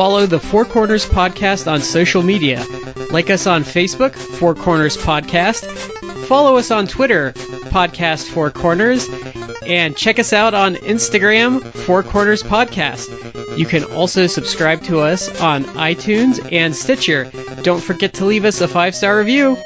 follow the Four Corners Podcast on social media. Like us on Facebook, Four Corners Podcast. Follow us on Twitter, Podcast Four Corners. And check us out on Instagram, Four Corners Podcast. You can also subscribe to us on iTunes and Stitcher. Don't forget to leave us a five star review.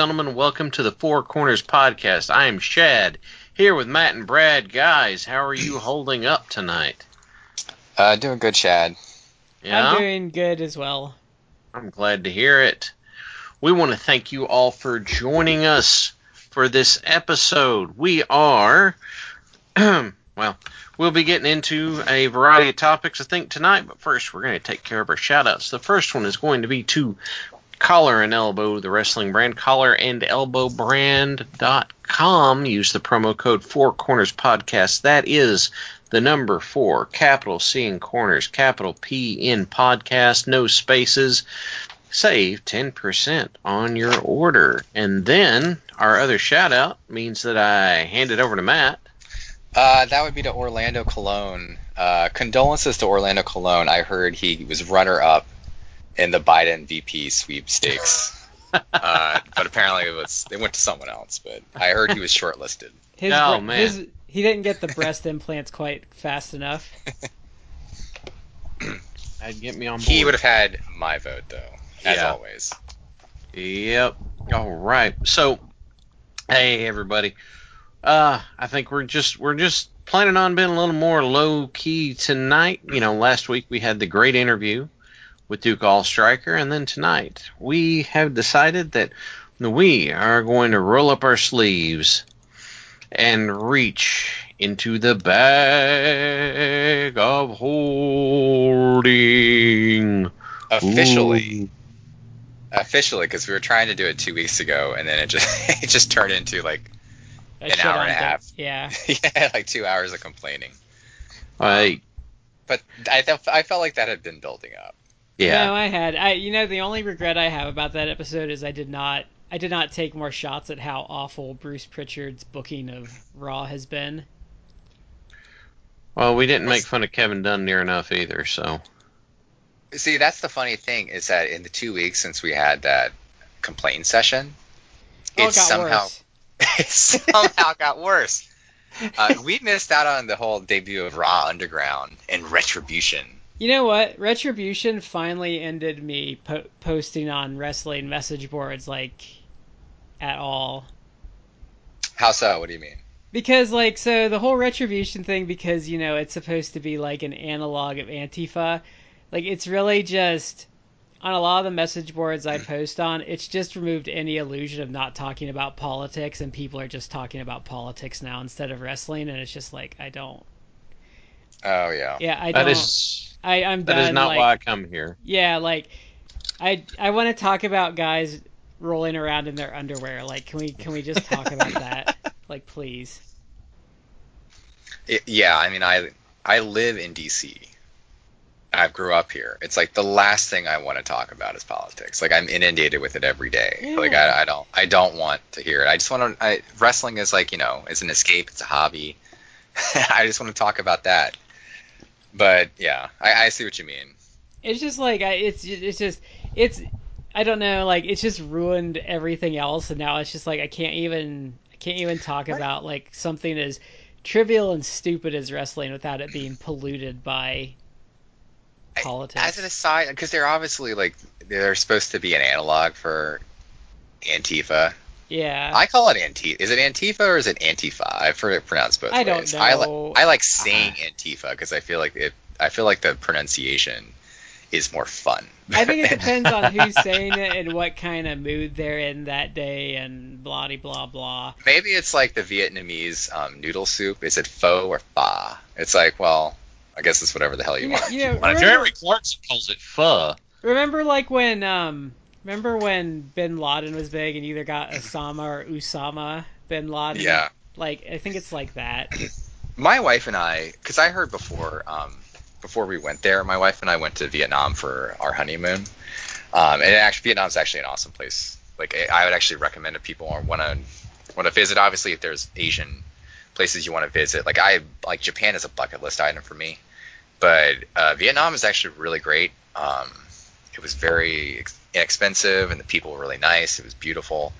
Gentlemen, welcome to the Four Corners Podcast. I am Shad, here with Matt and Brad. Guys, how are you holding up tonight? Uh, doing good, Shad. Yeah, I'm doing good as well. I'm glad to hear it. We want to thank you all for joining us for this episode. We are, well, we'll be getting into a variety of topics, I think, tonight, but first we're going to take care of our shout outs. The first one is going to be to Collar and Elbow, the wrestling brand, collar and elbow brand.com. Use the promo code Four Corners Podcast. That is the number four, capital C in corners, capital P in podcast, no spaces. Save 10% on your order. And then our other shout out means that I hand it over to Matt. Uh, that would be to Orlando Colon. Uh, condolences to Orlando Colon. I heard he was runner up in the Biden VP sweepstakes. uh, but apparently it was they went to someone else. But I heard he was shortlisted. His, Oh, bre- man. his he didn't get the breast implants quite fast enough. I'd get me on board. He would have had my vote though, as Yeah. always. Yep. All right. So, hey everybody. Uh, I think we're just we're just planning on being a little more low key tonight. You know, last week we had the great interview with Duke Allstriker, and then tonight we have decided that we are going to roll up our sleeves and reach into the bag of holding. Officially, Ooh. officially, because we were trying to do it two weeks ago, and then it just it just turned into like I An hour and a Dick. half. Yeah. yeah, like two hours of complaining. I um, But I felt I felt like that had been building up. Yeah. No, I had. I you know the only regret I have about that episode is I did not I did not take more shots at how awful Bruce Pritchard's booking of Raw has been. Well, we didn't make fun of Kevin Dunn near enough either, so See, that's the funny thing is that in the two weeks since we had that complaint session, Oh, it it somehow worse. it somehow got worse. Uh, we missed out on the whole debut of Raw Underground and Retribution. You know what? Retribution finally ended me po- posting on wrestling message boards like at all. How so? What do you mean? Because like so the whole retribution thing because you know it's supposed to be like an analog of Antifa, like it's really just on a lot of the message boards I mm. post on, it's just removed any illusion of not talking about politics and people are just talking about politics now instead of wrestling and it's just like I don't Oh yeah. yeah I that don't is I I'm that done is not like, why I come here. yeah like I I want to talk about guys rolling around in their underwear like can we can we just talk about that like please It- yeah, I mean, I I live in DC. I grew up here. It's like the last thing I want to talk about is politics. Like I'm inundated with it every day. Like I, I don't I don't want to hear it. I just want to. I, wrestling is like you know, it's an escape. It's a hobby. I just want to talk about that. But yeah, I, I see what you mean. it's just like I, it's it's just it's I don't know like it's just ruined everything else and now it's just like I can't even I can't even talk Right. about like something as trivial and stupid as wrestling without it being polluted by I- politics. As an aside, because they're obviously like they're supposed to be an analog for Antifa. Yeah. I call it Antifa. Is it Antifa or is it Antifa? I've heard it pronounced both I don't ways. I, know. li- I like saying Antifa because I feel like it. I feel like the pronunciation is more fun. I think it depends on who's saying it and what kind of mood they're in that day and blah blah blah. Maybe it's like the Vietnamese um, noodle soup. Is it pho or pho? It's like, well, I guess it's whatever the hell you, You know, want. you know, Uh, remember, Jeremy Clarkson calls it pho. remember like when um remember when Bin Laden was big and you either got Osama or Usama Bin Laden? Yeah. Like I think it's like that. My wife and I, because I heard before, um, before we went there, my wife and I went to Vietnam for our honeymoon. Um, and actually, Vietnam's actually an awesome place. Like, I would actually recommend if people want to want to visit. Obviously, if there's Asian places you want to visit, like I like Japan is a bucket list item for me. But uh, Vietnam is actually really great. Um, it was very inexpensive, and the people were really nice. It was beautiful.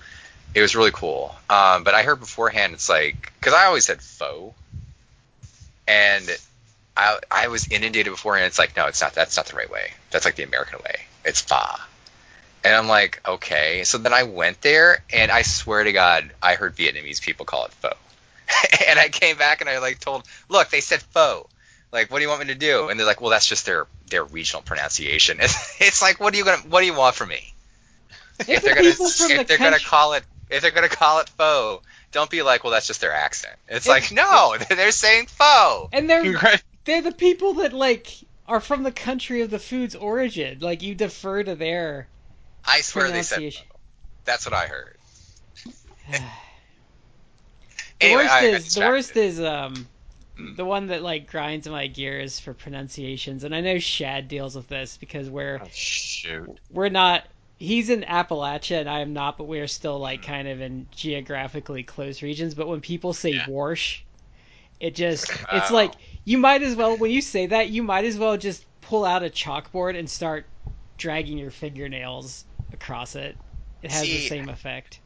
It was really cool. Um, but I heard beforehand, it's like because I always said faux, and I I was inundated beforehand. It's like no, it's not. That's not the right way. That's like the American way. It's fa. And I'm like, okay. So then I went there, and I swear to God, I heard Vietnamese people call it pho. and I came back and I like told, look, they said pho. Like, what do you want me to do? And they're like, well, that's just their their regional pronunciation. It's, it's like, what do you gonna what do you want from me? If they're gonna if the they're gonna call it if they're gonna call it pho, don't be like, well, that's just their accent. It's If- like, no, they're saying pho. And they're they're the people that like are from the country of the food's origin. Like you defer to their I swear they said pronunciation. That's what I heard. the Anyway, worst I is the worst is um. The one that like grinds my gears for pronunciations, and I know Shad deals with this because we're Oh, shoot. we're not. He's in Appalachia and I am not, but we are still like kind of in geographically close regions. But when people say Yeah. Warsh, it just it's Oh. like you might as well when you say that you might as well just pull out a chalkboard and start dragging your fingernails across it. It has the same effect.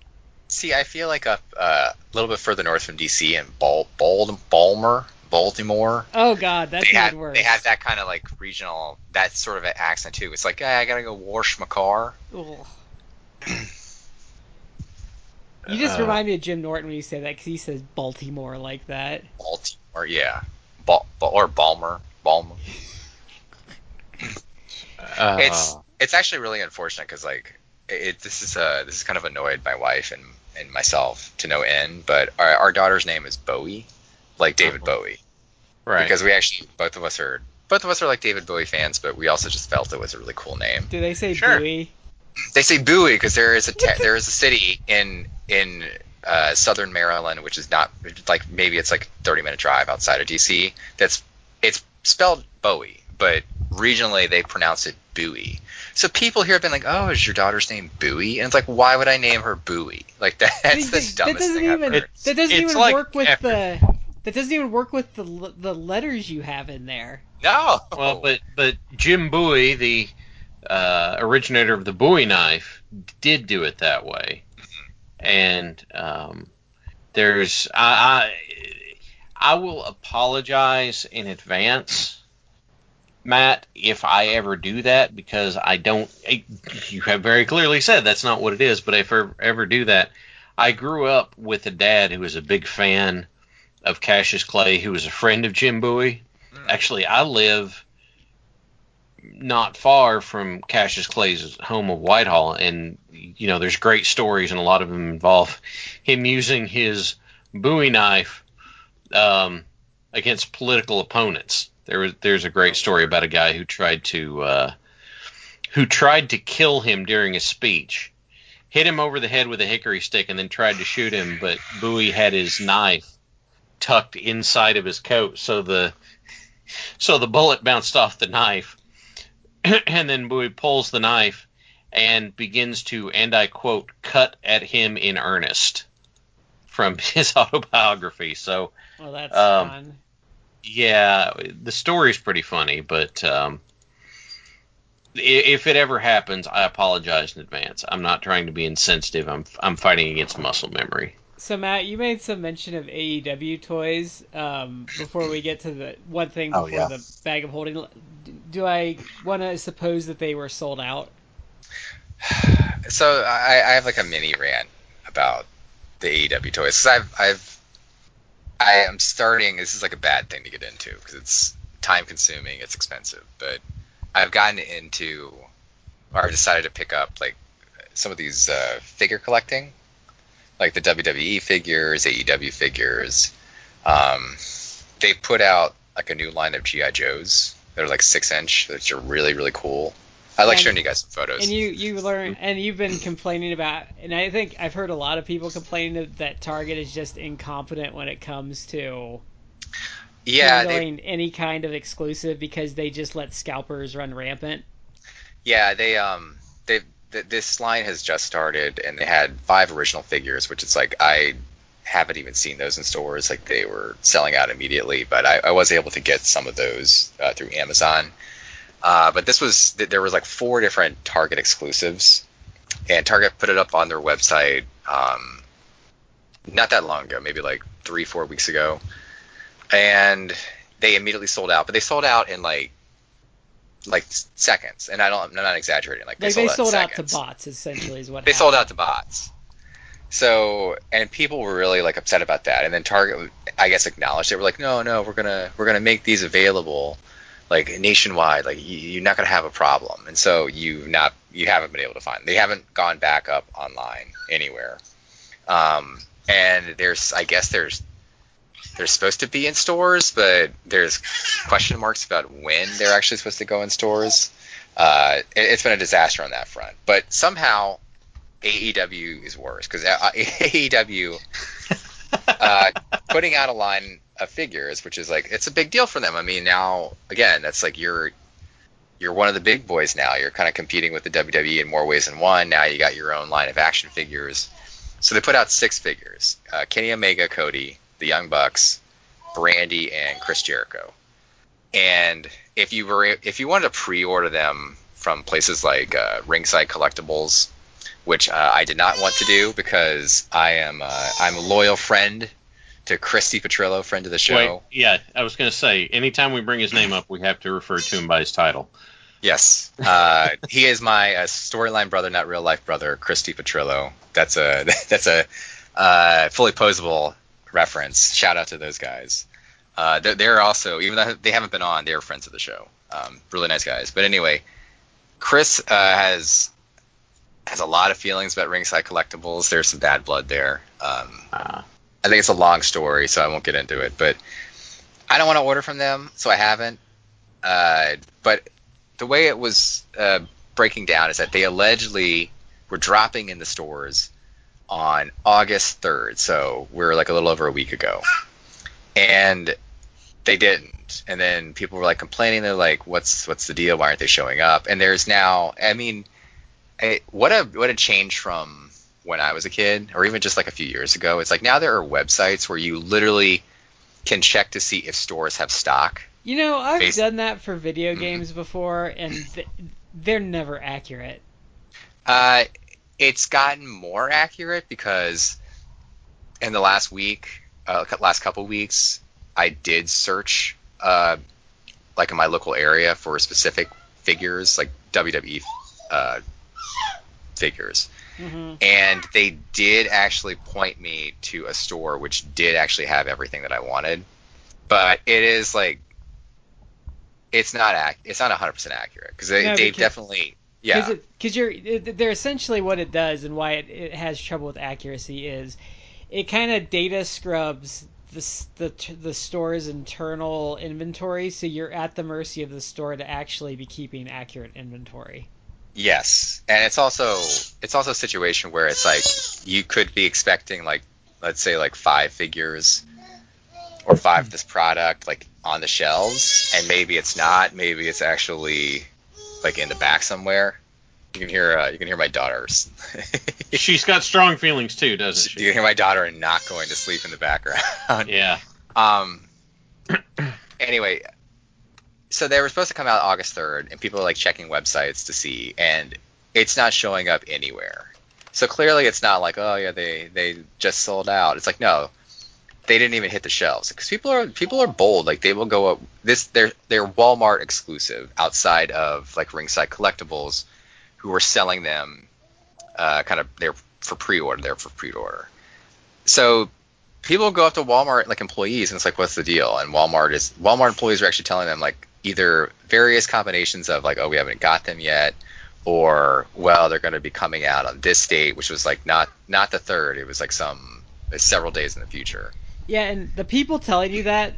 See, I feel like up uh, a little bit further north from DC and Bal- Bal- Balmer, Baltimore, Oh God, that's they had even worse. they had that kind of like regional that sort of accent too. It's like, hey, I gotta go wash my car. You just Uh, remind me of Jim Norton when you say that because he says Baltimore like that. Baltimore, yeah, Bal- Bal- or Balmer, Balmer. Uh, It's it's actually really unfortunate because like it, this is uh this is kind of annoyed my wife and and myself to no end. But our, our daughter's name is Bowie, like David Uh-huh. Bowie. Right. because we actually both of us are both of us are like David Bowie fans, but we also just felt it was a really cool name. Do they say Sure. Bowie? They say Bowie because there is a ta- there is a city in in uh, southern Maryland, which is not like maybe it's like a 30 minute drive outside of DC. That's it's spelled Bowie, but regionally they pronounce it Bowie. So people here have been like, "Oh, is your daughter's name Bowie?" And it's like, why would I name her Bowie? Like that, that's the dumbest doesn't thing I've even heard. that doesn't It's even like work with after- the that doesn't even work with the the letters you have in there. No. Well, but but Jim Bowie, the uh, originator of the Bowie knife, did do it that way, and um, there's I, I I will apologize in advance, Matt, if I ever do that because I don't. You have very clearly said that's not what it is, but if I ever, ever do that, I grew up with a dad who was a big fan of Cassius Clay, who was a friend of Jim Bowie. Actually, I live not far from Cassius Clay's home of Whitehall, and you know, there's great stories, and a lot of them involve him using his Bowie knife um, against political opponents. There was there's a great story about a guy who tried to uh, who tried to kill him during a speech, hit him over the head with a hickory stick, and then tried to shoot him, but Bowie had his knife tucked inside of his coat, so the so the bullet bounced off the knife, and then Bowie pulls the knife and begins to, and I quote, cut at him in earnest from his autobiography. So, Well, that's Um, fun. yeah, the story's pretty funny, but um, if it ever happens, I apologize in advance. I'm not trying to be insensitive. I'm I'm fighting against muscle memory. So Matt, you made some mention of AEW toys um, before we get to the one thing Oh, before yeah. the bag of holding. Do I want to suppose that they were sold out? so I, I have like a mini rant about the AEW toys. 'Cause I've, I've, I am starting. This is like a bad thing to get into because it's time consuming, it's expensive. But I've gotten into, or I've decided to pick up like some of these uh, figure collecting, like the WWE figures, AEW figures. Um, they put out like a new line of GI Joes. They're like six inch, which are really really cool. I like And- showing you guys some photos. And you you learn and you've been complaining about and I think I've heard a lot of people complaining that, Target is just incompetent when it comes to yeah, they, any kind of exclusive because they just let scalpers run rampant. yeah, they um they th- this line has just started and they had five original figures, which is like I haven't even seen those in stores. Like they were selling out immediately, but I, I was able to get some of those uh, through Amazon. Uh, but this was th- there was like four different Target exclusives, and Target put it up on their website um, not that long ago, maybe like three four weeks ago, and they immediately sold out. But they sold out in like like seconds, and I don't I'm not exaggerating. Like they Like sold, they out, sold out to bots essentially is what They happened. sold out to bots. So and people were really like upset about that, and then Target, I guess, acknowledged it. We're like, no, no, we're gonna we're gonna make these available, like nationwide. Like you, you're not gonna have a problem, and so you not you haven't been able to find. They haven't gone back up online anywhere. Um, and there's I guess there's they're supposed to be in stores, but there's question marks about when they're actually supposed to go in stores. Uh, it, it's been a disaster on that front, but somehow AEW is worse because AEW uh, putting out a line of figures, which is like it's a big deal for them. I mean, now again, that's like you're you're one of the big boys now. You're kind of competing with the WWE in more ways than one. Now you got your own line of action figures. So they put out six figures: uh, Kenny Omega, Cody, the Young Bucks, Brandi, and Chris Jericho. And if you were if you wanted to pre-order them from places like uh, Ringside Collectibles, which uh, I did not want to do because I am uh, I'm a loyal friend to Christy Petrillo, friend of the show. Wait, yeah, I was going to say, anytime we bring his name up, we have to refer to him by his title. Yes, uh, he is my uh, storyline brother, not real life brother, Christy Petrillo. That's a that's a uh, fully posable reference. Shout out to those guys. Uh, they're, they're also, even though they haven't been on, they're friends of the show. Um, really nice guys. But anyway, Chris uh, has has a lot of feelings about Ringside Collectibles. There's some bad blood there. Um, Uh, I think it's a long story, so I won't get into it. But I don't want to order from them, so I haven't. Uh, but the way it was uh, breaking down is that they allegedly were dropping in the stores on August 3rd, so we're like a little over a week ago, and they didn't. And then people were like complaining. They're like, "What's what's the deal? Why aren't they showing up?" And there's now, I mean, eh, what a what a change from when I was a kid, or even just like a few years ago. It's like now there are websites where you literally can check to see if stores have stock. You know, I've Bas- done that for video Mhm. games before, and th- they're never accurate. Uh, it's gotten more accurate because in the last week, uh, last couple weeks, I did search, uh, like in my local area for specific figures, like WWE uh, figures, hmm and they did actually point me to a store which did actually have everything that I wanted, but it is like. It's not ac- It's not 100 percent accurate because they, No, they've because- definitely yeah. Because you're, they're essentially what it does, and why it, it has trouble with accuracy is, it kind of data scrubs the the the store's internal inventory, so you're at the mercy of the store to actually be keeping accurate inventory. Yes, and it's also it's also a situation where it's like you could be expecting like let's say like five figures or five of this product like on the shelves, and maybe it's not. Maybe it's actually like in the back somewhere. You can hear uh, you can hear my daughter's. she's got strong feelings too, doesn't she? you can hear my daughter not going to sleep in the background. Yeah. Um. anyway, so they were supposed to come out August third, and people are like checking websites to see, and it's not showing up anywhere. So clearly, it's not like, oh yeah, they they just sold out. It's like no, they didn't even hit the shelves because people are people are bold. Like they will go up. This they're they're Walmart exclusive outside of like Ringside Collectibles, who are selling them, uh, kind of they're for pre-order. They're for pre-order. So people go up to Walmart like employees and it's like, what's the deal? And Walmart is Walmart employees are actually telling them like either various combinations of like, oh, we haven't got them yet, or well, they're going to be coming out on this date, which was like not not the third. It was like some several days in the future. Yeah, and the people telling you that,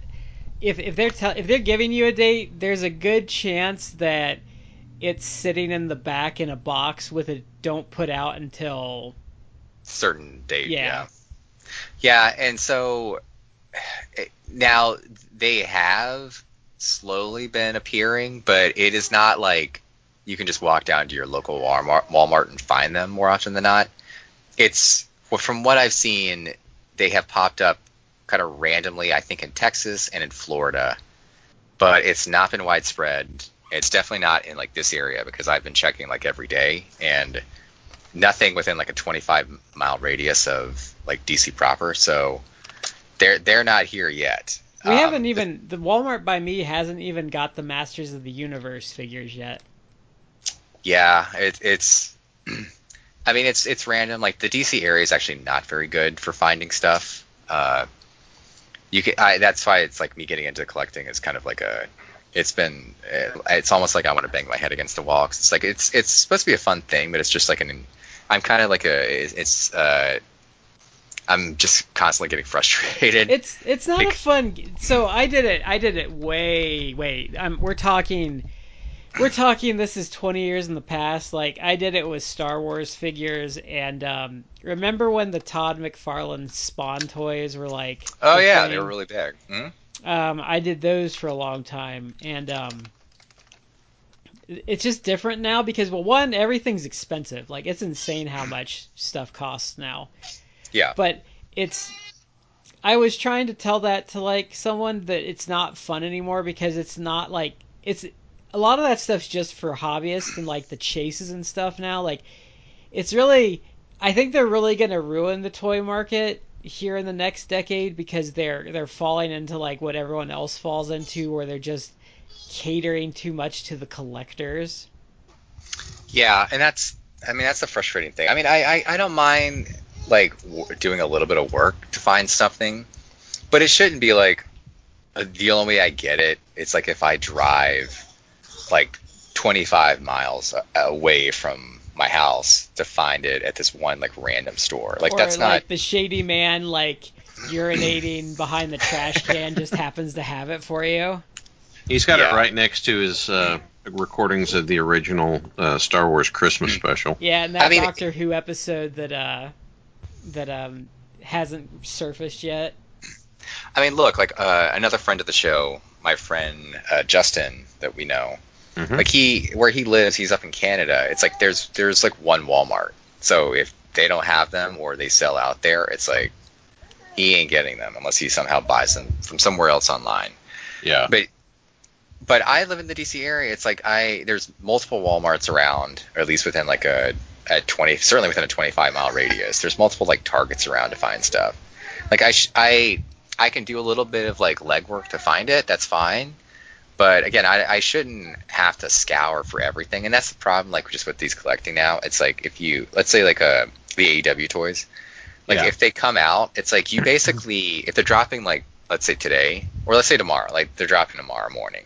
if if they're tell, if they're giving you a date, there's a good chance that it's sitting in the back in a box with a don't put out until certain date. Yeah. Yeah. Yeah, and so it- now they have slowly been appearing, but it is not like you can just walk down to your local Walmart, Walmart and find them more often than not. It's well, from what I've seen, they have popped up kind of randomly, I think in Texas and in Florida, but it's not been widespread. It's definitely not in like this area because I've been checking like every day and nothing within like a 25 mile radius of like DC proper. So they're they're not here yet. we Um, haven't even the Walmart by me hasn't even got the Masters of the Universe figures yet. Yeah, it, it's. I mean, it's it's random. Like the DC area is actually not very good for finding stuff. Uh, you can. I, that's why it's like me getting into collecting is kind of like a. It's been. It's almost like I want to bang my head against the wall. 'cause it's like it's it's supposed to be a fun thing, but it's just like an. I'm kind of like a. It's. Uh, I'm just constantly getting frustrated. It's it's not a Like- fun. So I did it. I did it way way. I'm, we're talking. We're talking. This is 20 years in the past. Like I did it with Star Wars figures, and um, remember when the Todd McFarlane Spawn toys were like? oh yeah, thing? they were really big. Hmm? Um, I did those for a long time, and um, it's just different now because well, one, everything's expensive. Like it's insane how much stuff costs now. Yeah. But it's. I was trying to tell that to like someone that it's not fun anymore because it's not like it's a lot of that stuff's just for hobbyists and like the chases and stuff now. Like it's really I think they're really gonna ruin the toy market here in the next decade because they're they're falling into like what everyone else falls into where they're just catering too much to the collectors. Yeah, and that's I mean that's the frustrating thing. I mean I I, I don't mind like w- doing a little bit of work to find something, but it shouldn't be like the only way I get it. It's like if I drive like 25 miles away from my house to find it at this one like random store. Like or that's like not the shady man like urinating behind the trash can just happens to have it for you. He's got Yeah. it right next to his uh, recordings of the original uh, Star Wars Christmas special. Yeah, and that I mean- Doctor Who episode that uh that um hasn't surfaced yet. I mean, look, like uh, another friend of the show, my friend uh, Justin, that we know, Mhm. like he where he lives, he's up in Canada. It's like there's there's like one Walmart. So if they don't have them or they sell out there, it's like he ain't getting them unless he somehow buys them from somewhere else online. Yeah. But but I live in the DC area. It's like I there's multiple WalMarts around, or at least within like a at 20 certainly within a 25 mile radius. There's multiple like targets around to find stuff. Like I sh- I I can do a little bit of like legwork to find it. That's fine. But again, I, I shouldn't have to scour for everything, and that's the problem. Like just with these collecting now, it's like if you let's say like uh, a the AEW toys, like Yeah. if they come out, it's like you basically if they're dropping like let's say today or let's say tomorrow, like they're dropping tomorrow morning.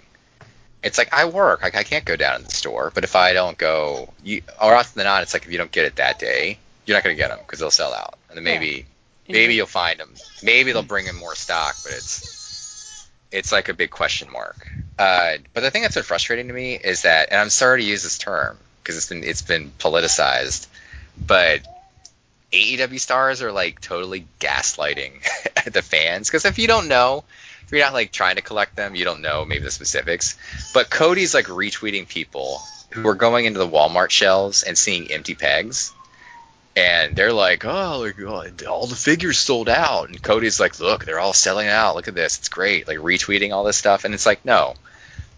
It's like I work, like I can't go down to the store, but if I don't go, you or often than not, it's like if you don't get it that day, you're not gonna get them because they'll sell out, and then maybe And maybe you- you'll find them, maybe they'll mm. bring in more stock, but it's it's like a big question mark. Uh, but the thing that's been frustrating to me is that, and I'm sorry to use this term because it's been it's been politicized, but AEW stars are like totally gaslighting the fans because if you don't know, if you're not like trying to collect them, you don't know maybe the specifics. But Cody's like retweeting people who are going into the Walmart shelves and seeing empty pegs. And they're like, oh, like, oh, all the figures sold out. And Cody's like, look, they're all selling out. Look at this. It's great. Like retweeting all this stuff. And it's like, no.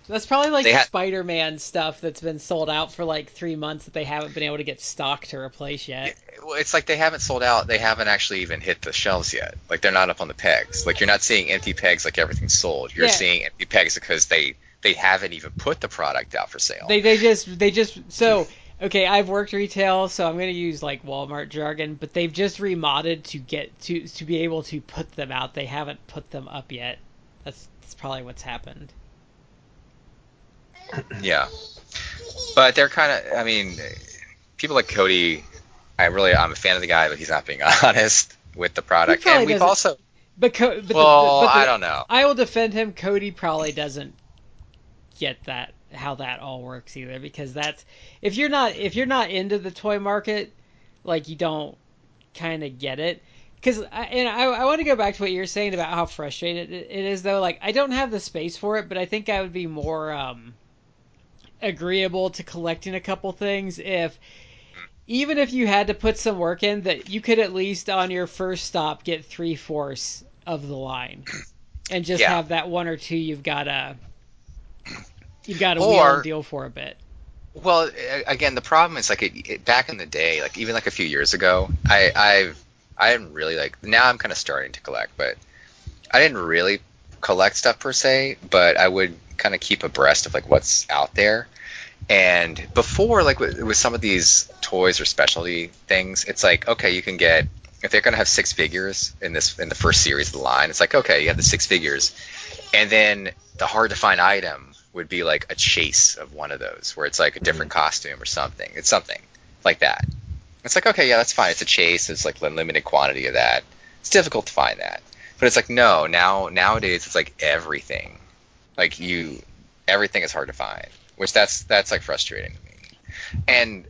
That's probably like ha- Spider-Man stuff that's been sold out for like three months that they haven't been able to get stock to replace yet. Well, It's like they haven't sold out. They haven't actually even hit the shelves yet. Like they're not up on the pegs. Like you're not seeing empty pegs like everything's sold. You're Yeah. seeing empty pegs because they they haven't even put the product out for sale. They they just they just so okay. I've worked retail, so I'm gonna use like Walmart jargon, but they've just remodded to get to to be able to put them out. They haven't put them up yet. That's that's probably what's happened. Yeah, but they're kind of. I mean, people like Cody. I really, I'm a fan of the guy, but he's not being honest with the product. And we've doesn't- also, But, Co- but the- well, but the- I don't know. I will defend him. Cody probably doesn't get that how that all works either because that's if you're not if you're not into the toy market, like you don't kind of get it. Because and I, I want to go back to what you're saying about how frustrated it is though. Like I don't have the space for it, but I think I would be more um, agreeable to collecting a couple things if even if you had to put some work in that you could at least on your first stop get three fourths of the line and just Yeah. have that one or two you've got to you've got to wheel deal for a bit. Well, again, the problem is like it, it, back in the day, like even like a few years ago, I I've I didn't really like. Now I'm kind of starting to collect, but I didn't really collect stuff per se. But I would kind of keep abreast of like what's out there. And before, like with, with some of these toys or specialty things, it's like okay, you can get if they're gonna have six figures in this in the first series of the line, it's like okay, you have the six figures, and then the hard to find item would be like a chase of one of those where it's like a different mm-hmm. costume or something. It's something like that. It's like okay, yeah, that's fine. It's a chase. It's like limited quantity of that. It's difficult to find that, but it's like no. Now nowadays it's like everything. Like you, everything is hard to find, which that's that's like frustrating to me. And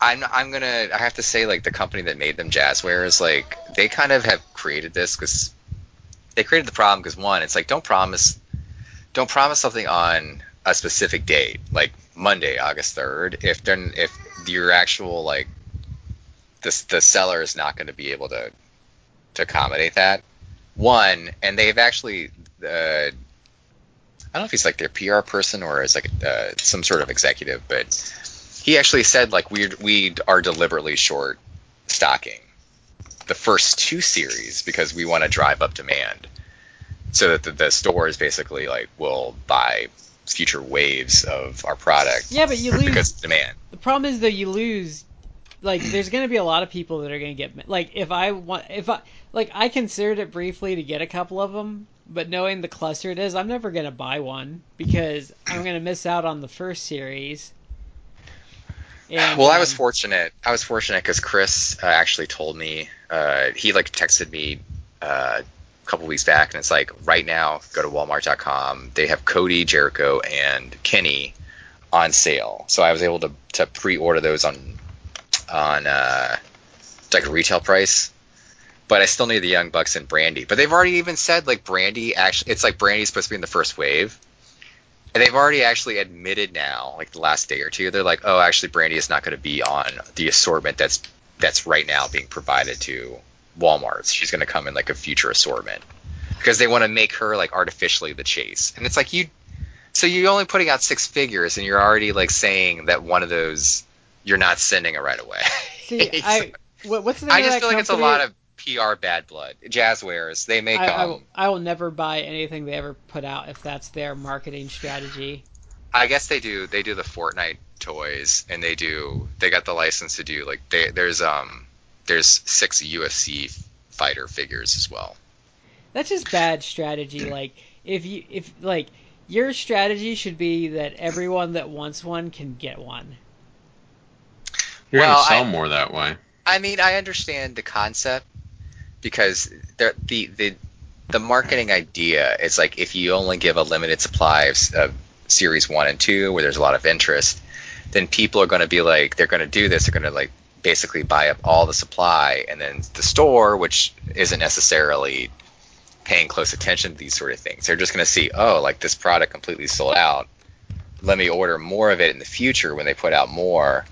I'm I'm gonna I have to say like the company that made them Jazware is like they kind of have created this because they created the problem because one it's like don't promise don't promise something on a specific date like Monday August third. If then if your actual like the the seller is not going to be able to to accommodate that. One and they've actually uh, I don't know if he's like their PR person or is like uh, some sort of executive but he actually said like we we are deliberately short stocking the first two series because we want to drive up demand so that the, the stores basically like will buy future waves of our product Yeah, but you lose. because of demand The problem is though you lose. Like, there's going to be a lot of people that are going to get like if I want if I like I considered it briefly to get a couple of them, but knowing the cluster it is, I'm never going to buy one because I'm going to miss out on the first series. And, well, I was fortunate. I was fortunate because Chris uh, actually told me. Uh, he like texted me uh, couple weeks back, and it's like right now, go to Walmart.com. They have Cody, Jericho, and Kenny on sale. So I was able to, to pre-order those on on uh, like a retail price. But I still need the Young Bucks and Brandi. But they've already even said like Brandi actually, it's like Brandi's supposed to be in the first wave. And they've already actually admitted now, like the last day or two, they're like, oh, actually, Brandi is not going to be on the assortment that's that's right now being provided to Walmart. She's going to come in like a future assortment because they want to make her like artificially the chase. And it's like you, so you're only putting out six figures, and you're already like saying that one of those you're not sending it right away. See, I what's the name I just feel like it's a lot of PR bad blood. Jazwares, they make I, I, um. will, I will never buy anything they ever put out if that's their marketing strategy. I guess they do. They do the Fortnite toys, and they do. They got the license to do like they, there's um there's six UFC fighter figures as well. That's just bad strategy. Like if you if like your strategy should be that everyone that wants one can get one. You're Well, gonna sell I- more that way. I mean, I understand the concept because the the the the marketing idea is like if you only give a limited supply of, of series one and two where there's a lot of interest, then people are going to be like they're going to do this. They're going to like basically buy up all the supply, and then the store, which isn't necessarily paying close attention to these sort of things, they're just going to see, oh, like this product completely sold out. Let me order more of it in the future when they put out more,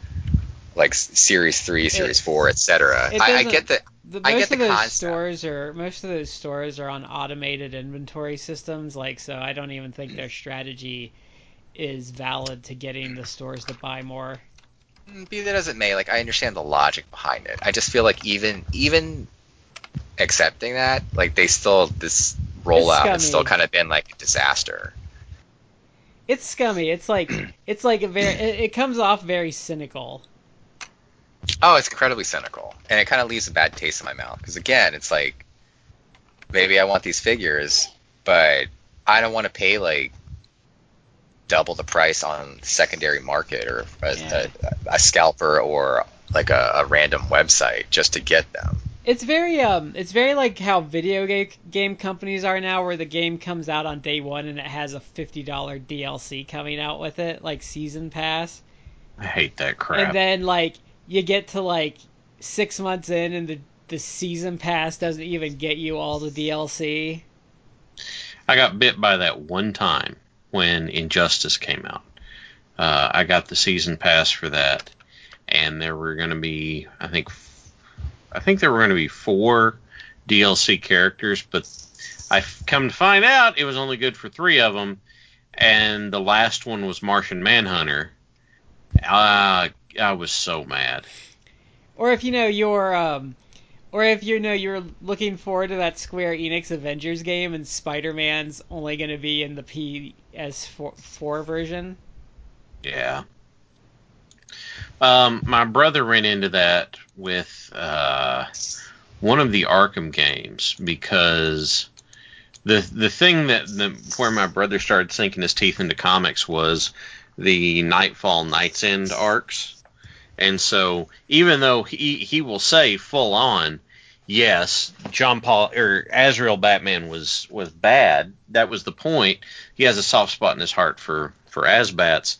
like series three, series four, etc. I, I get that. The, I most get the of those concept. stores are most of those stores are on automated inventory systems. Like so, I don't even think their strategy is valid to getting the stores to buy more. Be that as it may, like I understand the logic behind it. I just feel like even even accepting that, like they still this rollout has still kind of been like a disaster. It's scummy. It's like it's like a very it, it comes off very cynical. Oh, it's incredibly cynical, and it kind of leaves a bad taste in my mouth because again, it's like maybe I want these figures, but I don't want to pay like double the price on secondary market or a, Yeah. a, a scalper or like a, a random website just to get them. It's very um, it's very like how video game game companies are now, where the game comes out on day one and it has a fifty dollar DLC coming out with it, like season pass. I hate that crap. And then like you get to like six months in, and the the season pass doesn't even get you all the DLC. I got bit by that one time when Injustice came out. Uh, I got the season pass for that, and there were going to be, I think, I think there were going to be four DLC characters, but I've come to find out it was only good for three of them, and the last one was Martian Manhunter. Uh, I was so mad. Or if you know you're um, or if you know you're looking forward to that Square Enix Avengers game and Spider-Man's only going to be in the PS4 version. Yeah. Um, my brother ran into that with uh, one of the Arkham games because the the thing that the, where my brother started sinking his teeth into comics was the Knightfall Night's End arcs, and so even though he he will say full on, yes, John Paul or Azrael Batman was was bad. That was the point. He has a soft spot in his heart for for AzBats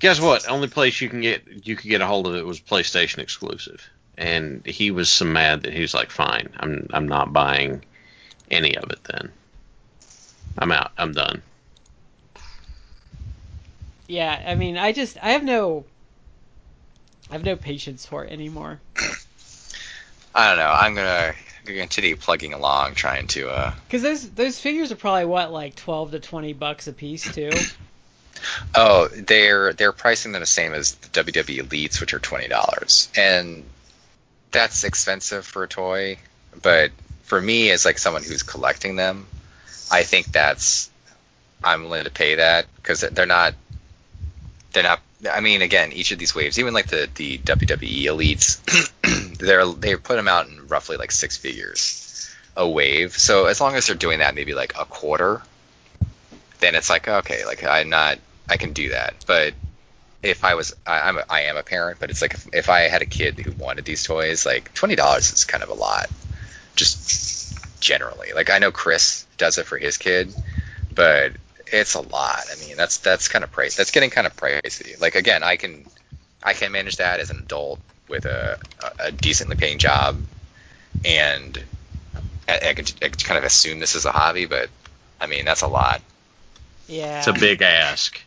guess what? Only place you can get you could get a hold of it was PlayStation exclusive, and he was so mad that he was like, "Fine, I'm I'm not buying any of it. Then I'm out. I'm done." Yeah, I mean, I just I have no I have no patience for it anymore. I don't know. I'm gonna continue plugging along, trying to. uh Because those those figures are probably what like twelve to twenty bucks a piece too. Oh, they're they're pricing them the same as the WWE Elites, which are twenty dollars, and that's expensive for a toy. But for me, as like someone who's collecting them, I think that's I'm willing to pay that because they're not they're not. I mean, again, each of these waves, even like the the WWE Elites, they're they put them out in roughly like six figures a wave. So as long as they're doing that, maybe like a quarter, then it's like okay, like I'm not I can do that. But if I was, I, I'm, a, I am a parent, but it's like if, if I had a kid who wanted these toys, like twenty dollars is kind of a lot, just generally. Like I know Chris does it for his kid, but it's a lot. I mean, that's that's kind of price. That's getting kind of pricey. Like again, I can I can manage that as an adult with a, a decently paying job, and I, I, can, I can kind of assume this is a hobby, but I mean that's a lot. Yeah. It's a big ask.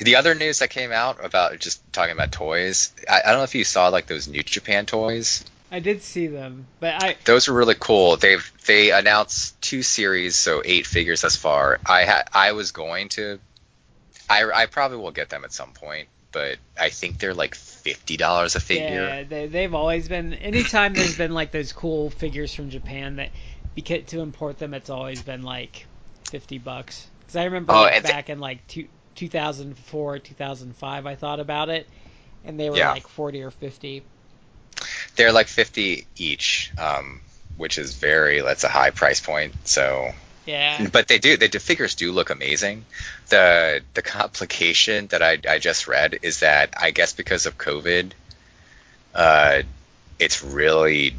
The other news that came out about just talking about toys, I, I don't know if you saw like those New Japan toys. I did see them, but I Those were really cool. They've they announced two series, so eight figures thus far. I had I was going to, I I probably will get them at some point, but I think they're like fifty dollars a figure. yeah, they, they've always been. Anytime there's been like those cool figures from Japan that because to import them, it's always been like fifty bucks. Because I remember Oh, like, th- back in like two, 2004, 2005, I thought about it, and they were Yeah. like forty or fifty. They're like fifty each, um, which is very that's a high price point. So Yeah. but they do the, the figures do look amazing the the complication that I, I just read is that i guess because of covid uh it's really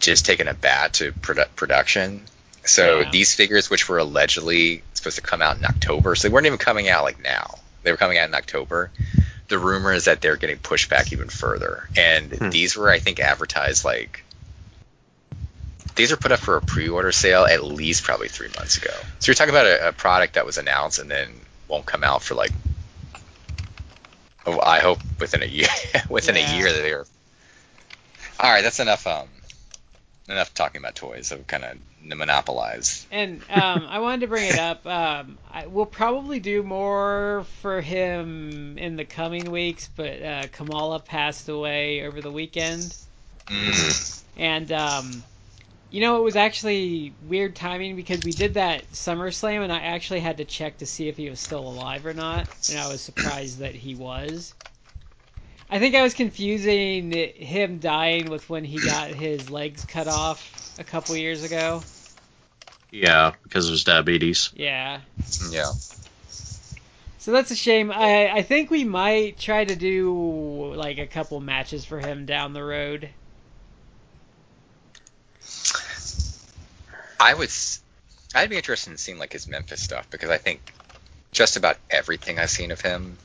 just taken a bat to produ- production so Yeah. these figures which were allegedly supposed to come out in october so they weren't even coming out like now they were coming out in october the rumor is that they're getting pushed back even further and Hmm. these were i think advertised like these are put up for a pre-order sale at least probably three months ago. So you're talking about a, a product that was announced and then won't come out for like, oh, I hope within a year. within Yeah. a year that they're. All right, that's enough. Um, enough talking about toys. I've kind of monopolized. And um, I wanted to bring it up. Um, I, we'll probably do more for him in the coming weeks, but uh, Kamala passed away over the weekend, Mm. and um, you know it was actually weird timing because we did that SummerSlam, and I actually had to check to see if he was still alive or not, and I was surprised that he was. I think I was confusing him dying with when he got his legs cut off a couple years ago. Yeah, because of his diabetes. Yeah. Yeah. So that's a shame. I I think we might try to do like a couple matches for him down the road. I was, I'd be interested in seeing like his Memphis stuff because I think just about everything I've seen of him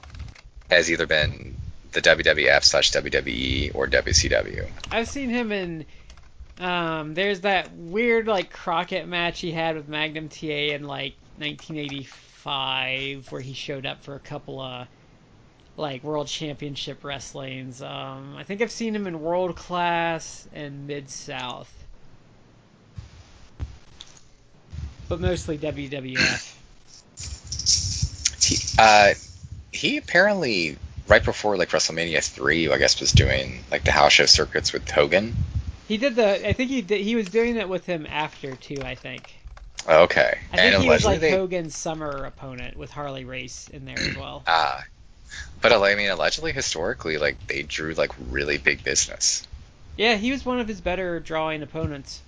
has either been the WWF slash WWE or WCW. I've seen him in. Um, there's that weird like Crockett match he had with Magnum TA in like 1985, where he showed up for a couple of like World Championship wrestlings. Um, I think I've seen him in World Class and Mid South, but mostly WWF. He, uh, he apparently right before like WrestleMania three, I guess, was doing like the house show circuits with Hogan. He did the. I think he did, he was doing it with him after too. I think. Okay, I think and he was allegedly like they, Hogan's summer opponent with Harley Race in there as well. ah, but I mean, allegedly historically, like they drew like really big business, Yeah, he was one of his better drawing opponents.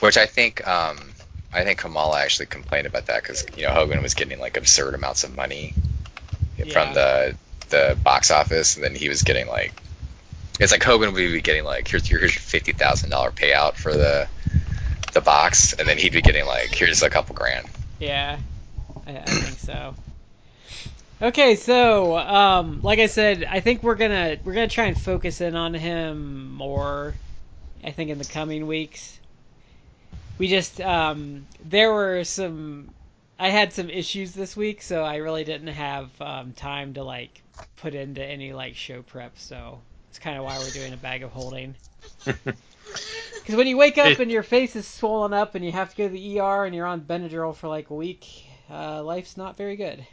which I think um I think Kamala actually complained about that because you know Hogan was getting like absurd amounts of money from the the box office, and then he was getting like it's like Hogan would be getting like here's your here's your fifty thousand dollar payout for the the box, and then he'd be getting like here's a couple grand. Yeah, I, I think so. Okay, so um, like I said, I think we're gonna we're gonna try and focus in on him more. I think in the coming weeks. We just um, there were some. I had some issues this week, so I really didn't have um, time to like put into any like show prep. So it's kind of why we're doing a bag of holding. Because when you wake up It- and your face is swollen up and you have to go to the ER and you're on Benadryl for like a week, uh, life's not very good.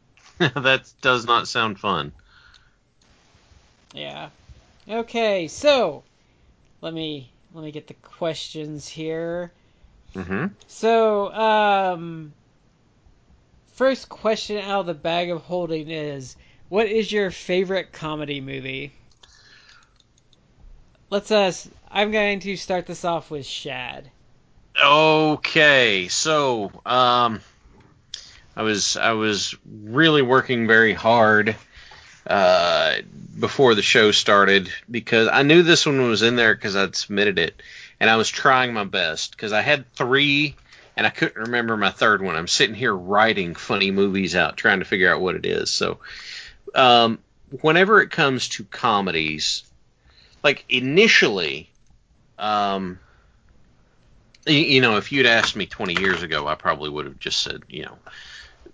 that does not sound fun. Yeah. Okay, so let me let me get the questions here. hmm So, um, first question out of the bag of holding is, what is your favorite comedy movie? Let's us. I'm going to start this off with Shad. Okay, so um, I was I was really working very hard uh, before the show started because I knew this one was in there because I'd submitted it, and I was trying my best because I had three and I couldn't remember my third one. I'm sitting here writing funny movies out, trying to figure out what it is. So, um, whenever it comes to comedies, like initially, um, y- you know, if you'd asked me 20 years ago, I probably would have just said, you know,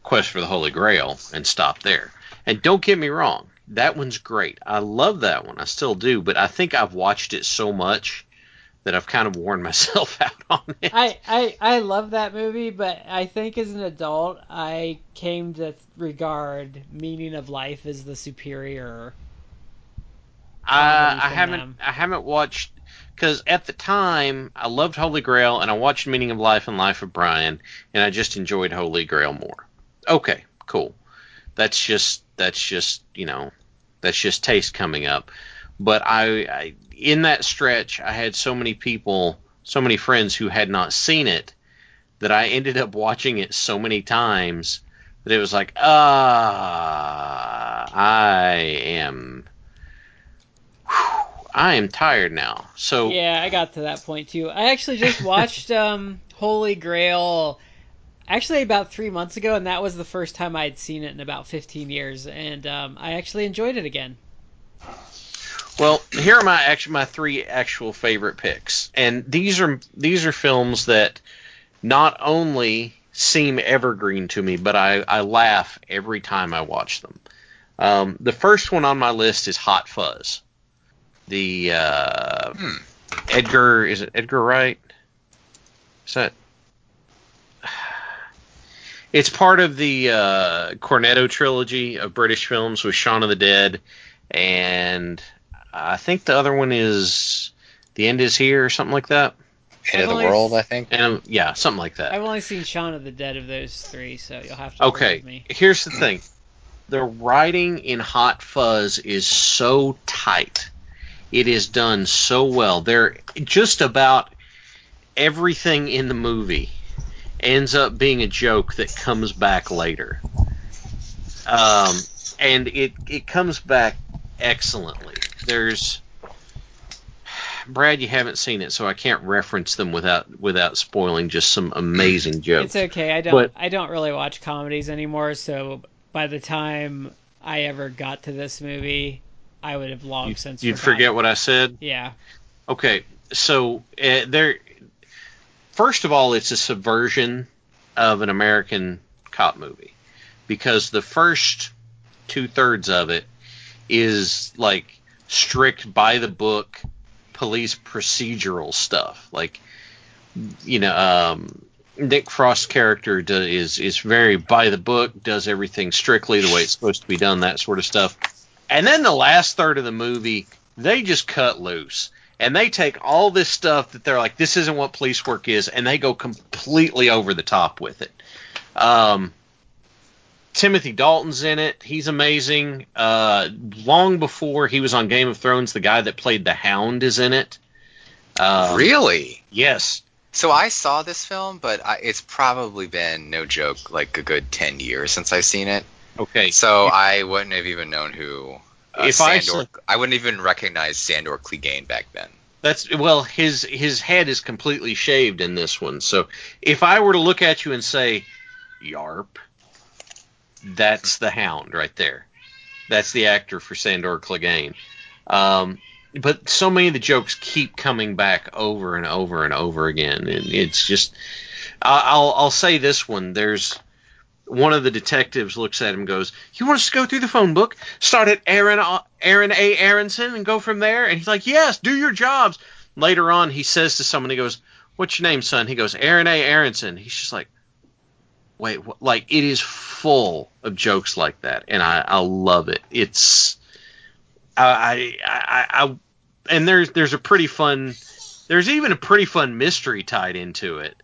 Quest for the Holy Grail and stopped there. And don't get me wrong, that one's great. I love that one. I still do, but I think I've watched it so much that I've kind of worn myself out on it. I, I I love that movie, but I think as an adult, I came to regard Meaning of Life as the superior. I, I haven't them. I haven't watched because at the time I loved Holy Grail and I watched Meaning of Life and Life of Brian and I just enjoyed Holy Grail more. Okay, cool. That's just that's just you know that's just taste coming up. But I, I in that stretch I had so many people, so many friends who had not seen it that I ended up watching it so many times that it was like ah I am I am tired now. So Yeah, I got to that point too. I actually just watched um, Holy Grail actually about three months ago, and that was the first time I'd seen it in about 15 years, and um, I actually enjoyed it again. Well, here are my actually my three actual favorite picks, and these are these are films that not only seem evergreen to me, but I, I laugh every time I watch them. Um, the first one on my list is Hot Fuzz. The uh, Hmm. Edgar is it Edgar Wright? Is that? It's part of the uh, Cornetto trilogy of British films with Shaun of the Dead, and I think the other one is The End Is Here or something like that. End of I've the world, s- I think. And yeah, something like that. I've only seen Shaun of the Dead of those three, so you'll have to Okay, me. here's the thing. The writing in Hot Fuzz is so tight. It is done so well. There just about everything in the movie ends up being a joke that comes back later. Um, and it it comes back excellently. There's Brad, you haven't seen it, so I can't reference them without without spoiling just some amazing jokes. It's okay. I don't. But- I don't really watch comedies anymore. So by the time I ever got to this movie, I would have long You, since. you'd forgotten. forget what I said. Yeah. Okay, so uh, there. First of all, it's a subversion of an American cop movie because the first two thirds of it is like strict by the book police procedural stuff. Like, you know, um, Nick Frost's character do, is is very by the book, does everything strictly the way it's supposed to be done, that sort of stuff. And then the last third of the movie, they just cut loose and they take all this stuff that they're like, this isn't what police work is, and they go completely over the top with it. Um, Timothy Dalton's in it. He's amazing. Uh, long before he was on Game of Thrones, the guy that played the Hound is in it. Um, really? Yes. So I saw this film, but I, it's probably been no joke like a good ten years since I've seen it. Okay. So I wouldn't have even known who. Uh, If I Sandor, I wouldn't even recognize Sandor Clegane back then. That's well, his his head is completely shaved in this one. So if I were to look at you and say, "Yarp," that's the Hound right there. That's the actor for Sandor Clegane. Um, but so many of the jokes keep coming back over and over and over again, and it's just. I'll I'll say this one. There's one of the detectives looks at him and goes, "You want us to go through the phone book, start at Aaron Aaron A. Aronson, and go from there?" And he's like, "Yes, do your jobs." Later on, he says to someone, he goes, "What's your name, son?" He goes, "Aaron A. Aronson." He's just like, "Wait, what? like it is full of jokes like that, and I I love it. It's I I I, I and there's there's a pretty fun there's even a pretty fun mystery tied into it.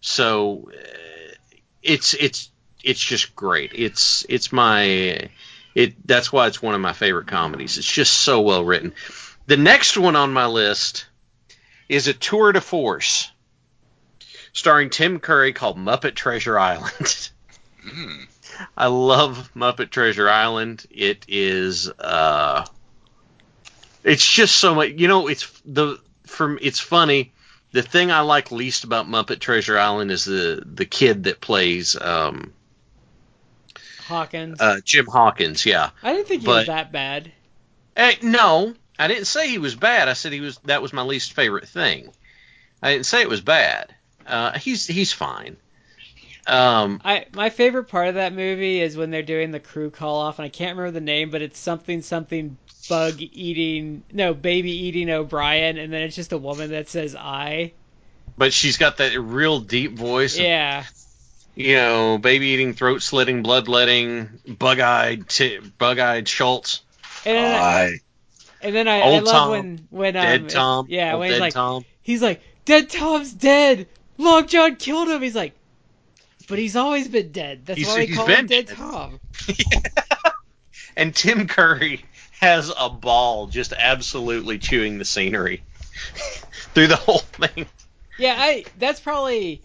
So uh, it's it's it's just great. It's it's my it that's why it's one of my favorite comedies. It's just so well written. The next one on my list is a tour de force starring Tim Curry called Muppet Treasure Island. Mm. I love Muppet Treasure Island. It is uh it's just so much you know it's the from it's funny the thing I like least about Muppet Treasure Island is the the kid that plays um Hawkins. uh Jim Hawkins, yeah. I didn't think he was that bad. Eh, no, I didn't say he was bad. I said he was that was my least favorite thing. I didn't say it was bad. Uh he's he's fine. Um I my favorite part of that movie is when they're doing the crew call off, and I can't remember the name, but it's something something bug eating no baby eating O'Brien, and then it's just a woman that says I. but she's got that real deep voice. Yeah, You know, baby eating, throat slitting, bloodletting, bug-eyed, t- bug-eyed Schultz. and then, I, I and then I, I Old love Tom, when when um, dead Tom. yeah when he's like Tom. he's like dead Tom's dead. Long John killed him. He's like, but he's always been dead. That's He's- why we he's call been him Dead dead. Tom. And Tim Curry has a ball just absolutely chewing the scenery through the whole thing. Yeah, I that's probably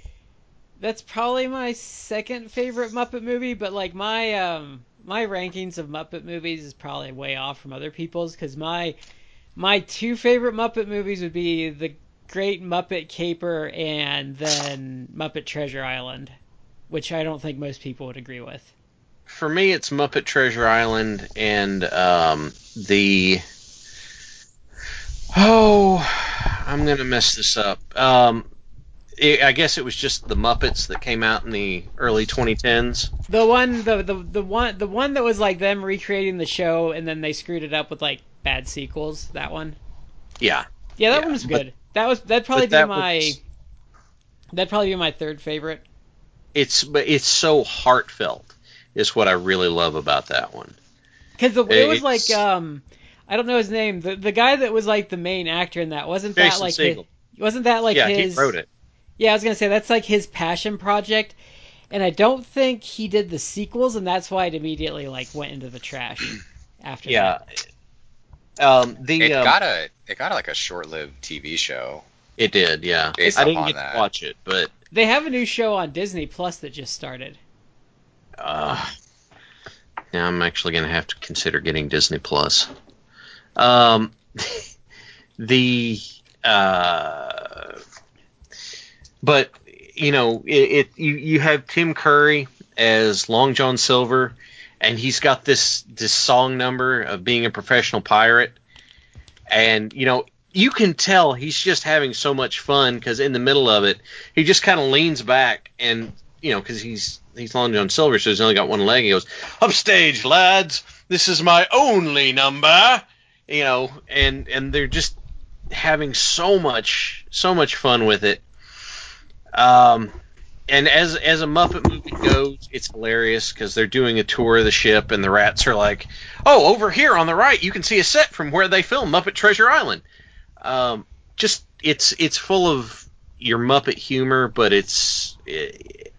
that's probably my second favorite Muppet movie, but like my um my rankings of Muppet movies is probably way off from other people's because my my two favorite Muppet movies would be the Great Muppet Caper and then Muppet Treasure Island, which I don't think most people would agree with. For me, it's Muppet Treasure Island and um, the. Oh, I'm gonna mess this up. Um, it, I guess it was just the Muppets that came out in the early 2010s. The one the, the the one the one that was like them recreating the show and then they screwed it up with like bad sequels. That one. Yeah, Yeah, that Yeah, one was but- good. that was that'd probably but that be my was- that'd probably be my third favorite. it's but it's so heartfelt. Is what I really love about that one. Because it was like um I don't know his name. The the guy that was like the main actor in that wasn't that like his, wasn't that like yeah, his he wrote it. Yeah, I was gonna say that's like his passion project. And I don't think he did the sequels, and that's why it immediately like went into the trash after Yeah. that. Um, the It um, got a it got like a short-lived TV show. it did, yeah. Based I didn't get that. to watch it, but They have a new show on Disney Plus that just started. Uh, now I'm actually going to have to consider getting Disney Plus. Um, the uh, but you know, it, it you you have Tim Curry as Long John Silver, and he's got this this song number of being a professional pirate, and you know you can tell he's just having so much fun because in the middle of it he just kind of leans back and you know because he's he's Long John Silver so he's only got one leg. He goes upstage lads. This is my only number. You know and and they're just having so much so much fun with it um and as as a Muppet movie goes, it's hilarious because they're doing a tour of the ship, and the rats are like, "Oh, over here on the right, you can see a set from where they filmed Muppet Treasure Island." Um, just it's it's full of your Muppet humor, but it's it,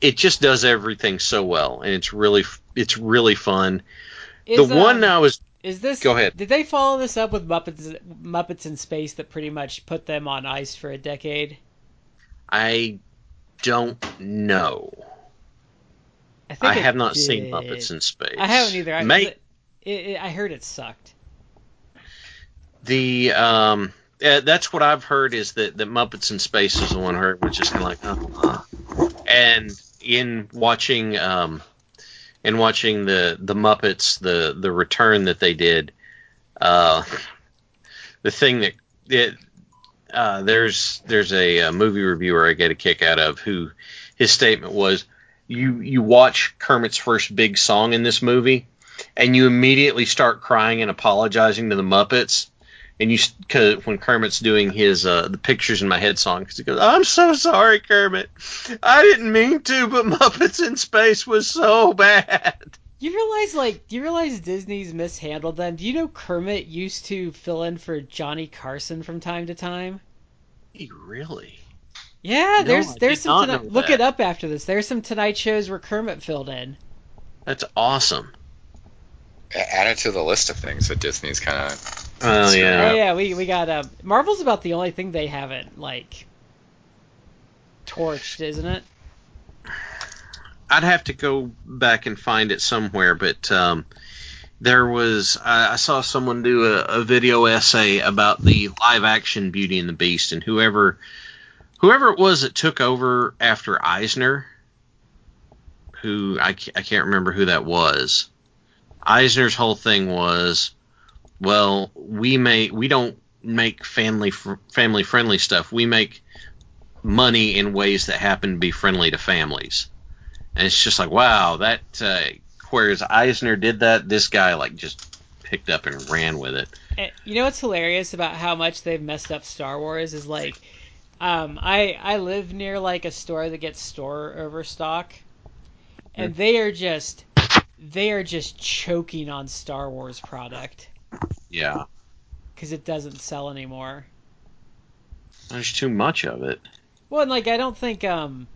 it just does everything so well, and it's really it's really fun. Is, the one um, I was Is this? Go ahead. Did they follow this up with Muppets Muppets in Space that pretty much put them on ice for a decade? I don't know. I I have not seen. Muppets in Space. I haven't either. I, May- it, it, I heard it sucked. The um, uh, that's what I've heard is that that Muppets in Space is the one I heard was just kind of like, oh, uh. and in watching um, in watching the the Muppets the the return that they did, uh, the thing that it, uh, there's there's a, uh movie reviewer I get a kick out of who his statement was you you watch Kermit's first big song in this movie and you immediately start crying and apologizing to the Muppets and you when Kermit's doing his uh, the pictures in my head song because he goes I'm so sorry Kermit. I didn't mean to but Muppets in Space was so bad You realize, like, do you realize Disney's mishandled them? Do you know Kermit used to fill in for Johnny Carson from time to time? really Yeah, No, there's I there's some. Tonight, look it up after this. There's some Tonight shows where Kermit filled in. that's awesome Add it to the list of things that Disney's kind of. oh So- yeah Oh yeah, we we got uh, Marvel's about the only thing they haven't like torched, isn't it? I'd have to go back and find it somewhere, but um, there was I, I saw someone do a, a video essay about the live action Beauty and the Beast, and whoever whoever it was that took over after Eisner, who I, I can't remember who that was. Eisner's whole thing was, well, we make we don't make family fr- family friendly stuff. We make money in ways that happen to be friendly to families. And it's just like, wow, that. Uh, whereas Eisner did that, this guy like just picked up and ran with it. And you know what's hilarious about how much they've messed up Star Wars is like, um, I I live near like a store that gets store overstock, and they are just they are just choking on Star Wars product Yeah, because it doesn't sell anymore. there's too much of it. Well, and like I don't think um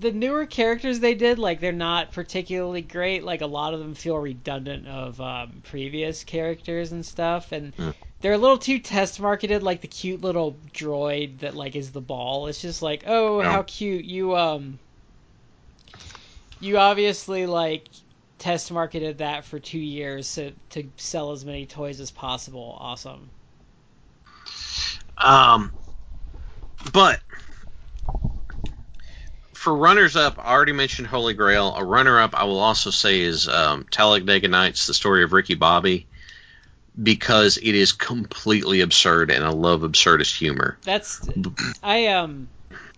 the newer characters they did like they're not particularly great. Like a lot of them feel redundant of um, previous characters and stuff, and Hmm. they're a little too test marketed. Like the cute little droid that like is the ball. It's just like oh Yeah. how cute you um you obviously like test marketed that for two years so to sell as many toys as possible. Awesome. Um, but for runners up, I already mentioned Holy Grail. A runner up, I will also say, is um, Talladega Nights: The Story of Ricky Bobby, because it is completely absurd, and I love absurdist humor. That's I um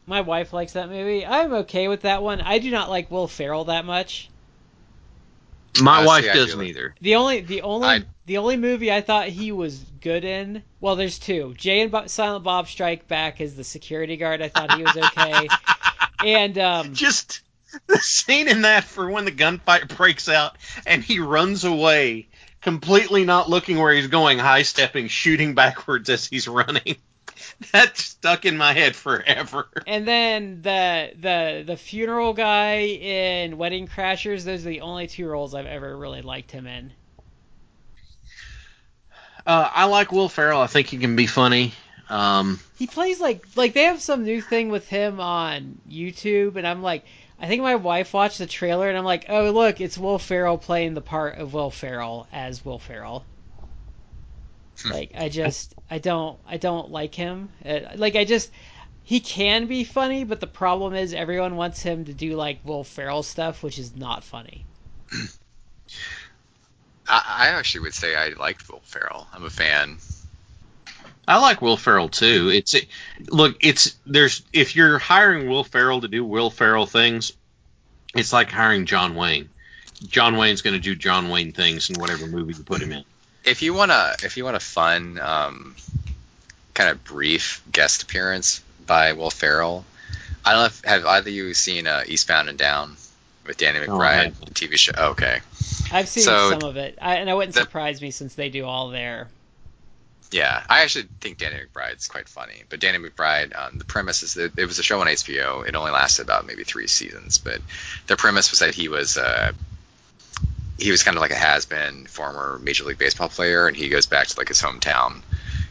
my wife likes that movie. I'm okay with that one. I do not like Will Ferrell that much. My Uh, wife see, doesn't like- either. The only the only I- the only movie I thought he was good in. Well, there's two. Jay and Bob, Silent Bob Strike Back as the security guard. I thought he was okay. and um Just the scene in that for when the gunfight breaks out and he runs away, completely not looking where he's going, high stepping, shooting backwards as he's running. That stuck in my head forever. and then the the the funeral guy in Wedding Crashers. Those are the only two roles I've ever really liked him in. Uh, I like Will Ferrell. I think he can be funny. Um, he plays like like they have some new thing with him on YouTube, and I'm like, I think my wife watched the trailer, and I'm like, oh look, it's Will Ferrell playing the part of Will Ferrell as Will Ferrell. Like I just I don't I don't like him. Uh, like I just he can be funny, but the problem is everyone wants him to do like Will Ferrell stuff, which is not funny. I, I actually would say I liked Will Ferrell. I'm a fan. I like Will Ferrell too. It's look, it's there's if you're hiring Will Ferrell to do Will Ferrell things, it's like hiring John Wayne. John Wayne's going to do John Wayne things in whatever movie you put him in. If you wanna, if you want a fun, um, kind of brief guest appearance by Will Ferrell, I don't know if have either of you seen uh, Eastbound and Down with Danny Oh, McBride, haven't. the TV show? Okay, I've seen So- some of it, I, and it wouldn't The- surprise me since they do all their. Yeah, I actually think Danny McBride's quite funny. But Danny McBride, um, the premise is that it was a show on HBO. It only lasted about maybe three seasons, but the premise was that he was uh, he was kind of like a has-been former Major League Baseball player, and he goes back to like his hometown.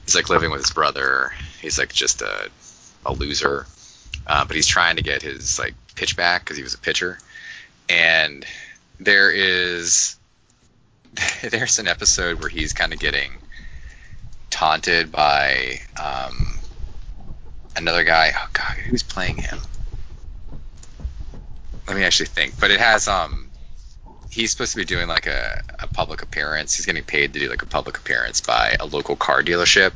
He's like living with his brother. He's like just a a loser, uh, but he's trying to get his like pitch back because he was a pitcher. And there is there's an episode where he's kind of getting taunted by um, another guy. Oh God, who's playing him? Let me actually think. But it has um, he's supposed to be doing like a, a public appearance. He's getting paid to do like a public appearance by a local car dealership,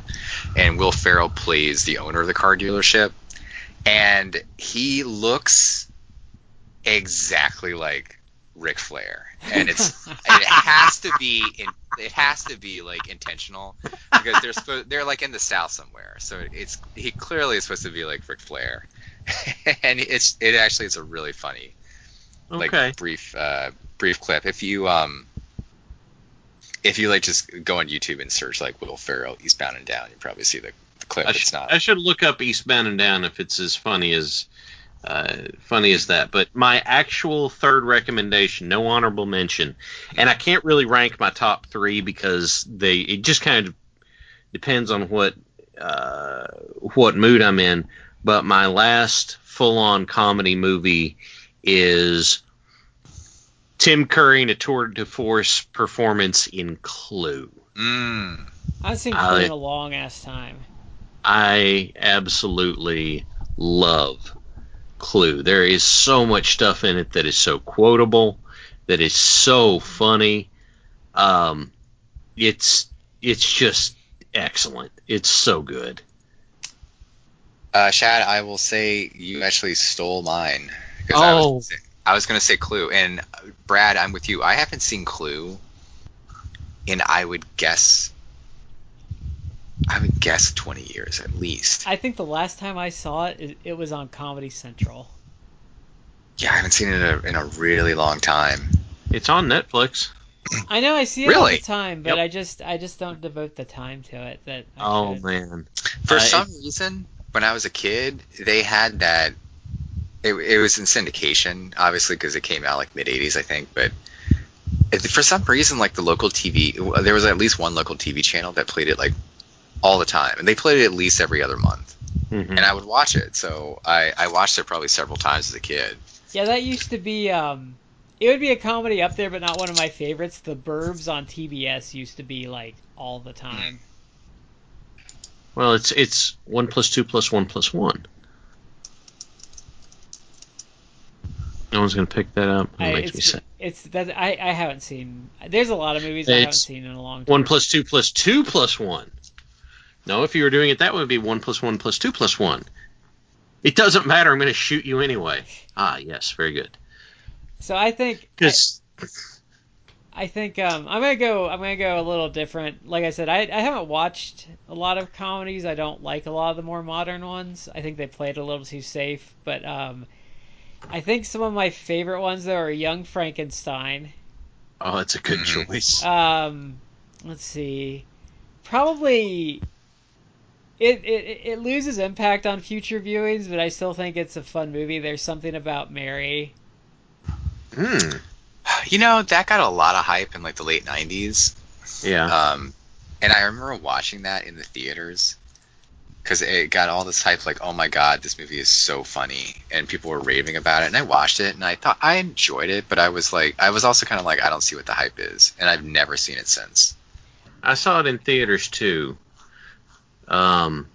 and Will Ferrell plays the owner of the car dealership, and he looks exactly like Ric Flair, and it's it has to be in, it has to be like intentional because they're supposed they're like in the south somewhere, so it's he clearly is supposed to be like Ric Flair, and it's it actually is a really funny like Okay. brief uh, brief clip. If you um if you like just go on YouTube and search like Will Ferrell Eastbound and Down, you probably see the, the clip. I, It's not. I should look up Eastbound and Down if it's as funny as uh, funny as that. But my actual third recommendation, no honorable mention, and I can't really rank my top three because they it just kind of depends on what uh, what mood I'm in. But my last full on comedy movie is Tim Curry in a tour de force performance in Clue. Mm. I haven't seen I- Clue in a long ass time. I absolutely love Clue. There is so much stuff in it that is so quotable, that is so funny. Um, it's it's just excellent. It's so good. Uh, Shad, I will say you actually stole mine. Oh. was, I was going to say Clue, and Brad, I'm with you. I haven't seen Clue, and I would guess, I would guess 20 years at least. I think the last time I saw it, it, it was on Comedy Central. Yeah, I haven't seen it in a, in a really long time. It's on Netflix. I know I see it all Really? the time, but Yep. I just I just don't devote the time to it. That I Oh should. man. For Uh, some reason, when I was a kid, they had that. It, it was in syndication, obviously, because it came out like mid '80s, I think. But it, for some reason, like the local TV, there was at least one local TV channel that played it like all the time, and they played it at least every other month, Mhm. and I would watch it. So I, I watched it probably several times as a kid. Yeah, that used to be. Um, it would be a comedy up there, but not one of my favorites. The Burbs on TBS used to be like all the time. Well, it's it's one plus two plus one plus one. No one's gonna pick that up. It I, makes me it's sad. it's that I, I haven't seen. There's a lot of movies I haven't seen in a long time. One plus two plus two plus one. No, if you were doing it that way, it would be one plus one plus two plus one. It doesn't matter. I'm going to shoot you anyway. Ah, yes, very good. So I think I, Because I think um, I'm gonna go. I'm gonna go a little different. Like I said, I, I haven't watched a lot of comedies. I don't like a lot of the more modern ones. I think they played a little too safe. But um, I think some of my favorite ones though are Young Frankenstein. oh, that's a good Mhm. choice. Um, let's see. Probably. It, it it loses impact on future viewings, but I still think it's a fun movie. There's something about Mary. Hmm. You know, that got a lot of hype in like the late '90s. Yeah. Um, and I remember watching that in the theaters because it got all this hype, like, oh my god, this movie is so funny, and people were raving about it. And I watched it, and I thought I enjoyed it, but I was like, I was also kind of like, I don't see what the hype is, and I've never seen it since. I saw it in theaters too. Um,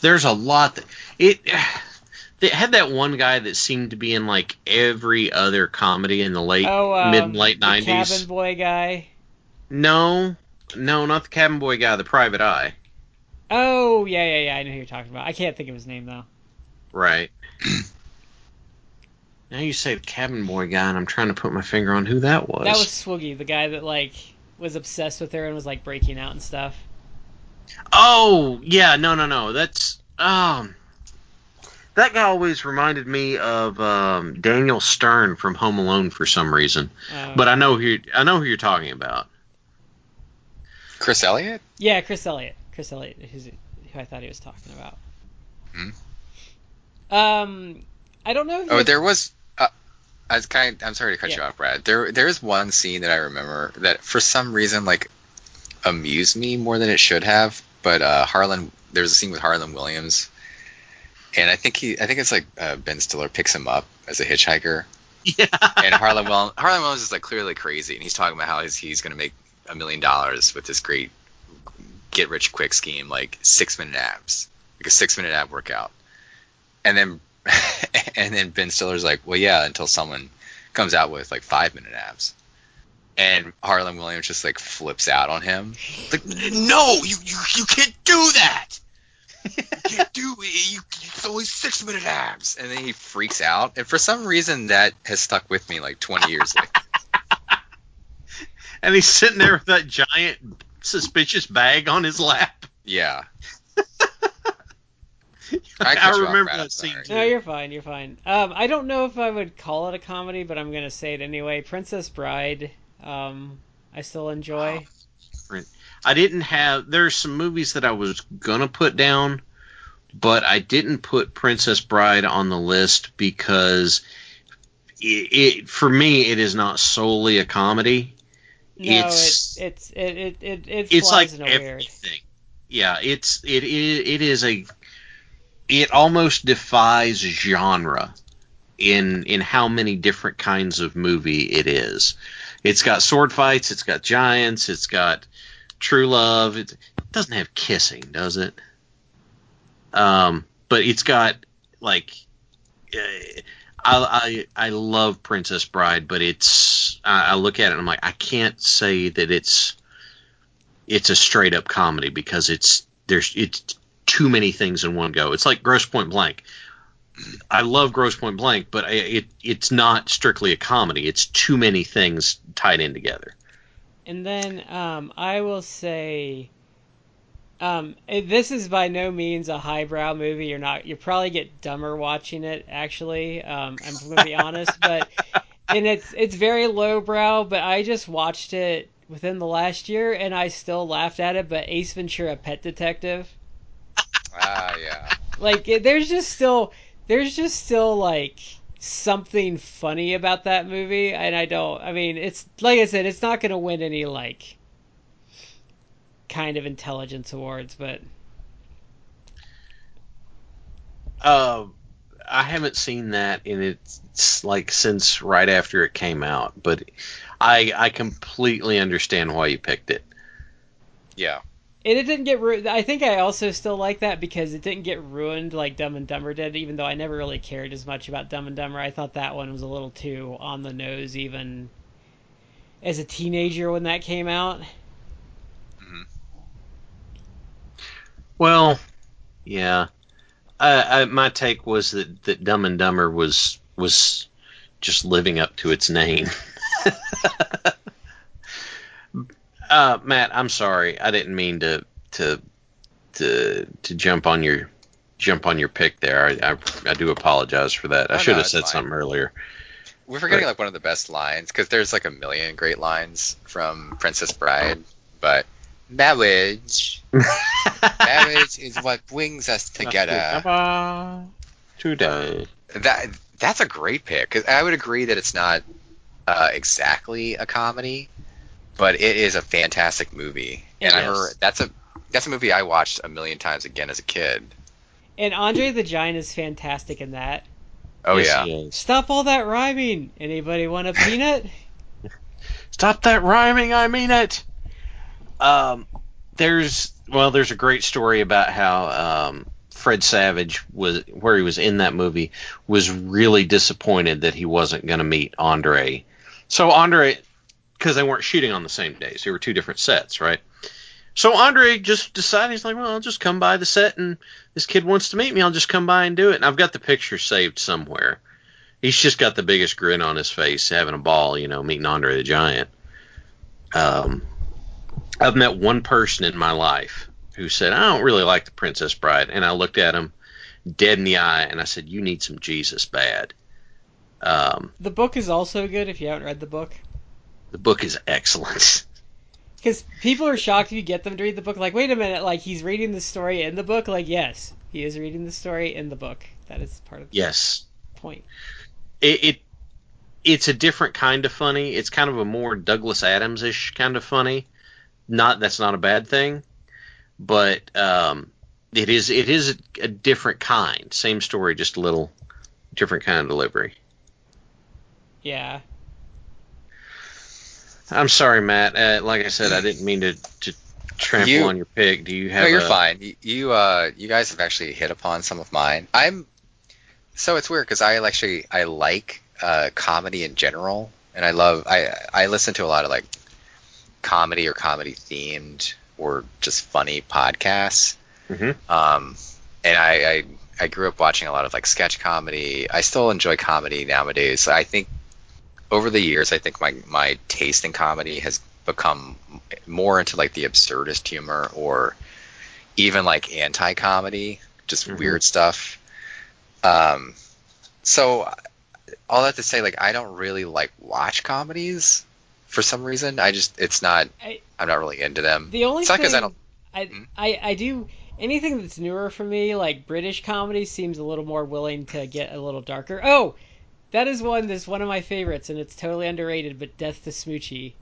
there's a lot that it. They had that one guy that seemed to be in like every other comedy in the late Oh, um, mid and late nineties. cabin boy guy. No, no, not the cabin boy guy, the private eye. Oh, yeah, yeah, yeah. I know who you're talking about. I can't think of his name though. Right. now you say the cabin boy guy, and I'm trying to put my finger on who that was. That was Swoogie, the guy that like was obsessed with her and was like breaking out and stuff. Oh, yeah, no, no, no. That's um. That guy always reminded me of um, Daniel Stern from Home Alone for some reason, Uh, but I know who I know who you're talking about. Chris Elliott? yeah, Chris Elliott. Chris Elliott, who's who I thought he was talking about. Hmm. Um, I don't know. If Oh, you- there was. Uh, I was kind. I'm sorry to cut you off, Brad. There, there is one scene that I remember that for some reason like amused me more than it should have. But uh, Harland, there's a scene with Harland Williams, and I think he, I think it's like uh, Ben Stiller picks him up as a hitchhiker, Yeah. and Harland Williams, Harland Williams is like clearly crazy, and he's talking about how he's, he's going to make a million dollars with this great get rich quick scheme, like six minute abs, like a six minute ab workout, and then and then Ben Stiller's like, well, yeah, until someone comes out with like five minute abs. And Harland Williams just like flips out on him. Like, no, you, you, you can't do that. You can't do it. You, it's only six minute abs. And then he freaks out. And for some reason, that has stuck with me like 20 years later. and he's sitting there with that giant suspicious bag on his lap. Yeah. I, cut you remember Brad, that scene sorry. too. No, you're fine. You're fine. Um, I don't know if I would call it a comedy, but I'm gonna say it anyway. Princess Bride. Um, I still enjoy. I didn't have. There's some movies that I was gonna put down, but I didn't put Princess Bride on the list because it, it for me it is not solely a comedy. No, It's- it, it's it it it, it It's like in a weird. everything. Yeah, it's it, it it is a it almost defies genre in in how many different kinds of movie it is. It's got sword fights, it's got giants, it's got true love. It, it doesn't have kissing, does it? Um, but it's got like uh, I, I I love Princess Bride, but it's I, I look at it and I'm like I can't say that it's it's a straight up comedy because it's there's it's too many things in one go. It's like Grosse Pointe Blank. I love Grosse Pointe Blank, but I, it it's not strictly a comedy. It's too many things tied in together. And then um, I will say, um, this is by no means a highbrow movie. You're not. You probably get dumber watching it. Actually, um, I'm going to be honest, but and it's it's very lowbrow. But I just watched it within the last year, and I still laughed at it. But Ace Ventura: Pet Detective, Ah, yeah. like there's just still there's just still like something funny about that movie and i don't i mean it's like i said it's not going to win any like kind of intelligence awards but Uh, I haven't seen that in it's like since right after it came out, but I I completely understand why you picked it. Yeah. And it didn't get ru- i think i also still like that because it didn't get ruined like dumb and dumber did even though i never really cared as much about dumb and dumber i thought that one was a little too on the nose even as a teenager when that came out mm-hmm. Well, yeah. I, I, my take was that, that Dumb and Dumber was was just living up to its name. uh, Matt, I'm sorry. I didn't mean to to to to jump on your jump on your pick there. I I, I do apologize for that. I No, should no, have said fine. something earlier. We're forgetting Right. like one of the best lines because there's like a million great lines from Princess Bride, but marriage, marriage is what brings us together. Today. That that's a great pick. I would agree that it's not uh, exactly a comedy, but it is a fantastic movie. It And I remember that's a that's a movie I watched a million times again as a kid. and andre the giant is fantastic in that Oh Yes, yeah. Stop all that rhyming. Anybody want a peanut? Stop that rhyming. I mean it. Um, there's well, there's a great story about how um, Fred Savage was where he was in that movie was really disappointed that he wasn't going to meet Andre. So Andre, because they weren't shooting on the same days, they were two different sets, right? So Andre just decided he's like, well, I'll just come by the set and this kid wants to meet me. I'll just come by and do it. And I've got the picture saved somewhere. He's just got the biggest grin on his face, having a ball, you know, meeting Andre the Giant. Um, I've met one person in my life who said, I don't really like the Princess Bride. And I looked at him dead in the eye and I said, You need some Jesus bad. Um, The book is also good if you haven't read the book. The book is excellent. Because people are shocked if you get them to read the book. Like, wait a minute, like he's reading the story in the book. Like, yes, he is reading the story in the book. That is part of the yes. point. It, it it's a different kind of funny. It's kind of a more Douglas Adams ish kind of funny. Not that's not a bad thing, but um, it is it is a, a different kind. Same story, just a little different kind of delivery. Yeah. I'm sorry, Matt. Uh, like I said, I didn't mean to, to trample You- on your pick. Do you have? no, you're a- fine. You, you uh you guys have actually hit upon some of mine. I'm so it's weird because I actually I like uh, comedy in general, and I love I I listen to a lot of like comedy or comedy themed or just funny podcasts. Mhm. Um, and I, I I grew up watching a lot of like sketch comedy. I still enjoy comedy nowadays. I think over the years, I think my my taste in comedy has become more into like the absurdist humor or even like anti-comedy, just Mhm. weird stuff. Um, so all that to say, like I don't really like watch comedies for some reason. I just it's not I- I'm not really into them. The only it's not thing because I don't. I, Hmm? I I do anything that's newer for me, like British comedy, seems a little more willing to get a little darker. Oh, that is one that's one of my favorites, and it's totally underrated. But Death to Smoochy.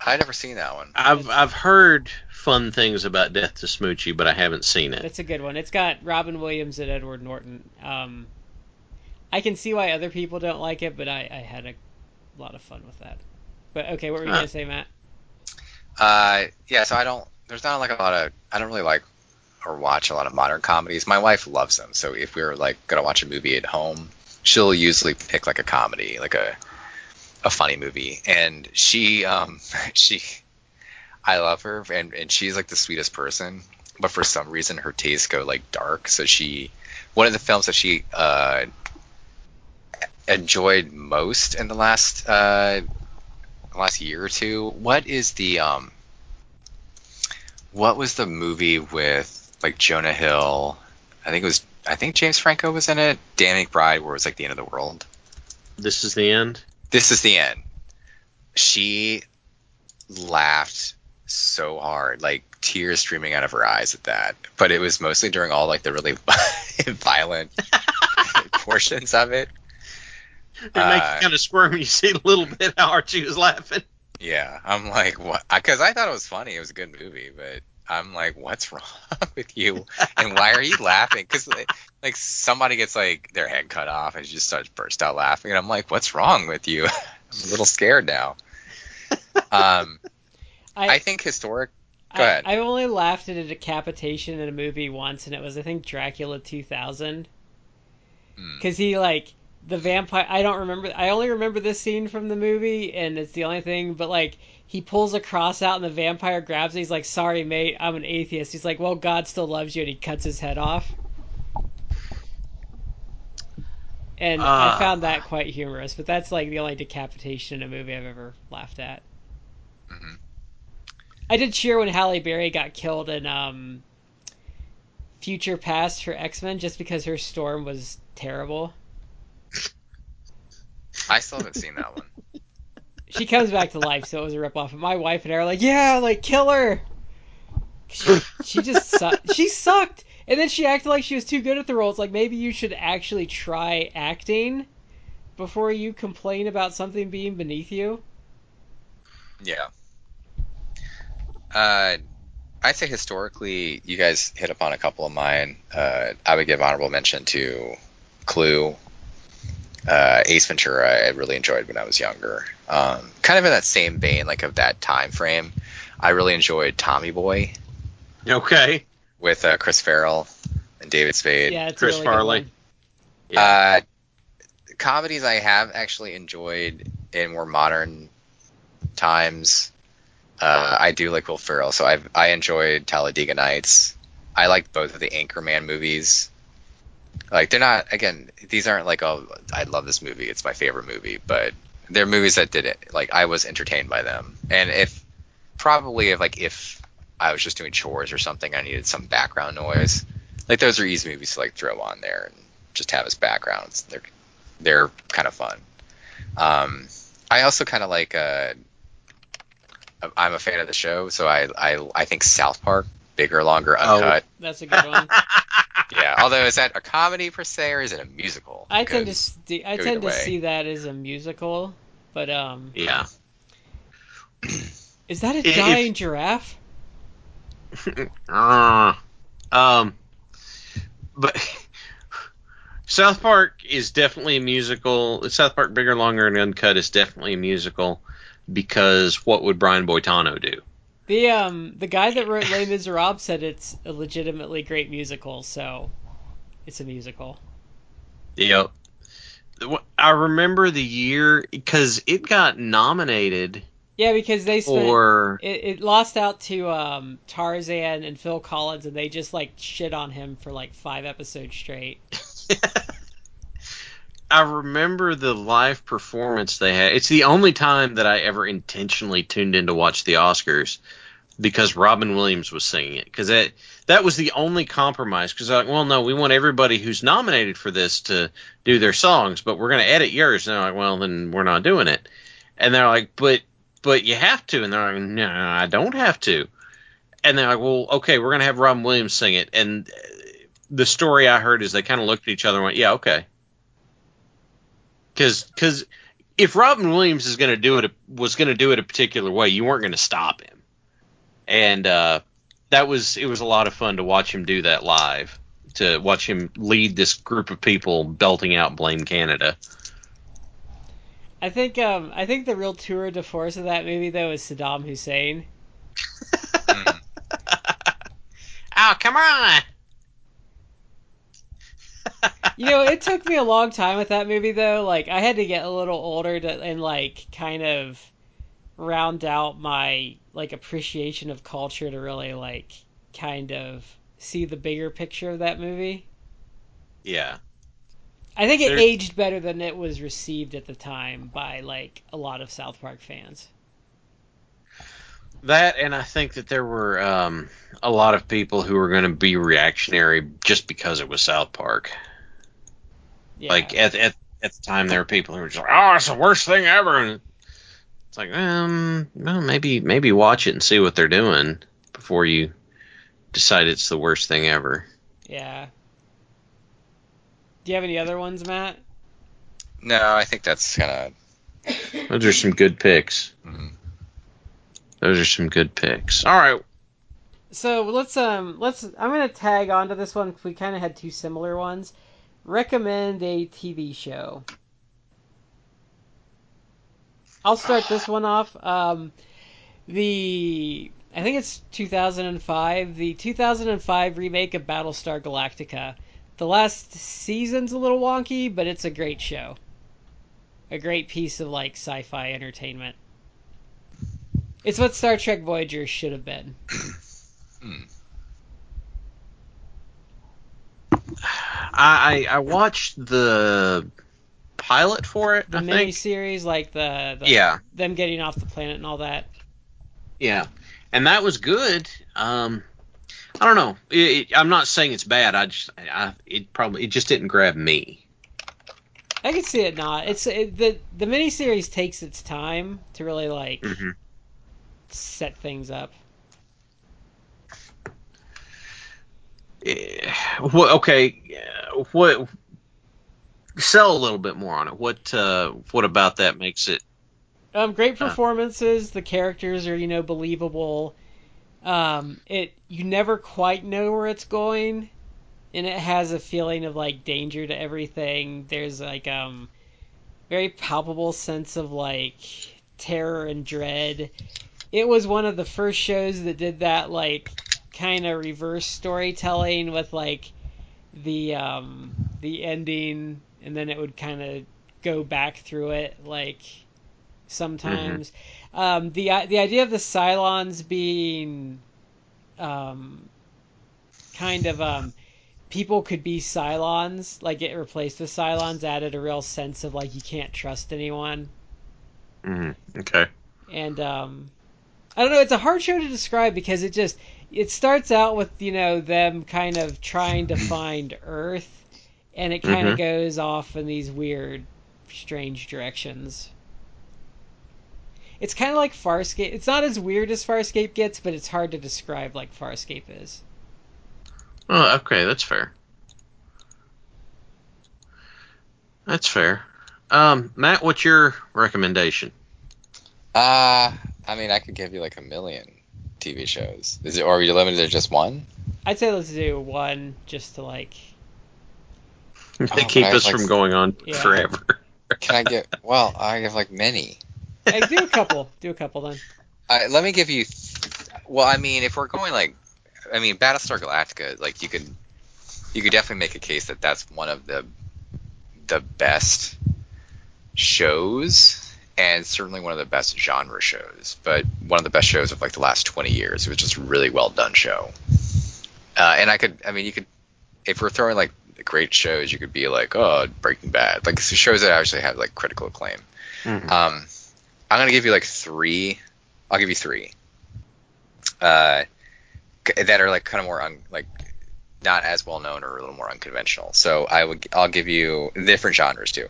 I never seen that one. I've I've heard fun things about Death to Smoochy, but I haven't seen it. That's a good one. It's got Robin Williams and Edward Norton. Um, I can see why other people don't like it, but I, I had a lot of fun with that. But okay, what were you Huh. gonna say, Matt? Uh, yeah, so I don't. There's not like a lot of. I don't really like or watch a lot of modern comedies. My wife loves them, so if we are like gonna watch a movie at home, she'll usually pick like a comedy, like a a funny movie, and she um she. I love her, and and she's like the sweetest person, but for some reason her tastes go like dark. So she, one of the films that she uh enjoyed most in the last uh last year or two. What is the um what was the movie with like Jonah Hill? I think it was I think James Franco was in it. Dan McBride where it was like the end of the world. This is the end. This is the end. She laughed so hard, like tears streaming out of her eyes at that. But it was mostly during all like the really violent portions of it. It makes Uh, you kind of squirm when you see a little bit how hard she was laughing. Yeah, I'm like, what? Because I thought it was funny. It was a good movie, but I'm like, what's wrong with you? And why are you laughing? Because like, like somebody gets like their head cut off and she just starts burst out laughing, and I'm like, what's wrong with you? I'm a little scared now. Um, I think historic. Go I, ahead. I only laughed at a decapitation in a movie once, and it was I think Dracula 2000. Hmm. Because he like the vampire. I don't remember. I only remember this scene from the movie, and it's the only thing. But like he pulls a cross out, and the vampire grabs it. He's like, "Sorry, mate, I'm an atheist." He's like, "Well, God still loves you," and he cuts his head off. And I Ah. found that quite humorous. But that's like the only decapitation in a movie I've ever laughed at. Mhm. I did cheer when Halle Berry got killed in um, Future Past for X Men, just because her storm was terrible. I still haven't seen that one. She comes back to life, so it was a ripoff. And my wife and I are like, "Yeah, like kill her." She, she just su- she sucked, and then she acted like she was too good at the role. It's like maybe you should actually try acting before you complain about something being beneath you. Yeah. Uh, I'd say historically, you guys hit upon a couple of mine. Uh, I would give honorable mention to Clue. Uh, Ace Ventura, I really enjoyed when I was younger. Um, kind of in that same vein, like of that time frame, I really enjoyed Tommy Boy Okay. with uh, Chris Farrell and David Spade. Yeah, it's Chris a really good Farley. one. Yeah. Uh, comedies I have actually enjoyed in more modern times. Uh, I do like Will Ferrell, so I've I enjoyed Talladega Nights. I like both of the Anchorman movies. Like they're not again, these aren't like oh I love this movie, it's my favorite movie, but they're movies that did it. Like I was entertained by them, and if probably if like if I was just doing chores or something, I needed some background noise. Like those are easy movies to like throw on there and just have as backgrounds. They're they're kind of fun. Um, I also kind of like. Uh, I'm a fan of the show, so I I I think South Park, bigger, longer, Oh. uncut. That's a good one. Yeah. Although is that a comedy per se or is it a musical? I tend to Because- see, I tend to way. see that as a musical, but um, yeah. is that a If- dying giraffe? Uh, um, but South Park is definitely a musical. South Park Bigger, Longer, and Uncut is definitely a musical because what would Brian Boitano do? The um the guy that wrote Les Miserables said it's a legitimately great musical, so it's a musical. Yep. I remember the year because it got nominated Yeah, because they spent for. it, it lost out to um Tarzan and Phil Collins, and they just like shit on him for like five episodes straight. I remember the live performance they had. It's the only time that I ever intentionally tuned in to watch the Oscars because Robin Williams was singing it. Because that that was the only compromise. Because like, well, no, we want everybody who's nominated for this to do their songs, but we're going to edit yours. And they're like, well, then we're not doing it. And they're like, but but you have to. And they're like, no, I don't have to. And they're like, well, okay, we're going to have Robin Williams sing it. And uh, the story I heard is they kind of looked at each other and went, yeah, okay. because Because if Robin Williams is going to do it, was going to do it a particular way, you weren't going to stop him. And uh, that was it was a lot of fun to watch him do that live, to watch him lead this group of people belting out "Blame Canada." I think um I think the real tour de force of that movie though is Saddam Hussein. Oh, come on! You know, it took me a long time with that movie though. Like I had to get a little older to and like kind of round out my like appreciation of culture to really like kind of see the bigger picture of that movie. Yeah, I think it aged better than it was received at the time by like a lot of South Park fans. that, and I think that there were um, a lot of people who were going to be reactionary just because it was South Park. Yeah. Like at, at at the time, there were people who were just like, "Oh, it's the worst thing ever," and it's like, um, well, maybe maybe watch it and see what they're doing before you decide it's the worst thing ever. yeah. Do you have any other ones, Matt? No, I think that's kind of. Those are some good picks. Mhm. Those are some good picks. All right, So let's um let's I'm gonna tag onto this one. We kind of had two similar ones. Recommend a TV show. I'll start this one off. Um, the I think it's 2005. The 2005 remake of Battlestar Galactica. The last season's a little wonky, but it's a great show. A great piece of like sci-fi entertainment. It's what Star Trek Voyager should have been. I I, I watched the pilot for it. the I mini series, like the, the Yeah, them getting off the planet and all that. yeah, and that was good. Um, I don't know. It, it, I'm not saying it's bad. I just I, it probably it just didn't grab me. I can see it not. It's it, the the mini series takes its time to really like hmm set things up. Eh, What? Okay. What? Sell a little bit more on it. What? Uh, what about that makes it? Um, great Uh. performances. The characters are you know believable. Um, it you never quite know where it's going, and it has a feeling of like danger to everything. There's like um, very palpable sense of like terror and dread. It was one of the first shows that did that like kind of reverse storytelling with like the um the ending and then it would kind of go back through it like sometimes um the the idea of the Cylons being um kind of um people could be Cylons like it replaced the Cylons added a real sense of like you can't trust anyone Mm, okay. and um, I don't know. It's a hard show to describe because it just it starts out with you know them kind of trying to find Earth, and it kind of Mhm. goes off in these weird, strange directions. It's kind of like Farscape. It's not as weird as Farscape gets, but it's hard to describe like Farscape is. Oh, okay, that's fair. That's fair. Um, Matt, what's your recommendation? Uh, I mean, I could give you like a million TV shows. Is it, or are you limited to just one? I'd say let's do one just to like. To but keep I us like- from going on Yeah. forever. Can I get? well, I have like many. Hey, do a couple. Do a couple then. Uh, let me give you. Well, I mean, if we're going like, I mean, Battlestar Galactica, like you could, you could definitely make a case that that's one of the, the best shows, and certainly one of the best genre shows. But one of the best shows of like the last twenty years. It was just a really well done show. Uh, and I could, I mean, you could, if we're throwing like great shows, you could be like, oh, Breaking Bad, like shows that actually have like critical acclaim. Mhm. Um, I'm gonna give you like three. I'll give you three. Uh, that are like kind of more un, like not as well known or a little more unconventional. So I would I'll give you different genres too.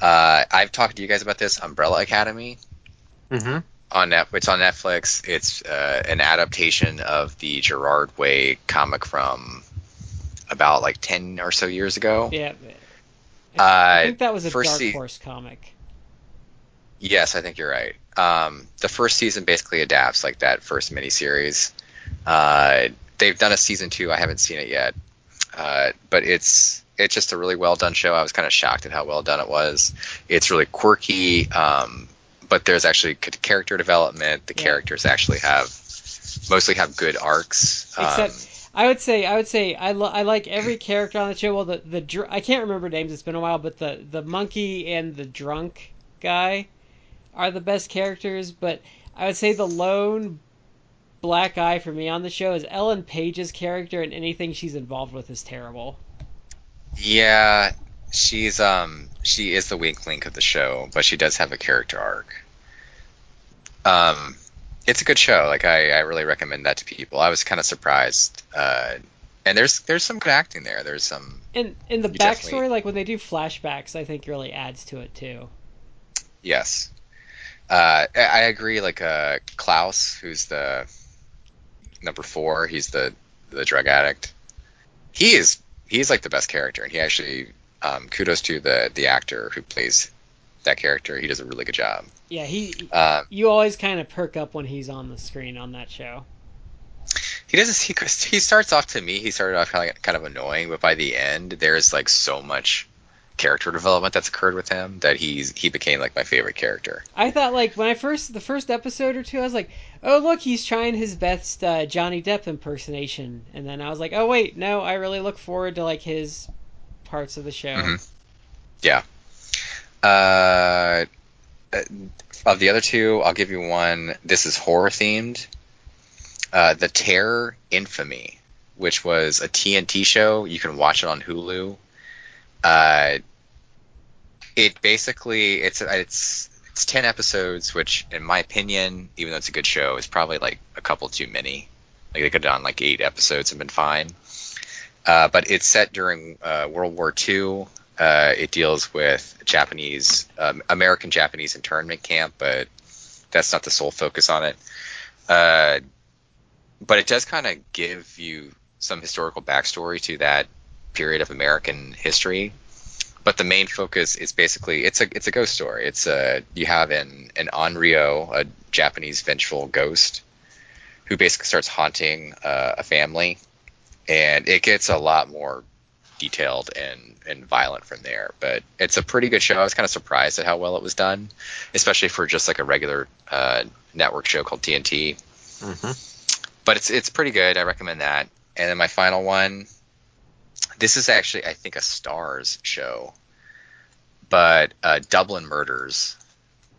Uh, I've talked to you guys about this Umbrella Academy Mhm. on Net. It's on Netflix. It's uh, an adaptation of the Gerard Way comic from about like ten or so years ago. Yeah. I Uh, think that was a Dark se- Horse comic. Yes, I think you're right. Um, the first season basically adapts like that first miniseries. Uh, they've done a season two. I haven't seen it yet, uh, but it's it's just a really well done show. I was kind of shocked at how well done it was. It's really quirky, um, but there's actually character development. The Yeah. characters actually have mostly have good arcs. Um, I would say I would say I, lo- I like every character on the show. Well, the the dr- I can't remember names. It's been a while, but the the monkey and the drunk guy are the best characters. But I would say the lone black eye for me on the show is Ellen Page's character, and anything she's involved with is terrible. Yeah, she's um she is the weak link of the show, but she does have a character arc. Um, it's a good show. Like I, I really recommend that to people. I was kind of surprised. Uh, and there's there's some good acting there. There's some And and the backstory, definitely- like when they do flashbacks, I think really adds to it too. yes. Uh, I I agree. Like uh, Klaus, who's the number four, he's the the drug addict. He is he's like the best character, and he actually um, kudos to the the actor who plays that character. He does a really good job. Yeah, he. Um, You always kind of perk up when he's on the screen on that show. he does he, he starts off to me he started off kind of, kind of annoying but by the end there's like so much character development that's occurred with him that he's he became like my favorite character I thought like when I first the first episode or two, I was like, oh look, he's trying his best uh, Johnny Depp impersonation, and then I was like, oh wait, no, I really look forward to like his parts of the show. Mhm. yeah uh of the other two i'll give you one. This is horror themed. Uh the terror infamy which was a tnt show. You can watch it on hulu. Uh it basically it's it's it's 10 episodes which in my opinion even though it's a good show is probably like a couple too many. Like they could have done like eight episodes and been fine. Uh, but it's set during uh, world war ii uh, it deals with japanese um, american japanese internment camp but that's not the sole focus on it. Uh, but it does kind of give you some historical backstory to that period of american history. But the main focus is basically it's a it's a ghost story. It's a you have an an Onryo, a Japanese vengeful ghost, who basically starts haunting uh, a family, and it gets a lot more detailed and and violent from there. But it's a pretty good show. I was kind of surprised at how well it was done, especially for just like a regular uh, network show called TNT. Mm-hmm. But it's it's pretty good. I recommend that. And then my final one. This is actually I think a Starz show, but uh, Dublin Murders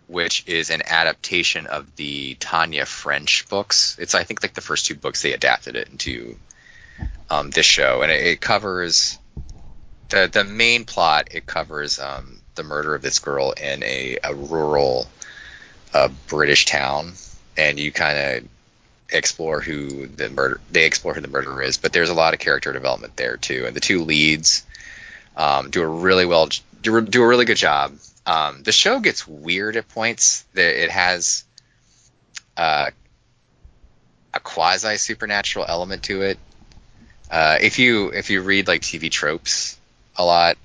which is an adaptation of the Tana French books. It's I think like the first two books they adapted it into um, this show, and it, it, covers the the main plot. It covers um, the murder of this girl in a, a rural uh, British town, and you kind of explore who the murder they explore who the murderer is. But there's a lot of character development there too, and the two leads um, do a really well do, do a really good job um, the show gets weird at points. It has uh, a quasi supernatural element to it. Uh, if you if you read like TV tropes a lot,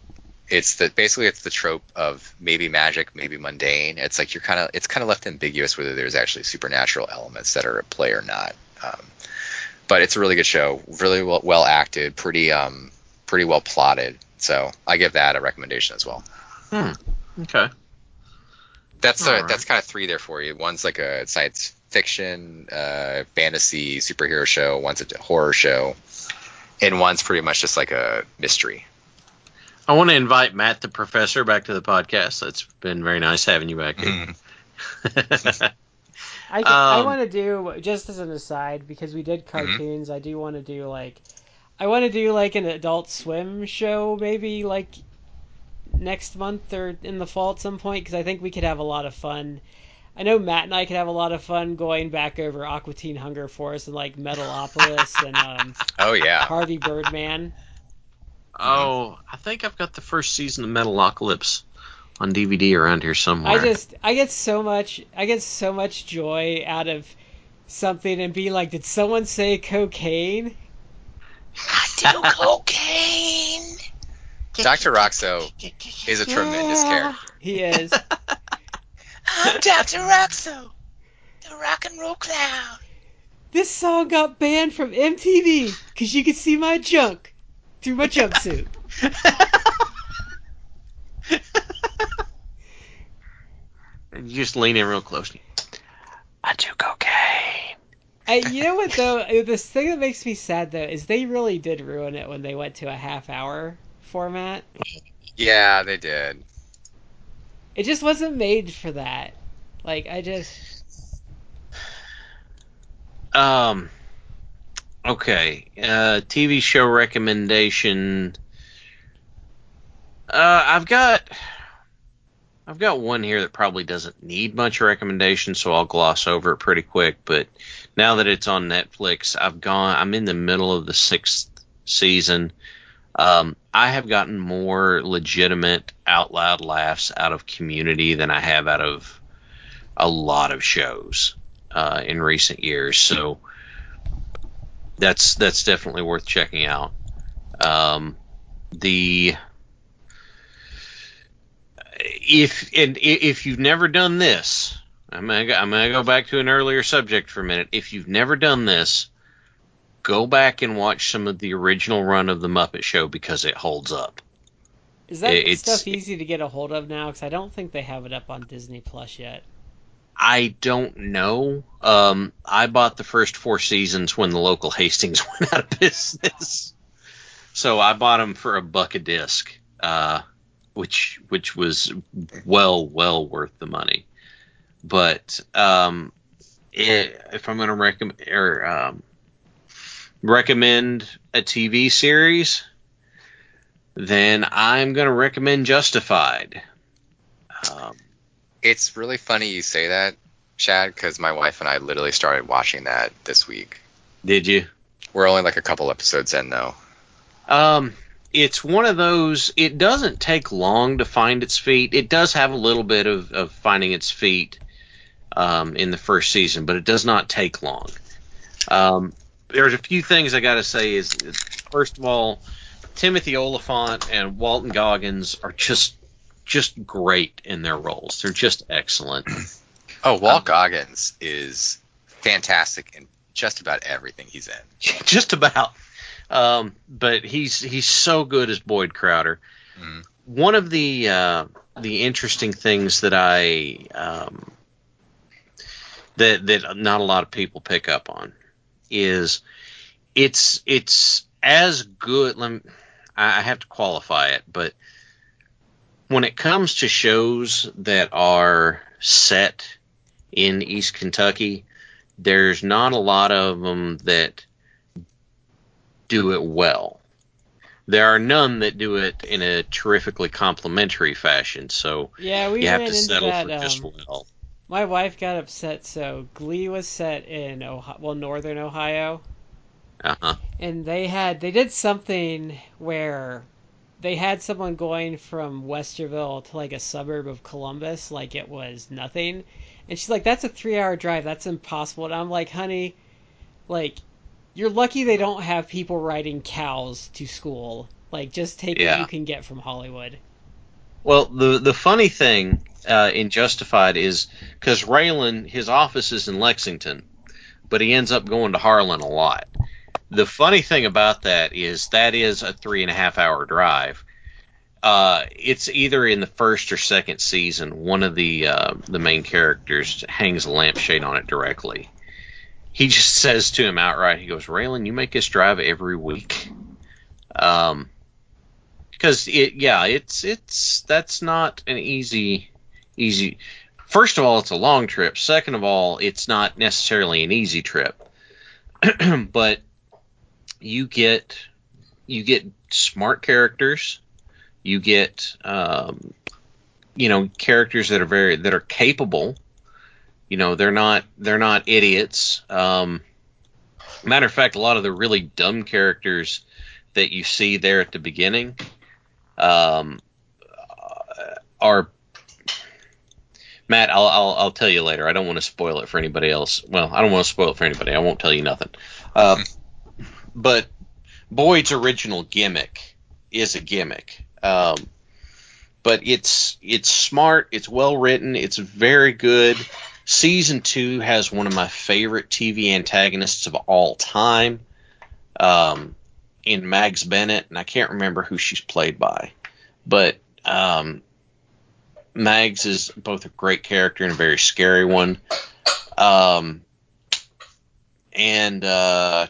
it's the basically it's the trope of maybe magic, maybe mundane. It's like you're kind of it's kind of left ambiguous whether there's actually supernatural elements that are at play or not. Um, but it's a really good show, really well, well acted, pretty um pretty well plotted. So I give that a recommendation as well. Hmm. Okay. That's uh, right. that's kind of three there for you. One's like a science fiction, uh, fantasy superhero show. One's a horror show, and one's pretty much just like a mystery. I want to invite Matt the professor back to the podcast. It's been very nice having you back here. Mm. I, um, I want to do just as an aside because we did mm-hmm. cartoons. Mm-hmm. I do want to do like I want to do like an Adult Swim show, maybe like next month or in the fall at some point because I think we could have a lot of fun. I know Matt and I could have a lot of fun going back over Aqua Teen Hunger Force and like Metalocalypse and um, oh yeah Harvey Birdman. Oh, I think I've got the first season of Metalocalypse on DVD around here somewhere. I just I get so much I get so much joy out of something and being like, did someone say cocaine? I do cocaine. Dr. Rockso is a tremendous character. He is. I'm Dr. Rockso, the rock and roll clown. This song got banned from MTV because you could see my junk through my jumpsuit. and you just lean in real close. I do cocaine. I, you know what though? This thing that makes me sad though is they really did ruin it when they went to a half hour format. Yeah, they did. It just wasn't made for that. Like I just um okay, uh TV show recommendation uh I've got I've got one here that probably doesn't need much recommendation, so I'll gloss over it pretty quick. But now that it's on Netflix, I've gone. I'm in the middle of the sixth season. Um, I have gotten more legitimate out loud laughs out of Community than I have out of a lot of shows uh, in recent years. So that's that's definitely worth checking out. Um, the if and if you've never done this, I'm gonna, I'm gonna go back to an earlier subject for a minute. If you've never done this, go back and watch some of the original run of the Muppet Show because it holds up. Is that it's, stuff easy to get a hold of now? Because I don't think they have it up on Disney Plus yet. I don't know. Um, I bought the first four seasons when the local Hastings went out of business, so I bought them for a buck a disc, uh, which which was well well worth the money. But um, it, if I'm going to recommend or um, recommend a TV series, then I'm going to recommend Justified. Um, it's really funny you say that, Chad, because my wife and I literally started watching that this week. Did you? We're only like a couple episodes in, though. Um, it's one of those. It doesn't take long to find its feet. It does have a little bit of, of finding its feet um, in the first season, but it does not take long. Um, there's a few things I got to say. Is, first of all, Timothy Olyphant and Walton Goggins are just just great in their roles. They're just excellent. Oh, Walt um, Goggins is fantastic in just about everything he's in. Just about. Um, but he's he's so good as Boyd Crowder. Mhm. One of the uh, the interesting things that I um, that that not a lot of people pick up on is it's it's as good. Let me, I have to qualify it, but when it comes to shows that are set in East Kentucky, there's not a lot of them that do it well. There are none that do it in a terrifically complimentary fashion, so Yeah, we you have to settle that. for just um, well. my wife got upset. So Glee was set in Ohio, well, northern Ohio, Uh huh. and they had they did something where they had someone going from Westerville to like a suburb of Columbus, like it was nothing. And she's like, "That's a three-hour drive. That's impossible." And I'm like, "Honey, like, you're lucky they don't have people riding cows to school. Like, just take Yeah. what you can get from Hollywood." Well, the the funny thing uh, in Justified is because Raylan, his office is in Lexington, but he ends up going to Harlan a lot. The funny thing about that is that is a three and a half hour drive. Uh, it's either in the first or second season. One of the uh, the main characters hangs a lampshade on it directly. He just says to him outright, he goes, "Raylan, you make us drive every week." Um, because it yeah it's it's that's not an easy easy first of all it's a long trip second of all it's not necessarily an easy trip but you get you get smart characters you get um, you know characters that are very that are capable you know they're not they're not idiots um, matter of fact a lot of the really dumb characters that you see there at the beginning um, are Matt. I'll, I'll I'll tell you later. I don't want to spoil it for anybody else. Well, I don't want to spoil it for anybody. I won't tell you nothing. Uh, but Boyd's original gimmick is a gimmick. Um, but it's it's smart. It's well written. It's very good. Season two has one of my favorite TV antagonists of all time. Um, in Mags Bennett, and I can't remember who she's played by, but um, Mags is both a great character and a very scary one. Um, and uh,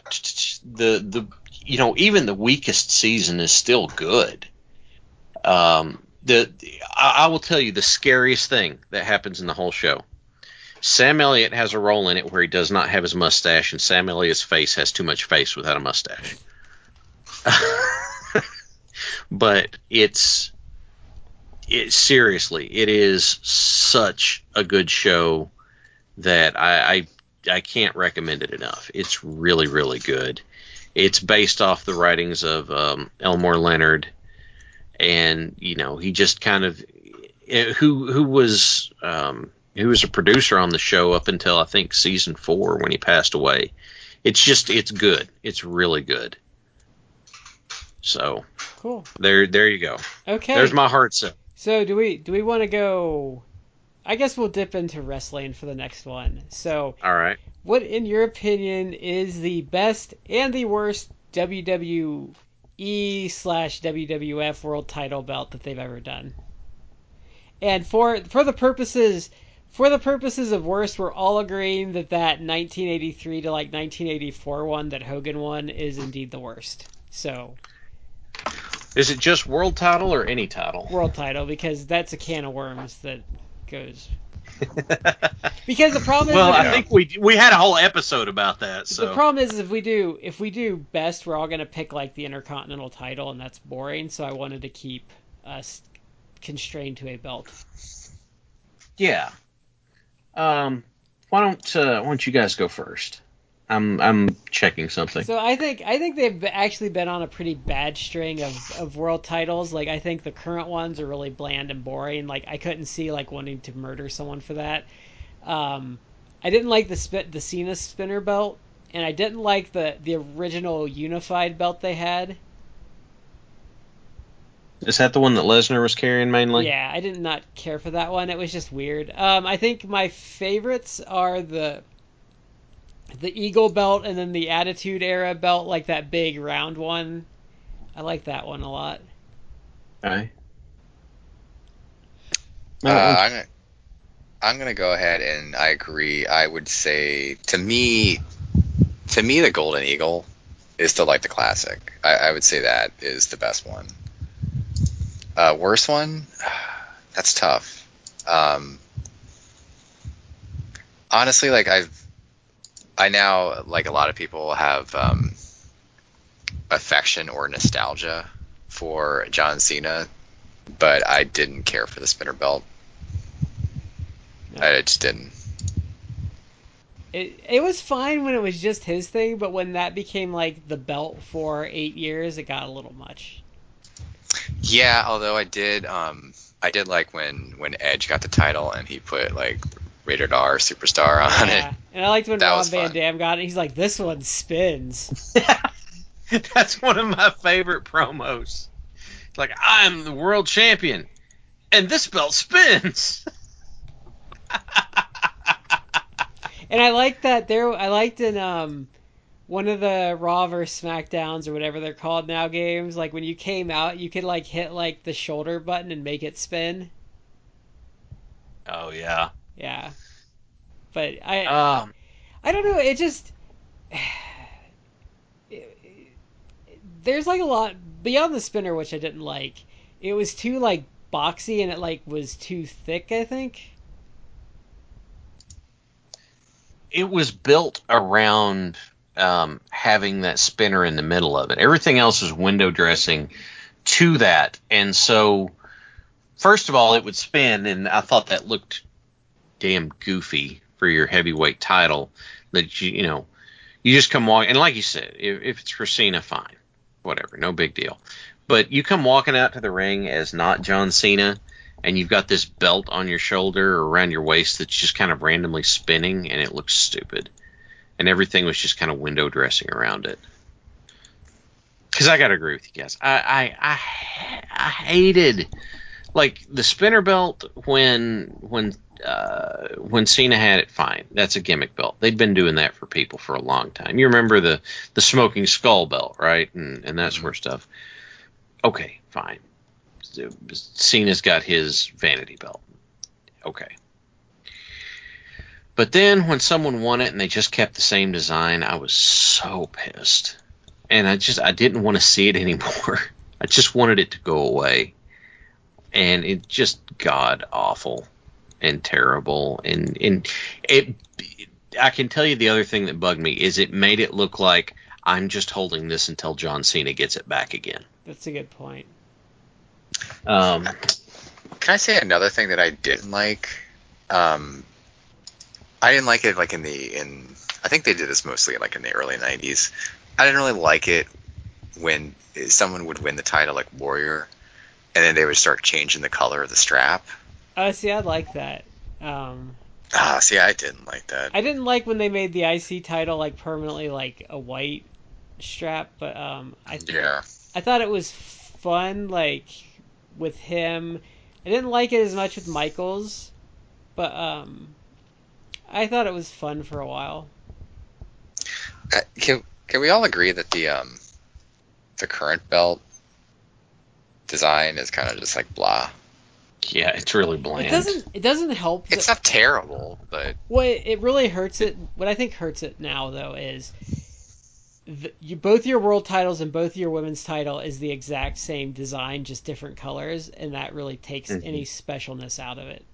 the the you know even the weakest season is still good. Um, the I, I will tell you the scariest thing that happens in the whole show. Sam Elliott has a role in it where he does not have his mustache, and Sam Elliott's face has too much face without a mustache. but it's it seriously it is such a good show that I, I I can't recommend it enough. It's really really good. It's based off the writings of um, Elmore Leonard, and you know he just kind of eh, who who was um, who was a producer on the show up until I think season four when he passed away. It's just it's good. It's really good. So Cool. there there you go. Okay. There's my heart set. So do we do we want to go? I guess we'll dip into wrestling for the next one. So, All right. what, in your opinion, is the best and the worst WWE slash WWF World Title belt that they've ever done? And for for the purposes for the purposes of worst, we're all agreeing that that 1983 to like 1984 one that Hogan won is indeed the worst. So Is it just world title or any title? world title because that's a can of worms that goes because the problem is well, I think we we had a whole episode about that. the So problem is if we do if we do best we're all gonna pick like the intercontinental title and that's boring so I wanted to keep us constrained to a belt. yeah. Um, why don't uh, why don't you guys go first? I'm I'm checking something. So I think I think they've actually been on a pretty bad string of, of world titles. Like I think the current ones are really bland and boring. Like I couldn't see like wanting to murder someone for that. Um, I didn't like the spit the Cena spinner belt, and I didn't like the the original unified belt they had. Is that the one that Lesnar was carrying mainly? Yeah, I did not care for that one. It was just weird. Um, I think my favorites are the the Eagle belt and then the Attitude Era belt, like that big round one. I like that one a lot. Okay. Uh, I'm gonna, I'm gonna go ahead and I agree. I would say to me, to me, the Golden Eagle is still like the classic. I, I would say that is the best one. Uh, worst one, that's tough. Um, honestly, like I've, I now like a lot of people have um, affection or nostalgia for John Cena, but I didn't care for the spinner belt. I just didn't. It it was fine when it was just his thing, but when that became like the belt for eight years, it got a little much. Yeah, although I did, um, I did like when when Edge got the title and he put like rated R superstar on Yeah, it. and I liked when That Rob was Van fun. Dam got it. He's like, "This one spins." That's one of my favorite promos. Like I'm the world champion, and this belt spins. And I like that there. I liked in um one of the Raw vs Smackdowns or whatever they're called now games. Like when you came out, you could like hit like the shoulder button and make it spin. Oh yeah. Yeah, but I Um. I don't know. It just there's like a lot beyond the spinner, which I didn't like. It was too like boxy and it like was too thick. I think. it was built around um, having that spinner in the middle of it. Everything else was window dressing to that, and so first of all, it would spin, and I thought that looked damn goofy for your heavyweight title. That you you know you just come walk, and like you said, if, if it's Cena, fine, whatever, no big deal. But you come walking out to the ring as not John Cena, and you've got this belt on your shoulder or around your waist that's just kind of randomly spinning and it looks stupid. And everything was just kind of window dressing around it. Because I got to agree with you guys. I, I, I, I hated like the spinner belt when when uh, when Cena had it. Fine, that's a gimmick belt. They'd been doing that for people for a long time. You remember the the smoking skull belt, right? And and that sort of stuff. Okay, fine. Cena's got his vanity belt. Okay. But then when someone won it and they just kept the same design, I was so pissed. And I just I didn't want to see it anymore. I just wanted it to go away. And it just god awful and terrible and and it I can tell you the other thing that bugged me is it made it look like I'm just holding this until John Cena gets it back again. That's a good point. Um, Can I say another thing that I didn't like? Um, I didn't like it like in the in. I think they did this mostly like in the early '90s. I didn't really like it when someone would win the title like Warrior, and then they would start changing the color of the strap. Oh, see, I like that. Um, Ah, see, I didn't like that. I didn't like when they made the IC title like permanently like a white strap, but um, I Yeah. I thought it was fun like with him. I didn't like it as much with Michaels, but um, I thought it was fun for a while. Uh, Can can we all agree that the um the current belt design is kind of just like blah? yeah, it's really bland. It doesn't it doesn't help. It's not terrible, but What it really hurts it. What I think hurts it now though is. The, you, both your world titles and both your women's title is the exact same design, just different colors, and that really takes Mhm. any specialness out of it.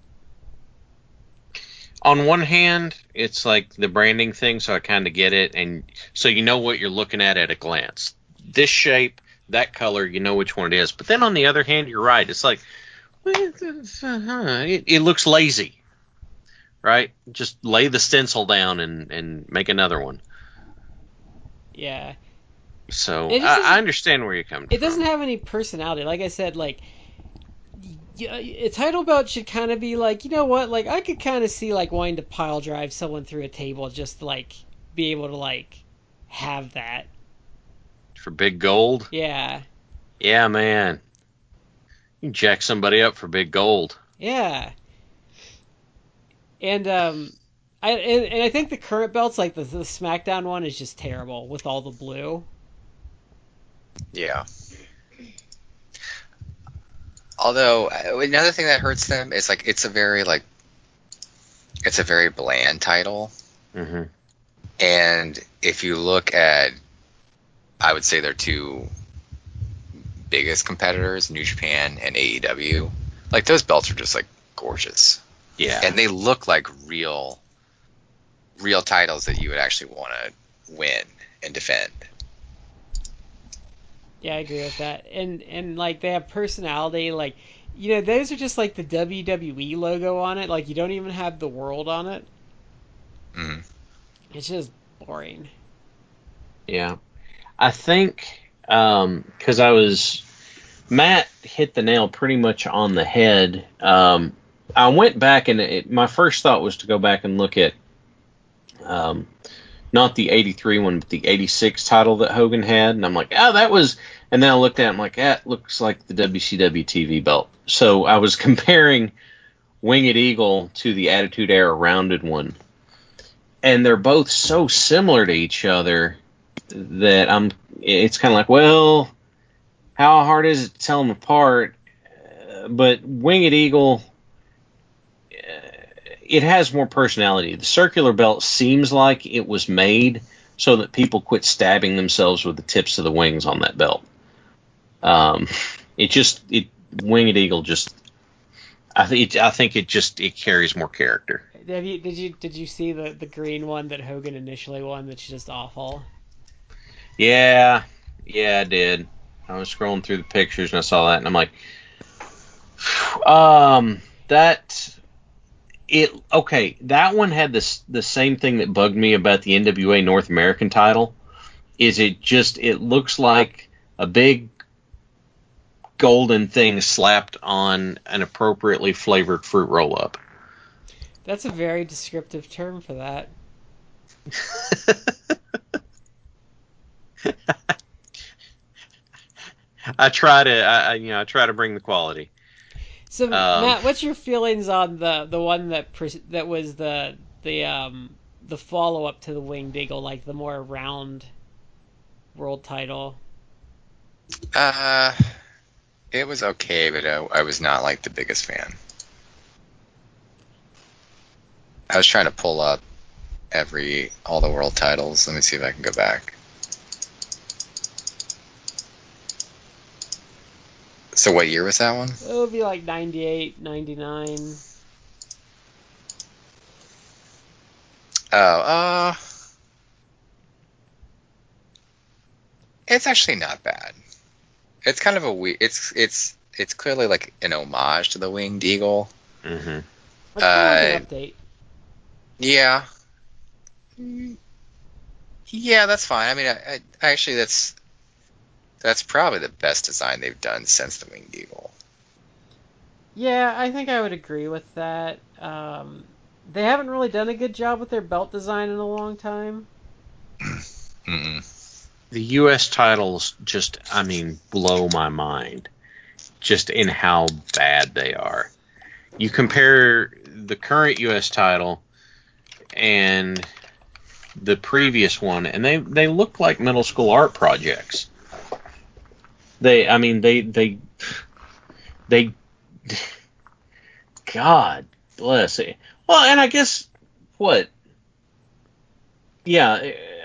on one hand, it's like the branding thing, so I kind of get it, and so you know what you're looking at at a glance. This shape, that color, you know which one it is. But then on the other hand, you're right. It's like well, it's, uh, it, it looks lazy, right? Just lay the stencil down and and make another one. Yeah, So I, I understand where you're coming it from. doesn't have any personality. Like I said, like a title belt should kind of be like, you know what? Like I could kind of see like wanting to pile drive someone through a table just to like be able to like have that. For big gold. Yeah, Yeah, man. You can jack somebody up for big gold. yeah. And um, I and, and I think the current belts, like the, the SmackDown one, is just terrible with all the blue. Yeah. Although uh, another thing that hurts them is like it's a very like it's a very bland title, Mm-hmm. and if you look at, I would say their two biggest competitors, New Japan and AEW, like those belts are just like gorgeous, Yeah. and they look like real, real titles that you would actually want to win and defend. Yeah, I agree with that. And and like they have personality. Like you know, those are just like the WWE logo on it. Like you don't even have the world on it. Mhm. It's just boring. Yeah. I think because I was Matt hit the nail pretty much on the head. Um, I went back and it, my first thought was to go back and look at um, not the 83 one, but the 86 title that Hogan had. And I'm like, oh, that was. And then I looked at it, I'm like, that looks like the WCW TV belt. So I was comparing Winged Eagle to the Attitude Era rounded one. And they're both so similar to each other that I'm. It's kind of like, well, how hard is it to tell them apart? Uh, but Winged Eagle, uh, it has more personality. The circular belt seems like it was made so that people quit stabbing themselves with the tips of the wings on that belt. Um, it just it Winged Eagle just. I think I think it just it carries more character. Have you did you did you see the the green one that Hogan initially won? That's just awful. Yeah, yeah, I did. I was scrolling through the pictures and I saw that, and I'm like, um, that it okay. That one had this the same thing that bugged me about the NWA North American title. Is it just it looks like a big golden thing slapped on an appropriately flavored fruit roll up. That's a very descriptive term for that. I try to, I, I- you know, I try to bring the quality. So Um, Matt, what's your feelings on the the one that pres- that was the the um the follow up to the Winged Eagle, like the more round world title? Uh, it was okay, but I, I was not like the biggest fan. I was trying to pull up every all the world titles. Let me see if I can go back. So what year was that one? It would be like 98, 99. Oh, uh, it's actually not bad. It's kind of a we. It's it's it's clearly like an homage to the winged eagle. Mm-hmm. Let's Uh, update. Yeah. Mm, Yeah, that's fine. I mean, I, I actually that's that's probably the best design they've done since the winged eagle. Yeah, I think I would agree with that. Um, they haven't really done a good job with their belt design in a long time. Mm-mm. The U.S. titles just, I mean, blow my mind, just in how bad they are. You compare the current U.S. title and the previous one, and they they look like middle school art projects. They, I mean, they they they. God bless it. Well, and I guess what? Yeah,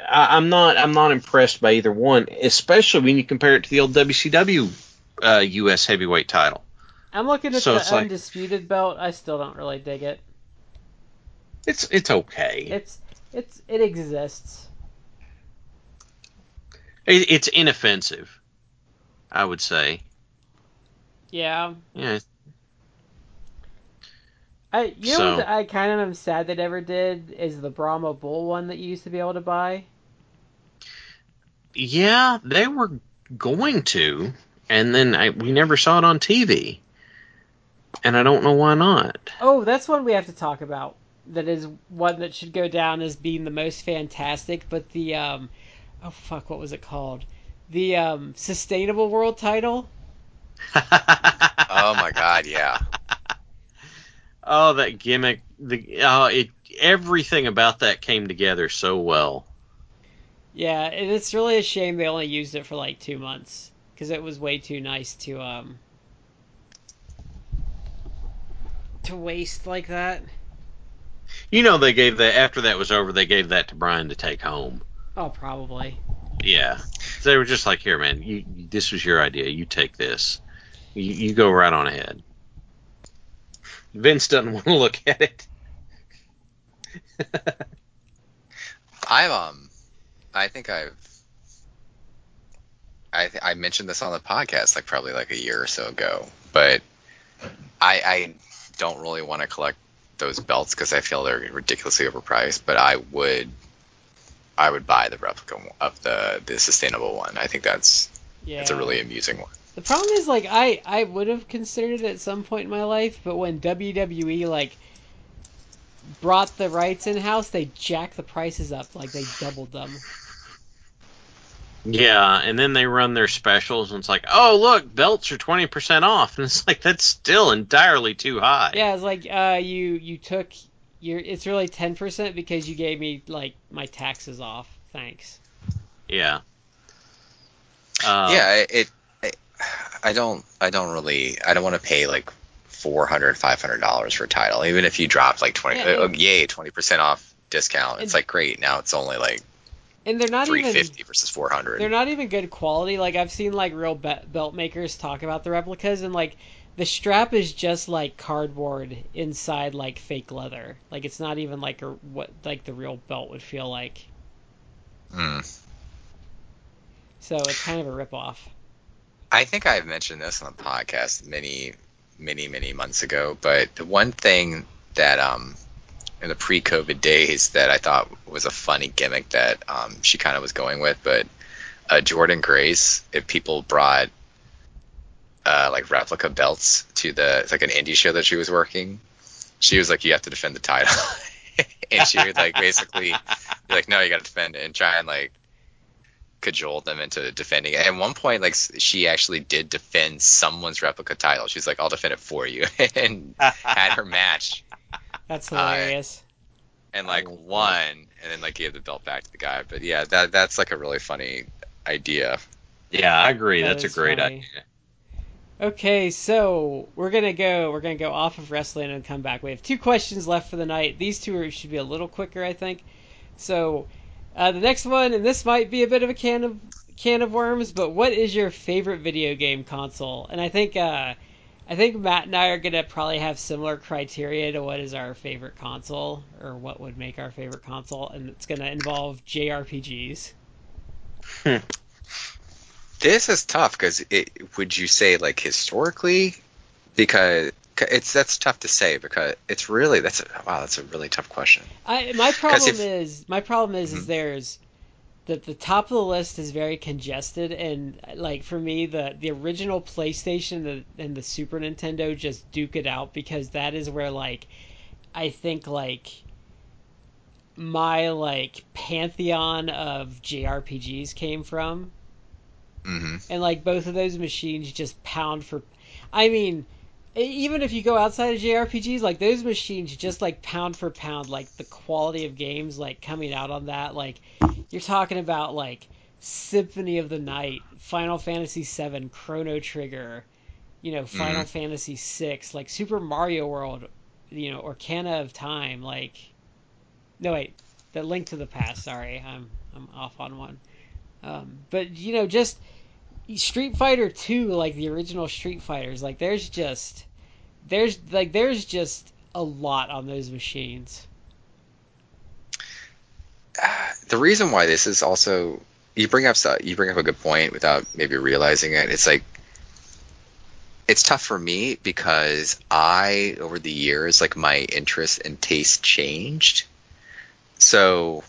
I, I'm not. I'm not impressed by either one, especially when you compare it to the old WCW uh, U.S. heavyweight title. I'm looking at So the it's like- undisputed belt. I still don't really dig it. It's it's okay. It's it's it exists. It, it's inoffensive, I would say. Yeah. Yeah, I you know what I kind of am sad they never did is the Brahma Bull one that you used to be able to buy. yeah, they were going to, and then I, we never saw it on TV, and I don't know why not. Oh, that's one we have to talk about. That is one that should go down as being the most fantastic, but the um oh fuck, what was it called? The um sustainable world title? Oh my god, yeah. Oh, that gimmick the uh, it everything about that came together so well. Yeah, and it's really a shame they only used it for like two months because it was way too nice to um to waste like that. You know, they gave that after that was over, they gave that to Bryan to take home. Oh, probably. Yeah, they were just like, "Here, man, you, this was your idea. You take this. You, you go right on ahead." Vince doesn't want to look at it. I've um, I think I've, I th- I mentioned this on the podcast like probably like a year or so ago, but I I don't really want to collect those belts because I feel they're ridiculously overpriced. But I would, I would buy the replica of the the sustainable one. I think that's Yeah. it's a really amusing one. The problem is, like, I I would have considered it at some point in my life, but when WWE like brought the rights in house, they jacked the prices up, like they doubled them. Yeah, and then they run their specials, and it's like, "Oh, look, belts are twenty percent off," and it's like that's still entirely too high. Yeah, it's like uh, you you took your it's really ten percent because you gave me like my taxes off. Thanks. Yeah. Uh, yeah, it, it I, I don't I don't really I don't want to pay like 400 500 dollars for a title even if you dropped like 20 Yeah, and- yay 20% off discount it's And- like great now it's only like And they're not even 350 versus 400 they're not even good quality. Like I've seen like real be- belt makers talk about the replicas, and like the strap is just like cardboard inside like fake leather. Like it's not even like a, what like the real belt would feel like. Hmm. So it's kind of a ripoff. I think I've mentioned this on the podcast many, many, many months ago, but the one thing that um in the pre-COVID days that I thought was a funny gimmick that um, she kind of was going with, but uh, Jordan Grace, if people brought uh, like replica belts to the it's like an indie show that she was working, she was like, "You have to defend the title," and she would like basically be like, "No, you got to defend it," and try and like cajole them into defending it. At one point, like she actually did defend someone's replica title. She's like, "I'll defend it for you," and had her match That's Uh, hilarious. and like I love that. won, and then like gave the belt back to the guy. But yeah, that that's like a really funny idea. Yeah, I agree. That That's a great funny. idea. Okay, so we're gonna go. We're gonna go off of wrestling and come back. We have two questions left for the night. These two are, should be a little quicker, I think. So, uh, the next one, and this might be a bit of a can of can of worms, but what is your favorite video game console? And I think uh, I think Matt and I are gonna probably have similar criteria to what is our favorite console or what would make our favorite console, and it's gonna involve JRPGs. This is tough because it would you say like historically because it's that's tough to say because it's really that's a, wow that's a really tough question. I my problem if- is my problem is is Mhm. there's that the top of the list is very congested and like for me the the original PlayStation and the Super Nintendo just duke it out because that is where like I think like my like pantheon of JRPGs came from hmm and like both of those machines just pound for i mean even if you go outside of jrpgs like those machines just like pound for pound like the quality of games like coming out on that. Like you're talking about like symphony of the night final fantasy VII, chrono trigger you know final fantasy VI, like super mario world you know Ocarina of time like no wait the link to the past sorry i'm i'm off on one. Um, but you know just Street Fighter 2 like the original Street Fighters like there's just there's like there's just a lot on those machines. The reason why this is also you bring up you bring up a good point without maybe realizing it. It's like it's tough for me because I over the years like my interest and taste changed. So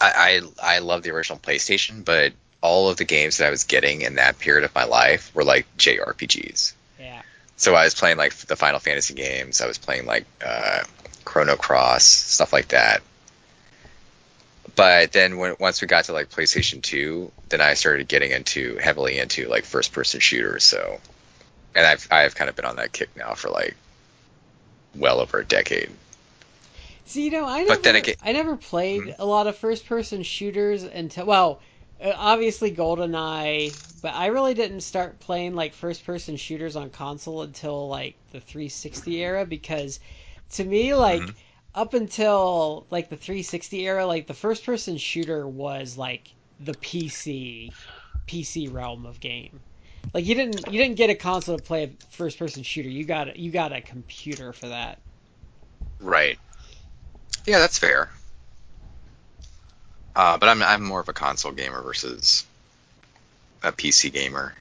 I, I I love the original PlayStation, but all of the games that I was getting in that period of my life were like JRPGs. Yeah. So I was playing like the Final Fantasy games. I was playing like uh, Chrono Cross stuff like that. But then when once we got to like PlayStation 2, then I started getting into heavily into like first person shooters. So, and I've I've kind of been on that kick now for like well over a decade. See, you know, I never, again- I never played Mhm. a lot of first-person shooters until, well, obviously GoldenEye, but I really didn't start playing like first-person shooters on console until like the 360 era because, to me, like Mhm. up until like the 360 era, like the first-person shooter was like the PC, PC realm of game. Like you didn't you didn't get a console to play a first-person shooter. You got a, you got a computer for that. Right. Yeah, that's fair. Uh, but I'm I'm more of a console gamer versus a PC gamer.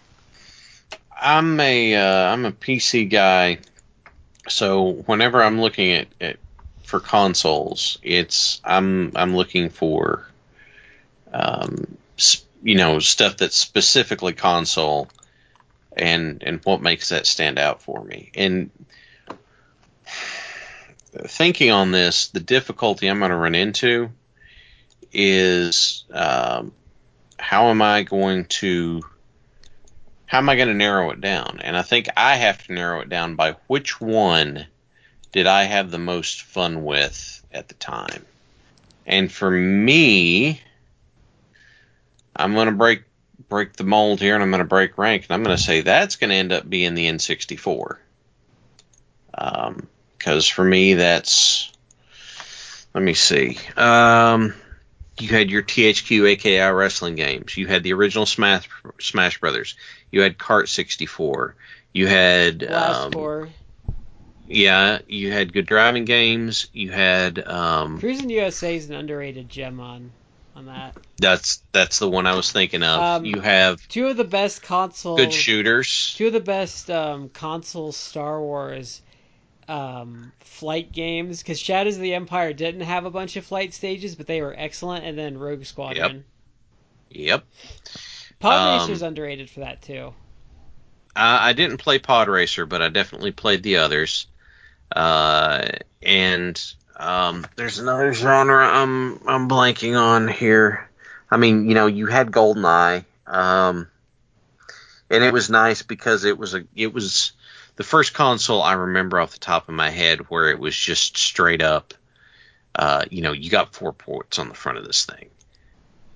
I'm a uh, I'm a PC guy, so whenever I'm looking at, at for consoles, it's I'm I'm looking for um, s- you know stuff that's specifically console, and and what makes that stand out for me. And thinking on this, the difficulty I'm going to run into is um, how am I going to how am I going to narrow it down? And I think I have to narrow it down by which one did I have the most fun with at the time. And for me, I'm going to break break the mold here, and I'm going to break rank, and I'm going to say that's going to end up being the N64. Because for me, that's let me see. Um, you had your THQ AKI wrestling games. You had the original Smash Smash Brothers. You had Kart 64. You had Blast um, Four. yeah. You had good driving games. You had um, Cruis'n USA is an underrated gem on on that. that's that's the one I was thinking of. Um, you have Two of the best console good shooters. two of the best um, console Star Wars um, flight games because Shadows of the Empire didn't have a bunch of flight stages, but they were excellent. And then Rogue Squadron. Yep. Pod Um, Racer's underrated for that too. I, I didn't play Pod Racer, but I definitely played the others. Uh, and um, there's another genre I'm I'm blanking on here. I mean, you know, you had GoldenEye, um, and it was nice because it was a it was the first console I remember off the top of my head where it was just straight up. Uh, you know, you got four ports on the front of this thing.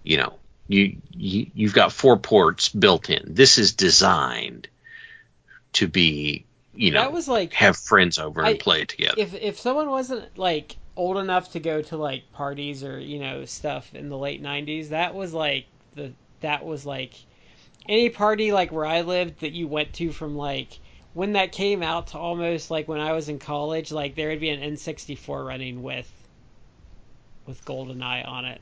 You know, you, you you've got four ports built in. This is designed to be, you know, that was like have friends over and play together. if if someone wasn't like old enough to go to like parties or you know stuff in the late 90s that was like the that was like any party like where I lived that you went to from like when that came out to almost like when I was in college like there would be an N64 running with with GoldenEye on it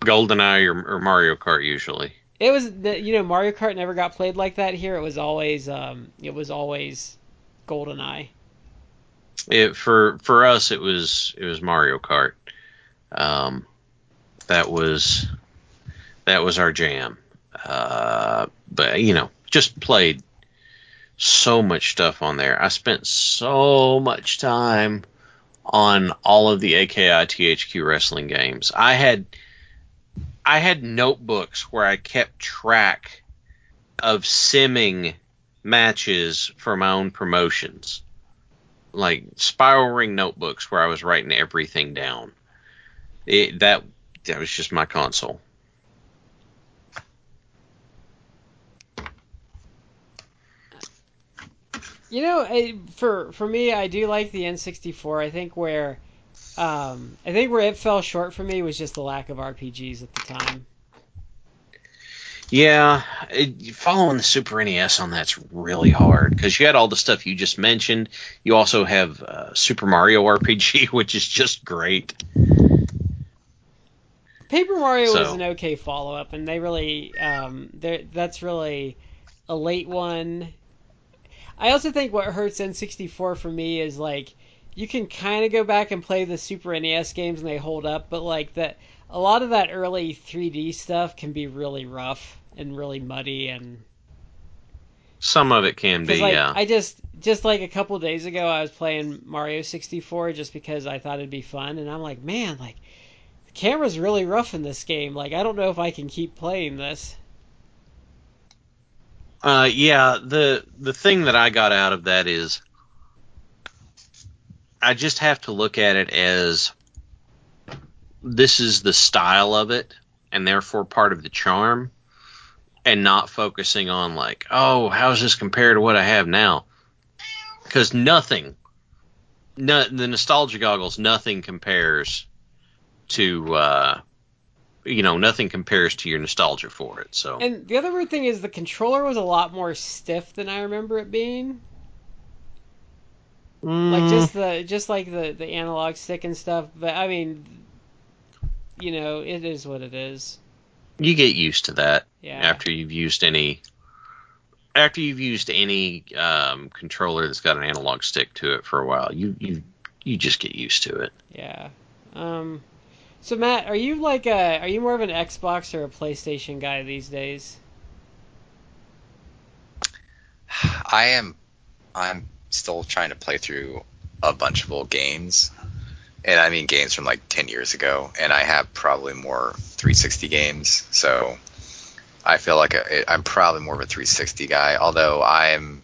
GoldenEye or, or Mario Kart usually. it was the, you know Mario Kart never got played like that here it was always um it was always GoldenEye It for for us it was it was Mario Kart. Um, that was that was our jam. Uh, but you know, just played so much stuff on there. I spent so much time on all of the AKI THQ wrestling games. I had I had notebooks where I kept track of simming matches for my own promotions like spiral ring notebooks where I was writing everything down. It, that that was just my console. You know, I, for for me, I do like the N64. I think where, um, I think where it fell short for me was just the lack of RPGs at the time. Yeah, it, following the Super NES on that's really hard because you had all the stuff you just mentioned. You also have uh, Super Mario RPG, which is just great. Paper Mario was an okay follow up, and they really, um, that's really a late one. I also think what hurts N64 for me is like you can kind of go back and play the Super NES games and they hold up, but like that a lot of that early 3D stuff can be really rough and really muddy and Some of it can be, like yeah. I just just like a couple days ago, I was playing Mario 64 just because I thought it'd be fun, and I'm like, man, like the camera's really rough in this game. Like I don't know if I can keep playing this. Uh, yeah, the the thing that I got out of that is I just have to look at it as this is the style of it, and therefore part of the charm, and not focusing on like, oh, how's this compared to what I have now? Because nothing, no, the nostalgia goggles, nothing compares to, uh, you know, nothing compares to your nostalgia for it. So And the other weird thing is the controller was a lot more stiff than I remember it being. Like Mm, just the just like the the analog stick and stuff. But I mean, you know, it is what it is. you get used to that Yeah. after you've used any. After you've used any um, controller that's got an analog stick to it for a while, you you you just get used to it. Yeah. Um. So Matt, are you like a are you more of an Xbox or a PlayStation guy these days? I am I'm still trying to play through a bunch of old games. And I mean games from like 10 years ago and I have probably more 360 games. So I feel like I, I'm probably more of a 360 guy, although I'm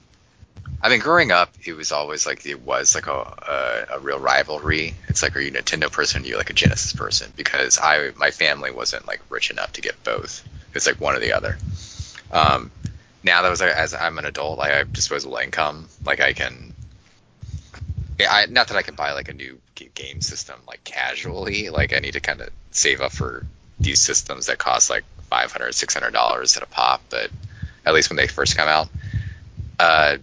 I mean growing up it was always like it was like a, a a real rivalry. It's like are you a Nintendo person or are you like a Genesis person because I my family wasn't like rich enough to get both. It's like one or the other. Um, now that was as I'm an adult, I have disposable income. Like I can, yeah, I, not that I can buy like a new game system like casually. Like I need to kind of save up for these systems that cost like 500 600 dollars at a pop. But at least when they first come out, uh,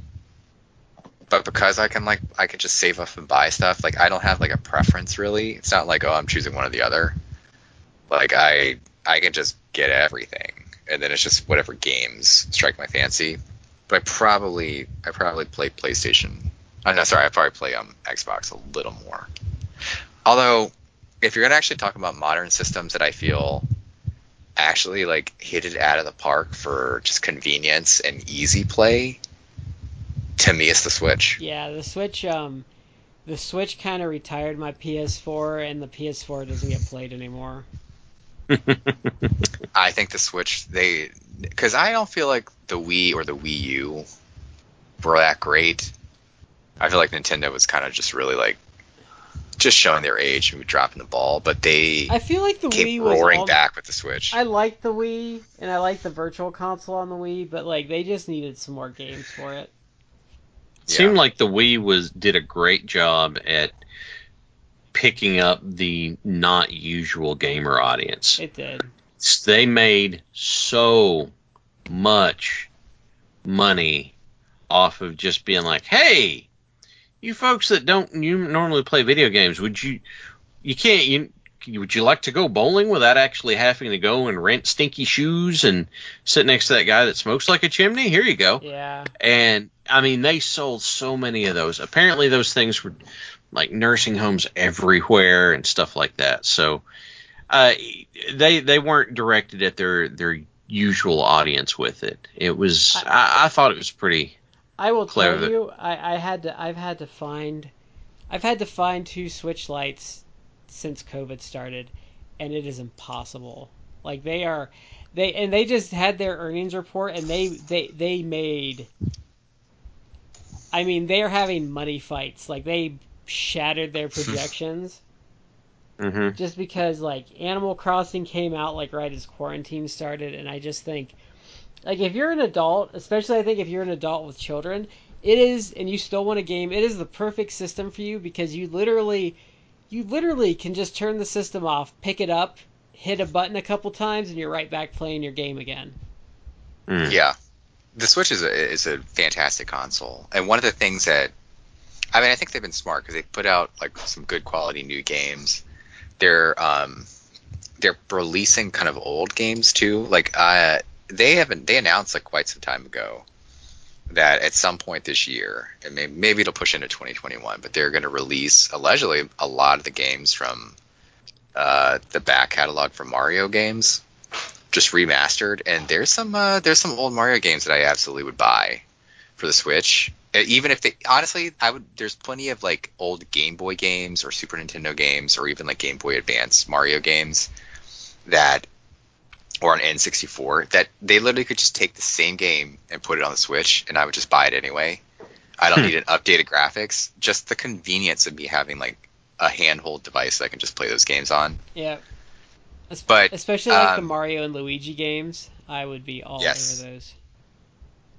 but because I can like I can just save up and buy stuff. Like I don't have like a preference really. It's not like oh I'm choosing one or the other. Like I I can just get everything and then it's just whatever games strike my fancy. But I probably I probably play PlayStation. I'm not sorry, I probably play um Xbox a little more. Although, if you're gonna actually talk about modern systems that I feel actually like hit it out of the park for just convenience and easy play, to me it's the Switch. Yeah, the Switch. Um, the Switch kind of retired my PS4, and the PS4 doesn't get played anymore. I think the Switch they because I don't feel like the Wii or the Wii U were that great. I feel like Nintendo was kind of just really like just showing their age and dropping the ball, but they I feel like the came Wii was roaring all- back with the Switch. I like the Wii, and I like the Virtual Console on the Wii, but like they just needed some more games for it. Yeah. Seemed like the Wii was did a great job at picking up the not usual gamer audience. It did. They made so much money off of just being like, "Hey, you folks that don't you normally play video games, would you you can't you would you like to go bowling without actually having to go and rent stinky shoes and sit next to that guy that smokes like a chimney? Here you go." Yeah. And I mean, they sold so many of those. Apparently, those things were like nursing homes everywhere and stuff like that. So uh, they they weren't directed at their their usual audience with it. It was I, I thought it was pretty. I will Clever. tell you, I, I had to, I've had to find, I've had to find two Switch lights since COVID started, and it is impossible. Like they are, they and they just had their earnings report, and they they they made. I mean, they are having money fights. Like they shattered their projections hmm just because like Animal Crossing came out like right as quarantine started, and I just think like if you're an adult, especially I think if you're an adult with children, it is and you still want a game, it is the perfect system for you because you literally you literally can just turn the system off, pick it up, hit a button a couple times, and you're right back playing your game again. Mm. Yeah, the Switch is a is a fantastic console, and one of the things that I mean, I think they've been smart because they put out like some good quality new games. They're um they're releasing kind of old games too. Like uh they haven't they announced like quite some time ago that at some point this year, and maybe, maybe it'll push into 2021, but they're going to release allegedly a lot of the games from uh, the back catalog for Mario games, just remastered. And there's some uh, there's some old Mario games that I absolutely would buy for the Switch. Even if they honestly, I would. There's plenty of like old Game Boy games or Super Nintendo games or even like Game Boy Advance Mario games that or an N64 that they literally could just take the same game and put it on the Switch, and I would just buy it anyway. I don't Hmm. need an updated graphics. Just the convenience of me having like a handhold device that I can just play those games on. Yeah. But, especially like the um, Mario and Luigi games, I would be all Yes. over those.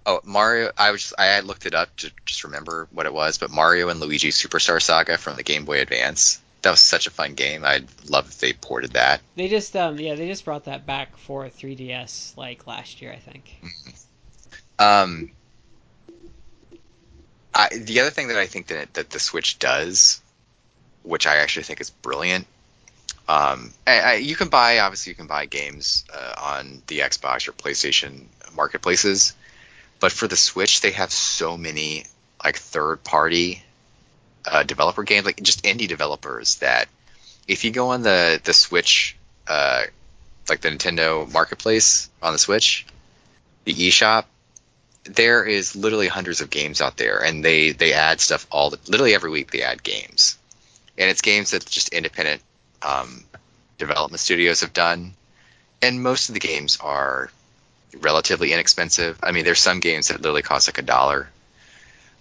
Oh, Mario! I was I had looked it up to just remember what it was, but Mario and Luigi Superstar Saga from the Game Boy Advance. That was such a fun game. I'd love if they ported that. They just um yeah they just brought that back for 3DS like last year I think. Um, I, the other thing that I think that that the Switch does, which I actually think is brilliant, um, I, I, you can buy obviously you can buy games uh, on the Xbox or PlayStation marketplaces, but for the Switch they have so many like third party uh, developer games, like just indie developers that if you go on the the Switch, uh, like the Nintendo Marketplace on the Switch, the eShop there is literally hundreds of games out there and they they add stuff all the, literally every week they add games. And it's games that just independent um, development studios have done. And most of the games are relatively inexpensive. I mean there's some games that literally cost like a dollar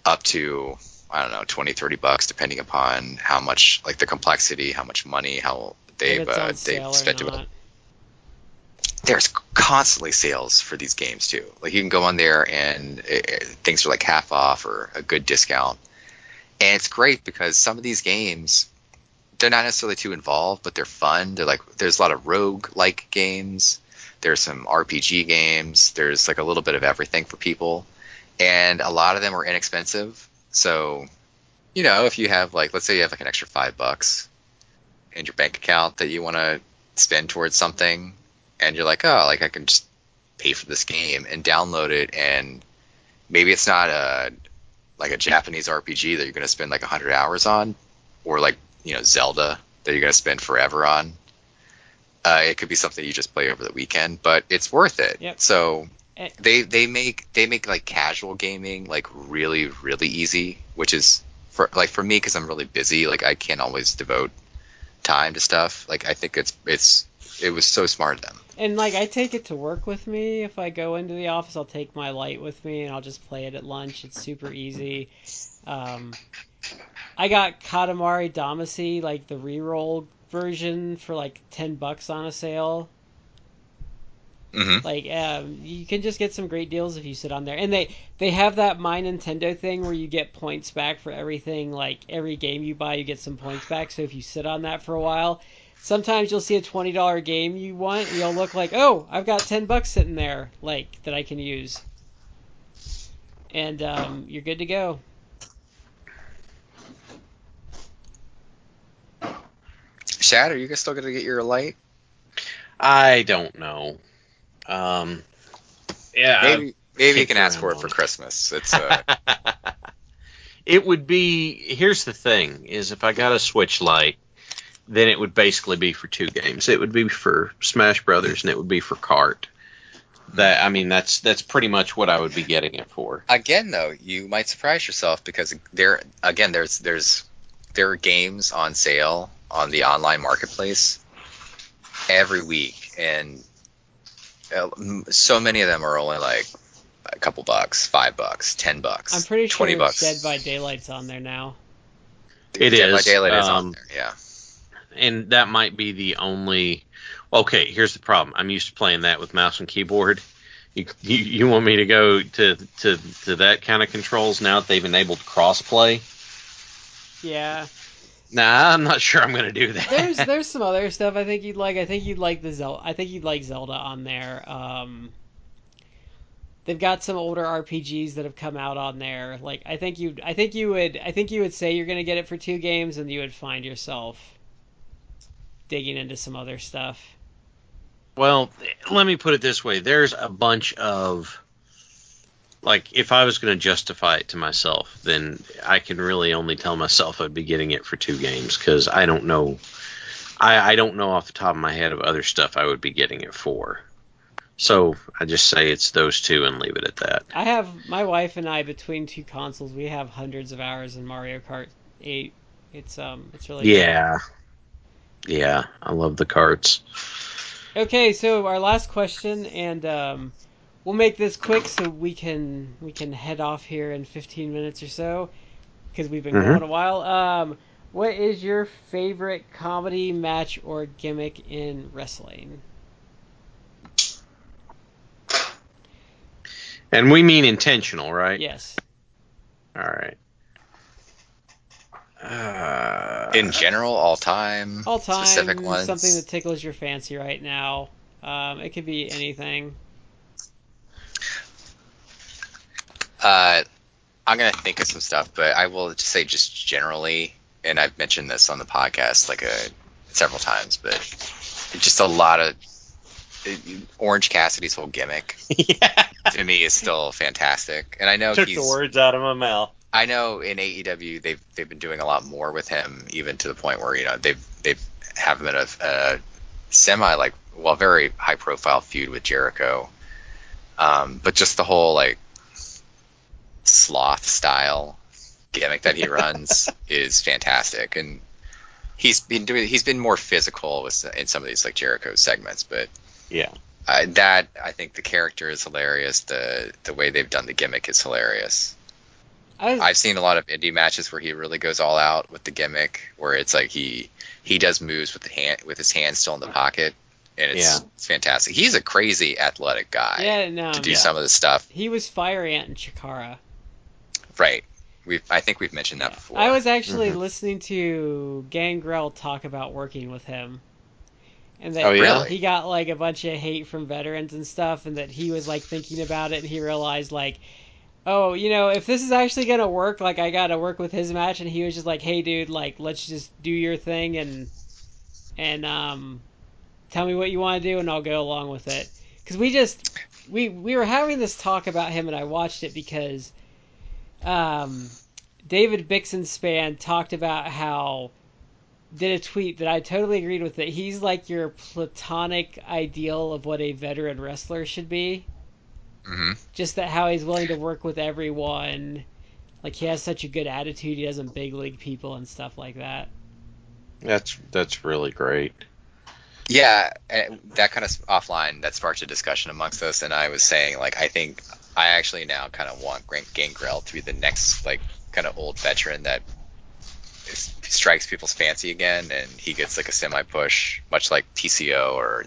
up to i don't know 20 30 bucks depending upon how much like the complexity how much money how they've uh, they've spent it. there's constantly sales for these games too. Like you can go on there and it, it- things are like half off or a good discount, and it's great because some of these games they're not necessarily too involved, but they're fun. They're like there's a lot of rogue like games. There's some RPG games. There's like a little bit of everything for people, and a lot of them are inexpensive. So, you know, if you have like let's say you have like an extra five bucks in your bank account that you want to spend towards something and you're like, oh, like I can just pay for this game and download it, and maybe it's not a like a Japanese RPG that you're going to spend like 100 hours on, or like you know Zelda that you're going to spend forever on. Uh, it could be something you just play over the weekend, but it's worth it. Yep. So Eh. they they make they make like casual gaming like really really easy, which is for like for me because I'm really busy. Like I can't always devote time to stuff. Like I think it's it's it was so smart of them. And like I take it to work with me. If I go into the office, I'll take my light with me and I'll just play it at lunch. It's super easy. Um, I got Katamari Damacy, like the reroll version, for like ten bucks on a sale. Mm-hmm. Like um, you can just get some great deals if you sit on there. And they they have that My Nintendo thing where you get points back for everything. Like every game you buy, you get some points back. So if you sit on that for a while, sometimes you'll see a twenty dollar game you want, and you'll look like, oh, I've got ten bucks sitting there, like that I can use. And um, you're good to go. Shad, are you guys still gonna get your light? I don't know. Um, yeah, I- Maybe maybe you can ask for it for it. Christmas. It's uh, it would be. Here's the thing: is if I got a Switch light, then it would basically be for two games. It would be for Smash Brothers, and it would be for Kart. That I mean, that's that's pretty much what I would be getting it for. again though, you might surprise yourself because there again there's there's there are games on sale on the online marketplace every week, and uh, so many of them are only like a couple bucks, five bucks, ten bucks. I'm pretty sure 20 bucks. Dead by Daylight's on there now. It Dead by is, Daylight is um, on there. Yeah. and that might be the only. Okay, here's the problem. I'm used to playing that with mouse and keyboard. You, you, you want me to go to, to, to that kind of controls now that they've enabled crossplay? Yeah. Nah, I'm not sure I'm going to do that. there's there's some other stuff I think you'd like. I think you'd like the Zelda. I think you'd like Zelda on there. Um, they've got some older RPGs that have come out on there. Like I think you I think you would I think you would say you're gonna get it for two games, and you would find yourself digging into some other stuff. Well, let me put it this way: there's a bunch of like, if I was going to justify it to myself, then I can really only tell myself I'd be getting it for two games because I don't know. I, I don't know off the top of my head of other stuff I would be getting it for. So I just say it's those two and leave it at that. I have my wife and I between two consoles, we have hundreds of hours in Mario Kart 8. It's um it's really. Yeah. Yeah, I love the carts. Okay, so our last question, and um, we'll make this quick so we can we can head off here in 15 minutes or so because we've been Mhm. going a while. Um, what is your favorite comedy match or gimmick in wrestling? And we mean intentional, right? Yes. All right. Uh, In general, all time. All time, Specific ones. something that tickles your fancy right now. Um, it could be anything. Uh, I'm gonna think of some stuff, but I will just say just generally, and I've mentioned this on the podcast like a several times, but just a lot of Orange Cassidy's whole gimmick yeah. to me is still fantastic, and I know Took he's. the words out of my mouth. I know in AEW they've they've been doing a lot more with him, even to the point where you know they've they've have him in a, a semi like well very high profile feud with Jericho, um, but just the whole like sloth style gimmick that he runs is fantastic, and he's been doing he's been more physical with in some of these like Jericho segments, but Yeah. uh, that I think the character is hilarious. The the way they've done the gimmick is hilarious. I was, I've seen a lot of indie matches where he really goes all out with the gimmick, where it's like he he does moves with the hand with his hand still in the pocket, and it's, Yeah. it's fantastic. He's a crazy athletic guy yeah, no. to do yeah. some of the stuff. He was Fire Ant in Chikara. Right. We I think we've mentioned that before. I was actually Mhm. listening to Gangrel talk about working with him. And that Oh, yeah? He got like a bunch of hate from veterans and stuff and that he was like thinking about it and he realized like oh, you know, if this is actually gonna work, like I gotta work with his match and he was just like, Hey dude, like let's just do your thing and and um tell me what you wanna do and I'll go along with it. Because we just we we were having this talk about him and I watched it because um, David Bixenspan talked about how did a tweet that I totally agreed with that he's like your platonic ideal of what a veteran wrestler should be. hmm Just that how he's willing to work with everyone. Like he has such a good attitude, he doesn't big league people and stuff like that. That's that's really great. Yeah, that kind of offline that sparked a discussion amongst us, and I was saying like I think I actually now kind of want Grant Gangrel to be the next like kind of old veteran that is, strikes people's fancy again, and he gets like a semi push, much like TCO or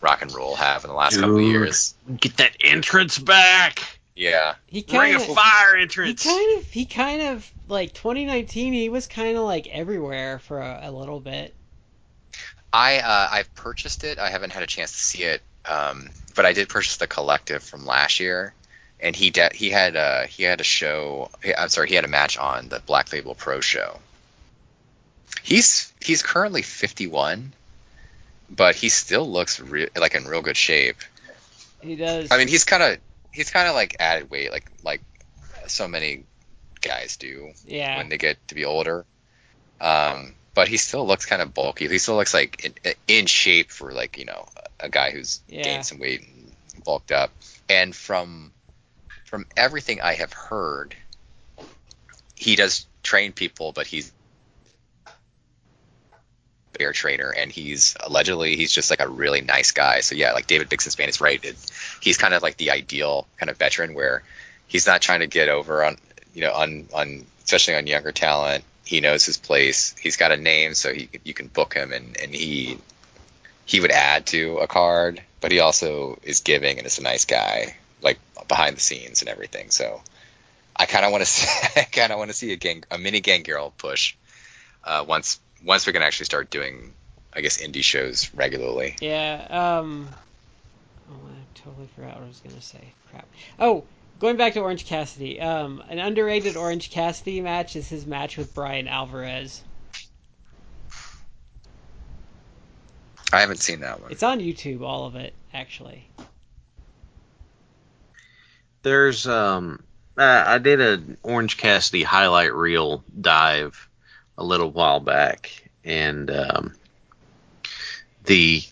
Rock and Roll have in the last couple of years. Get that entrance back. Yeah, He Ring kind of of fire he kind of he kind of like 2019 he was kind of like everywhere for a, a little bit. I uh, I've purchased it. I haven't had a chance to see it, um, but I did purchase the collective from last year, and he de- he had uh, he had a show. I'm sorry, he had a match on the Black Label Pro show. He's he's currently 51, but he still looks re- like in real good shape. He does. I mean, he's kind of he's kind of like added weight, like like so many guys do yeah. when they get to be older. Um, but he still looks kind of bulky. He still looks like in, in shape for like you know a guy who's Yeah. gained some weight and bulked up. And from from everything I have heard, he does train people, but he's bear trainer and he's allegedly he's just like a really nice guy. So yeah like david bixenspan is right. It, he's kind of like the ideal kind of veteran where he's not trying to get over on you know on on especially on younger talent. He knows his place. He's got a name so he you can book him and and he he would add to a card but he also is giving and is a nice guy like behind the scenes and everything so i kind of want to i kind of want to see a gang a mini Gangrel push uh, once once we can actually start doing i guess indie shows regularly Yeah. Um. Oh, I totally forgot what I was gonna say. Crap. Oh, going back to Orange Cassidy. Um, an underrated Orange Cassidy match is his match with Bryan Alvarez. i haven't seen that one It's on YouTube, all of it actually. There's um uh, I did an Orange Cassidy highlight reel dive a little while back and um the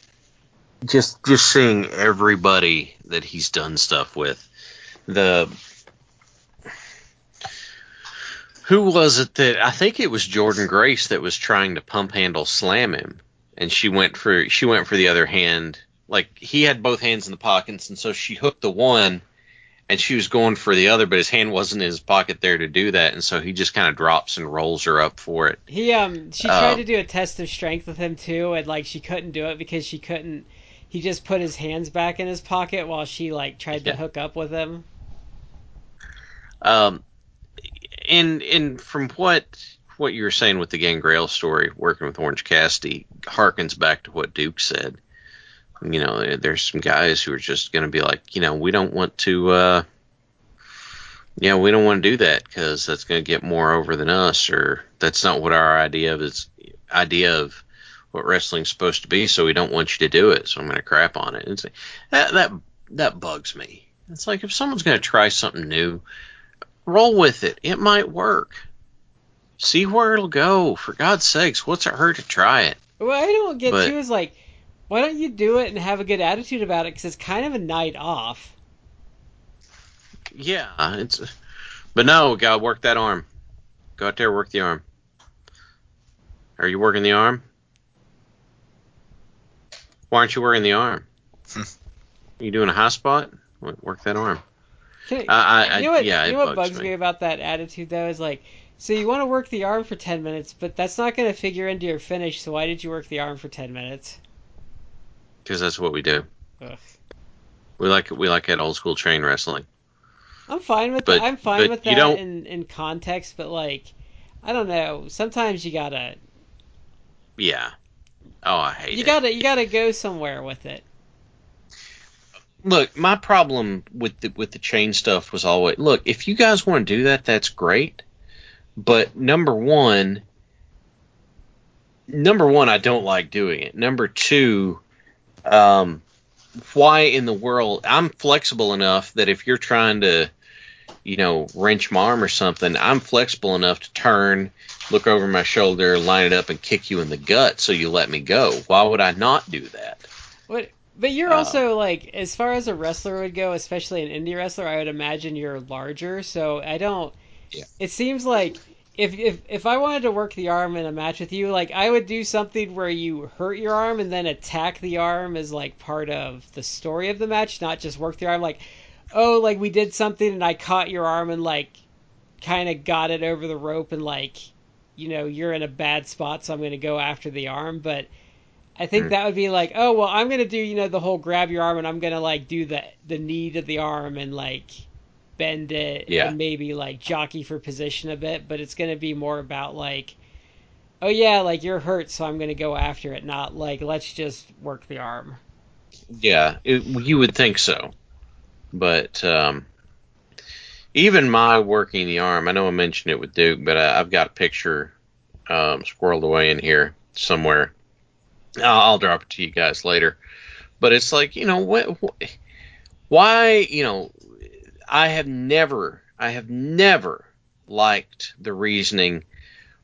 just just seeing everybody that he's done stuff with the who was it that I think it was Jordan Grace that was trying to pump handle slam him and she went for she went for the other hand. Like he had both hands in the pockets, and so she hooked the one, and she was going for the other, but his hand wasn't in his pocket there to do that, and so he just kind of drops and rolls her up for it. He um she tried Um, to do a test of strength with him too, and like she couldn't do it because she couldn't. He just put his hands back in his pocket while she like tried Yeah. to hook up with him. Um, and and from what what you were saying with the Gangrel story, working with Orange Cassidy, harkens back to what Duke said. You know, there's some guys who are just going to be like, you know, we don't want to, uh, yeah, we don't want to do that because that's going to get more over than us, or that's not what our idea of is idea of what wrestling's supposed to be. So we don't want you to do it. So I'm going to crap on it. It's like, that that that bugs me. It's like if someone's going to try something new, roll with it. It might work. See where it'll go. For God's sakes, what's it hurt to try it? What I don't get But- too is like, why don't you do it and have a good attitude about it? Because it's kind of a night off. Yeah, it's. But no, gotta work that arm. Go out there, work the arm. Are you working the arm? Why aren't you working the arm? Hmm. you doing a high spot? Work that arm. I, I, you know what? yeah, you know what bugs bugs me. me about that attitude though is like, so you want to work the arm for ten minutes, but that's not going to figure into your finish. So why did you work the arm for ten minutes? Because that's what we do. Ugh. We like we like that old school train wrestling. I'm fine with But- that. I'm fine with that don't- in in context, but like, I don't know. Sometimes you gotta Yeah. Oh, I hate you it. gotta you gotta go somewhere with it. look, my problem with the with the chain stuff was always look, if you guys want to do that, that's great. But number one number one, I don't like doing it. Number two, um why in the world I'm flexible enough that if you're trying to you know, wrench my arm or something, I'm flexible enough to turn, look over my shoulder, line it up, and kick you in the gut so you let me go. Why would I not do that? What? But you're Uh, also like, as far as a wrestler would go, especially an indie wrestler, I would imagine you're larger. So I don't. Yeah. It seems like if if if I wanted to work the arm in a match with you, like I would do something where you hurt your arm and then attack the arm as like part of the story of the match, not just work the arm. Like, oh, like we did something and I caught your arm and like kind of got it over the rope and like, you know, you're in a bad spot, so I'm gonna go after the arm, but. I think Hmm. that would be like, oh well, I'm gonna do you know the whole grab your arm and I'm gonna like do the the knee to the arm and like bend it Yeah. and maybe like jockey for position a bit, but it's gonna be more about like, oh yeah, like you're hurt, so I'm gonna go after it, not like let's just work the arm. Yeah, it, you would think so, but um, even my working the arm, I know I mentioned it with Duke, but I, I've got a picture um, squirreled away in here somewhere. I'll, I'll drop it to you guys later. But it's like you know what? Why you know? I have never, I have never liked the reasoning.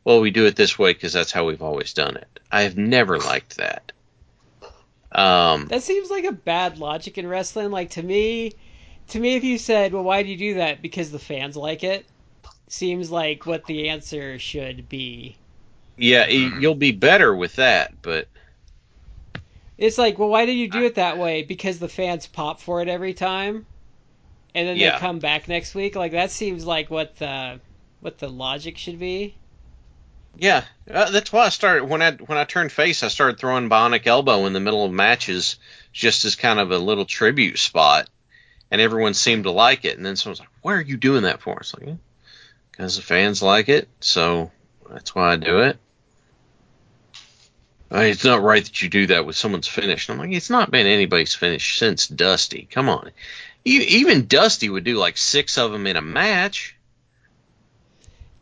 Well, we do it this way because that's how we've always done it. I have never liked that. Um, That seems like a bad logic in wrestling. Like to me, to me, if you said, well, why do you do that? Because the fans like it. Seems like what the answer should be. Yeah, you'll be better with that, but It's like, well, why do you do it that way? Because the fans pop for it every time, and then Yeah. they come back next week. Like that seems like what the what the logic should be. yeah, uh, that's why I started when I when I turned face, I started throwing bionic elbow in the middle of matches, just as kind of a little tribute spot, and everyone seemed to like it. And then someone's like, "Why are you doing that for?" It's like, because the fans like it, so that's why I do it. Uh, It's not right that you do that with someone's finish. And I'm like, it's not been anybody's finish since Dusty. Come on, even Dusty would do like six of them in a match.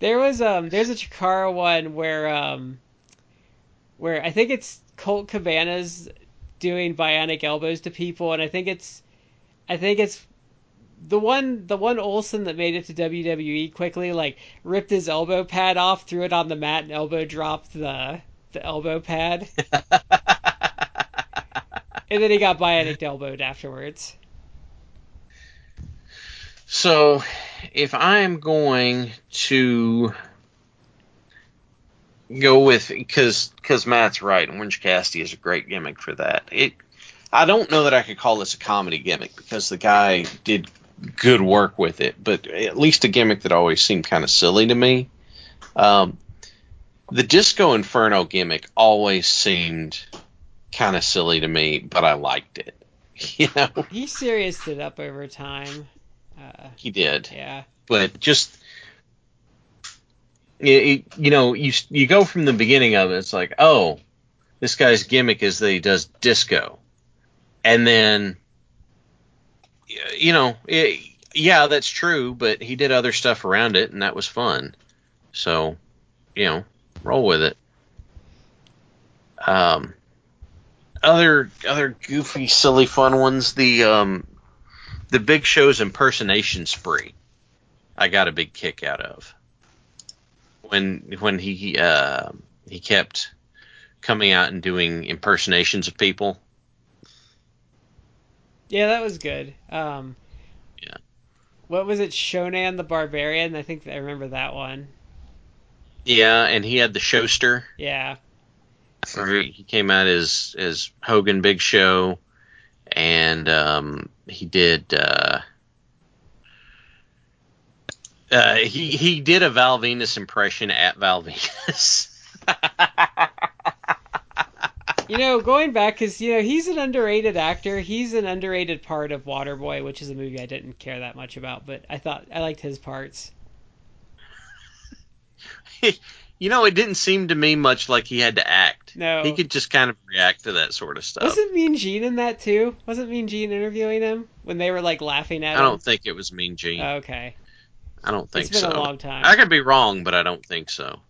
There was um there's a Chikara one where um where I think it's Colt Cabana's doing bionic elbows to people, and I think it's I think it's the one the one Olsen that made it to WWE quickly like ripped his elbow pad off, threw it on the mat, and elbow dropped the the elbow pad, and then he got bionic elbowed afterwards. So, if I'm going to go with because because Matt's right, Orange Cassidy is a great gimmick for that. It I don't know that I could call this a comedy gimmick because the guy did good work with it, but at least a gimmick that always seemed kind of silly to me. Um, the Disco Inferno gimmick always seemed kind of silly to me, but I liked it. You know, He serioused it up over time. Uh, he did. yeah. but just it, you know you you go from the beginning of it it's like oh this guy's gimmick is that he does disco and then you know it, yeah that's true but he did other stuff around it and that was fun so you know roll with it um other other goofy silly fun ones the um the big show's impersonation spree I got a big kick out of when when he uh, he kept coming out and doing impersonations of people. Yeah, that was good. Um, Yeah. What was it? Shonan the Barbarian? I think I remember that one. Yeah, and he had the showster. Yeah. He came out as as Hogan Big Show, and um, he did. Uh, uh, he he did a Val Venis impression at Val Venis. You know, going back, because, you know, he's an underrated actor. He's an underrated part of Waterboy, which is a movie I didn't care that much about, but I thought I liked his parts. you know, it didn't seem to me much like he had to act. No. He could just kind of react to that sort of stuff. Wasn't Mean Gene in that, too? Wasn't Mean Gene interviewing him when they were, like, laughing at I him? I don't think it was Mean Gene. Okay. I don't think It's been so. a long time. I could be wrong, but I don't think so.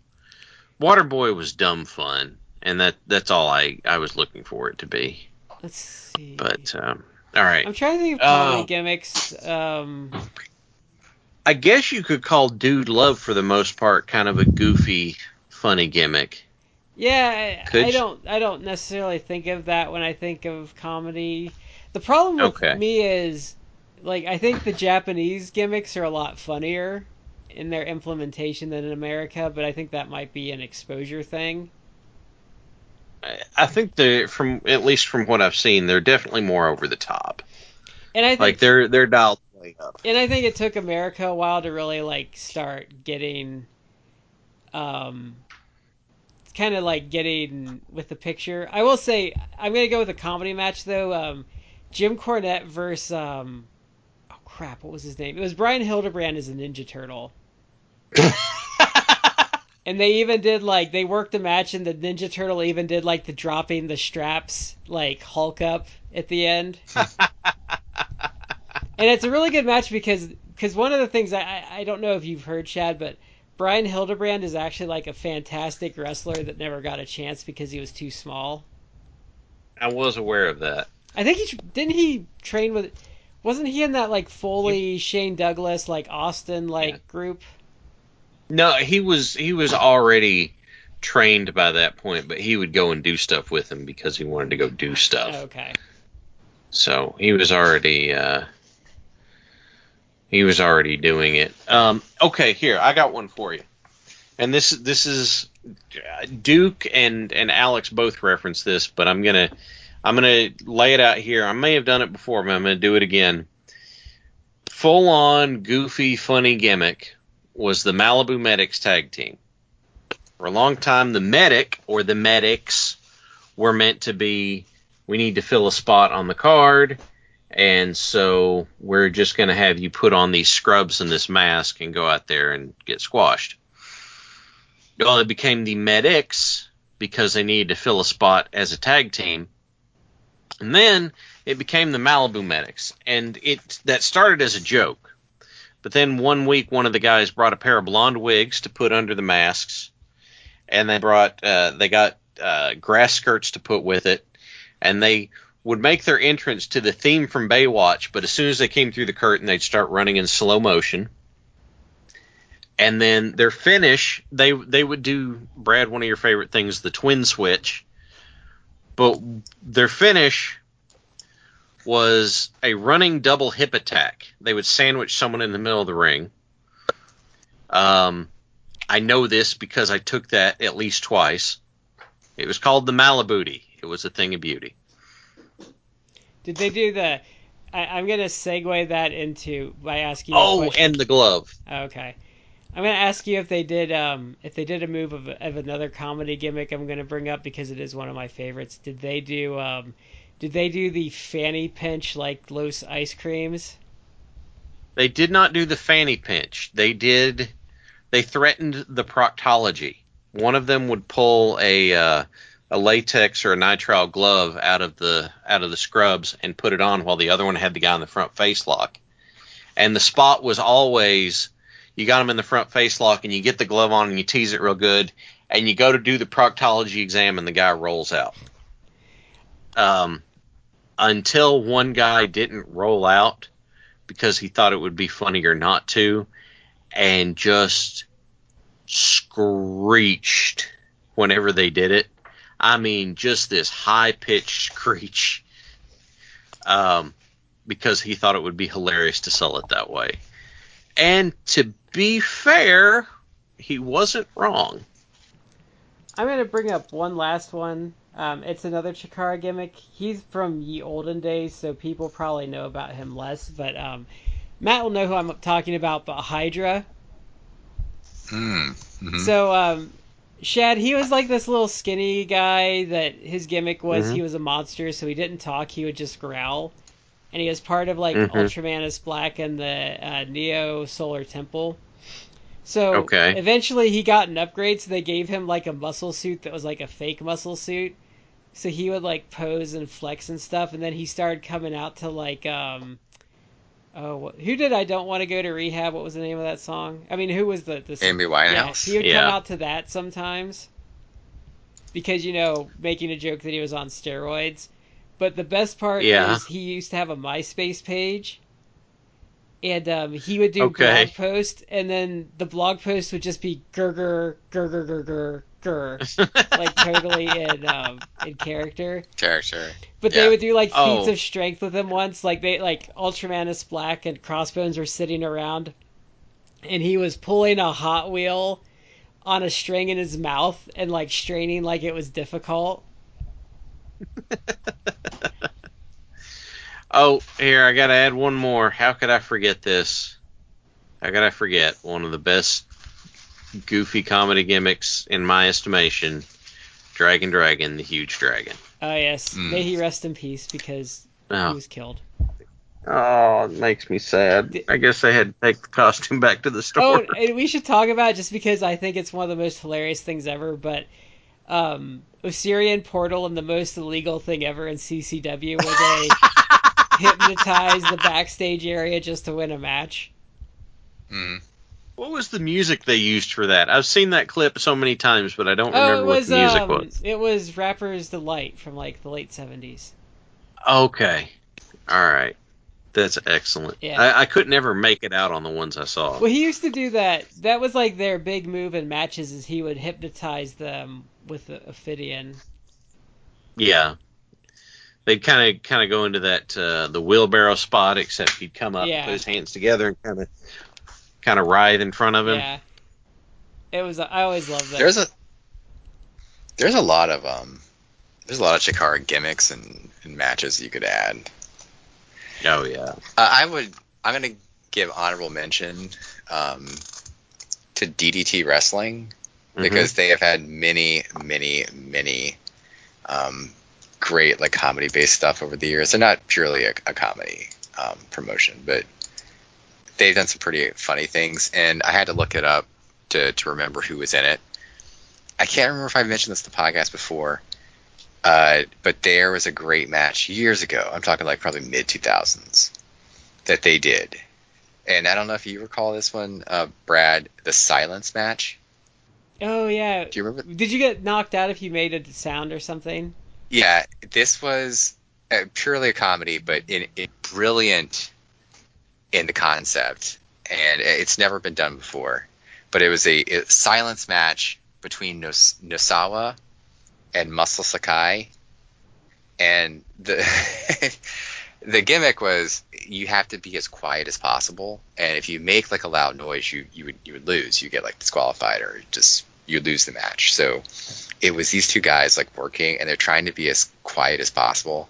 Waterboy was dumb fun, and that that's all I I was looking for it to be. Let's see. But um, all right, I'm trying to think of comedy Uh, gimmicks. Um, I guess you could call Dude Love for the most part kind of a goofy, funny gimmick. yeah, I, I don't. I don't necessarily think of that when I think of comedy. The problem with Okay. me is, like, I think the Japanese gimmicks are a lot funnier in their implementation than in America, but I think that might be an exposure thing. I- I think the from at least from what I've seen, they're definitely more over the top. And I think Like they're they're dialed way up. and I think it took America a while to really like start getting, um, kind of like getting with the picture. I will say I'm gonna go with a comedy match though. Um, Jim Cornette versus um, oh crap, what was his name? It was Brian Hildebrand as a Ninja Turtle. And they even did like they worked the match, and the Ninja Turtle even did like the dropping the straps like Hulk up at the end. and it's a really good match because because one of the things I I don't know if you've heard Chad, but Brian Hildebrand is actually like a fantastic wrestler that never got a chance because he was too small. I was aware of that. I think he didn't he train with. Wasn't he in that like Foley, Shane Douglas, like Austin like Yeah. group? No, he was he was already trained by that point, but he would go and do stuff with him because he wanted to go do stuff. Okay. So he was already uh, he was already doing it. Um, okay, here I got one for you, and this this is uh, Duke and and Alex both referenced this, but I'm gonna I'm gonna lay it out here. I may have done it before, but I'm gonna do it again. Full on goofy funny gimmick was the Malibu Medics tag team. For a long time, the medic or the medics were meant to be we need to fill a spot on the card, and so we're just going to have you put on these scrubs and this mask and go out there and get squashed. Well, it became the medics because they needed to fill a spot as a tag team, and then it became the Malibu Medics, and it that started as a joke. But then one week, one of the guys brought a pair of blonde wigs to put under the masks, and they brought uh, they got uh, grass skirts to put with it, and they would make their entrance to the theme from Baywatch. But as soon as they came through the curtain, they'd start running in slow motion. And then their finish, they they would do Brad one of your favorite things, the twin switch. But their finish was a running double hip attack. They would sandwich someone in the middle of the ring. Um, I know this because I took that at least twice. It was called the Malibooty. It was a thing of beauty. Did they do the? I, I'm gonna segue that into by asking. Oh, and the glove. Okay. I'm gonna ask you if they did um if they did a move of, of another comedy gimmick I'm gonna bring up because it is one of my favorites. Did they do um did they do the fanny pinch like Los ice creams? They did not do the fanny pinch. They did. They threatened the proctology. One of them would pull a uh, a latex or a nitrile glove out of the out of the scrubs and put it on, while the other one had the guy in the front face lock. And the spot was always you got him in the front face lock, and you get the glove on, and you tease it real good, and you go to do the proctology exam, and the guy rolls out. Um, until one guy didn't roll out because he thought it would be funnier not to, and just screeched whenever they did it. I mean, just this high pitched screech. Um, because he thought it would be hilarious to sell it that way. And to be fair, he wasn't wrong. I'm gonna bring up one last one. Um, it's another Chikara gimmick. He's from ye olden days, so people probably know about him less. But um, Matt will know who I'm talking about. But Hydra. Hmm. mhm. So, um, Shad, he was like this little skinny guy that his gimmick was Mhm. he was a monster, so he didn't talk, he would just growl. And he was part of like Mhm. UltraMantis Black and the uh, Neo Solar Temple. So Okay. eventually he got an upgrade, so they gave him like a muscle suit that was like a fake muscle suit. So he would like pose and flex and stuff, and then he started coming out to like um oh wh- who did I don't want to go to rehab? What was the name of that song? I mean, who was the the Amy yeah, Winehouse. he would come out to that sometimes because you know making a joke that he was on steroids. But the best part Yeah. is he used to have a MySpace page, and um, he would do Okay. blog post, and then the blog post would just be gur gur gur like totally in um, in character. Character. But Yeah. they would do like feats Oh. of strength with him once. Like they like UltraMantis Black and Crossbones were sitting around, and he was pulling a Hot Wheel on a string in his mouth and like straining like it was difficult. Oh, here I gotta add one more. How could I forget this? How could I forget one of the best goofy comedy gimmicks in my estimation? Dragon Dragon, the huge dragon. Oh yes, Hmm. may he rest in peace because he Oh, was killed. oh, it makes me sad. I guess I had to take the costume back to the Oh, store. and we should talk about it just because I think it's one of the most hilarious things ever. But um, Osirian Portal and the most illegal thing ever in CCW, where they hypnotize the backstage area just to win a match. Mhm. What was the music they used for that? I've seen that clip so many times, but I don't Oh, remember it what was the music um, was. it was Rapper's Delight from like the late seventies. Okay, all right, that's excellent. Yeah. I, I could never make it out on the ones I saw. Well, he used to do that. That was like their big move in matches, is he would hypnotize them with the Ophidian. Yeah. They'd kind of kind of go into that uh, the wheelbarrow spot, except he'd come up Yeah. put his hands together and kind of kind of writhe in front of him. Yeah. It was. I always loved that. There's a there's a lot of um there's a lot of Chikara gimmicks and, and matches you could add. Oh yeah. Uh, I would I'm gonna give honorable mention um, to DDT Wrestling Mhm. because they have had many many many um, great like comedy based stuff over the years. They're not purely a, a comedy um, promotion, but they've done some pretty funny things. And I had to look it up to to remember who was in it. I can't remember if I mentioned this in the podcast before, uh, but there was a great match years ago. I'm talking like probably mid 2000s that they did. And I don't know if you recall this one, uh, Brad, the silence match. oh yeah. Do you remember? Did you get knocked out if you made a sound or something? Yeah, this was uh, purely a comedy, but in, in brilliant in the concept, and it's never been done before. But it was a, a silence match between Nos- Nosawa and Muscle Sakai, and the the gimmick was you have to be as quiet as possible, and if you make like a loud noise, you you would you would lose. You get like disqualified or just you lose the match. So it was these two guys like working and they're trying to be as quiet as possible.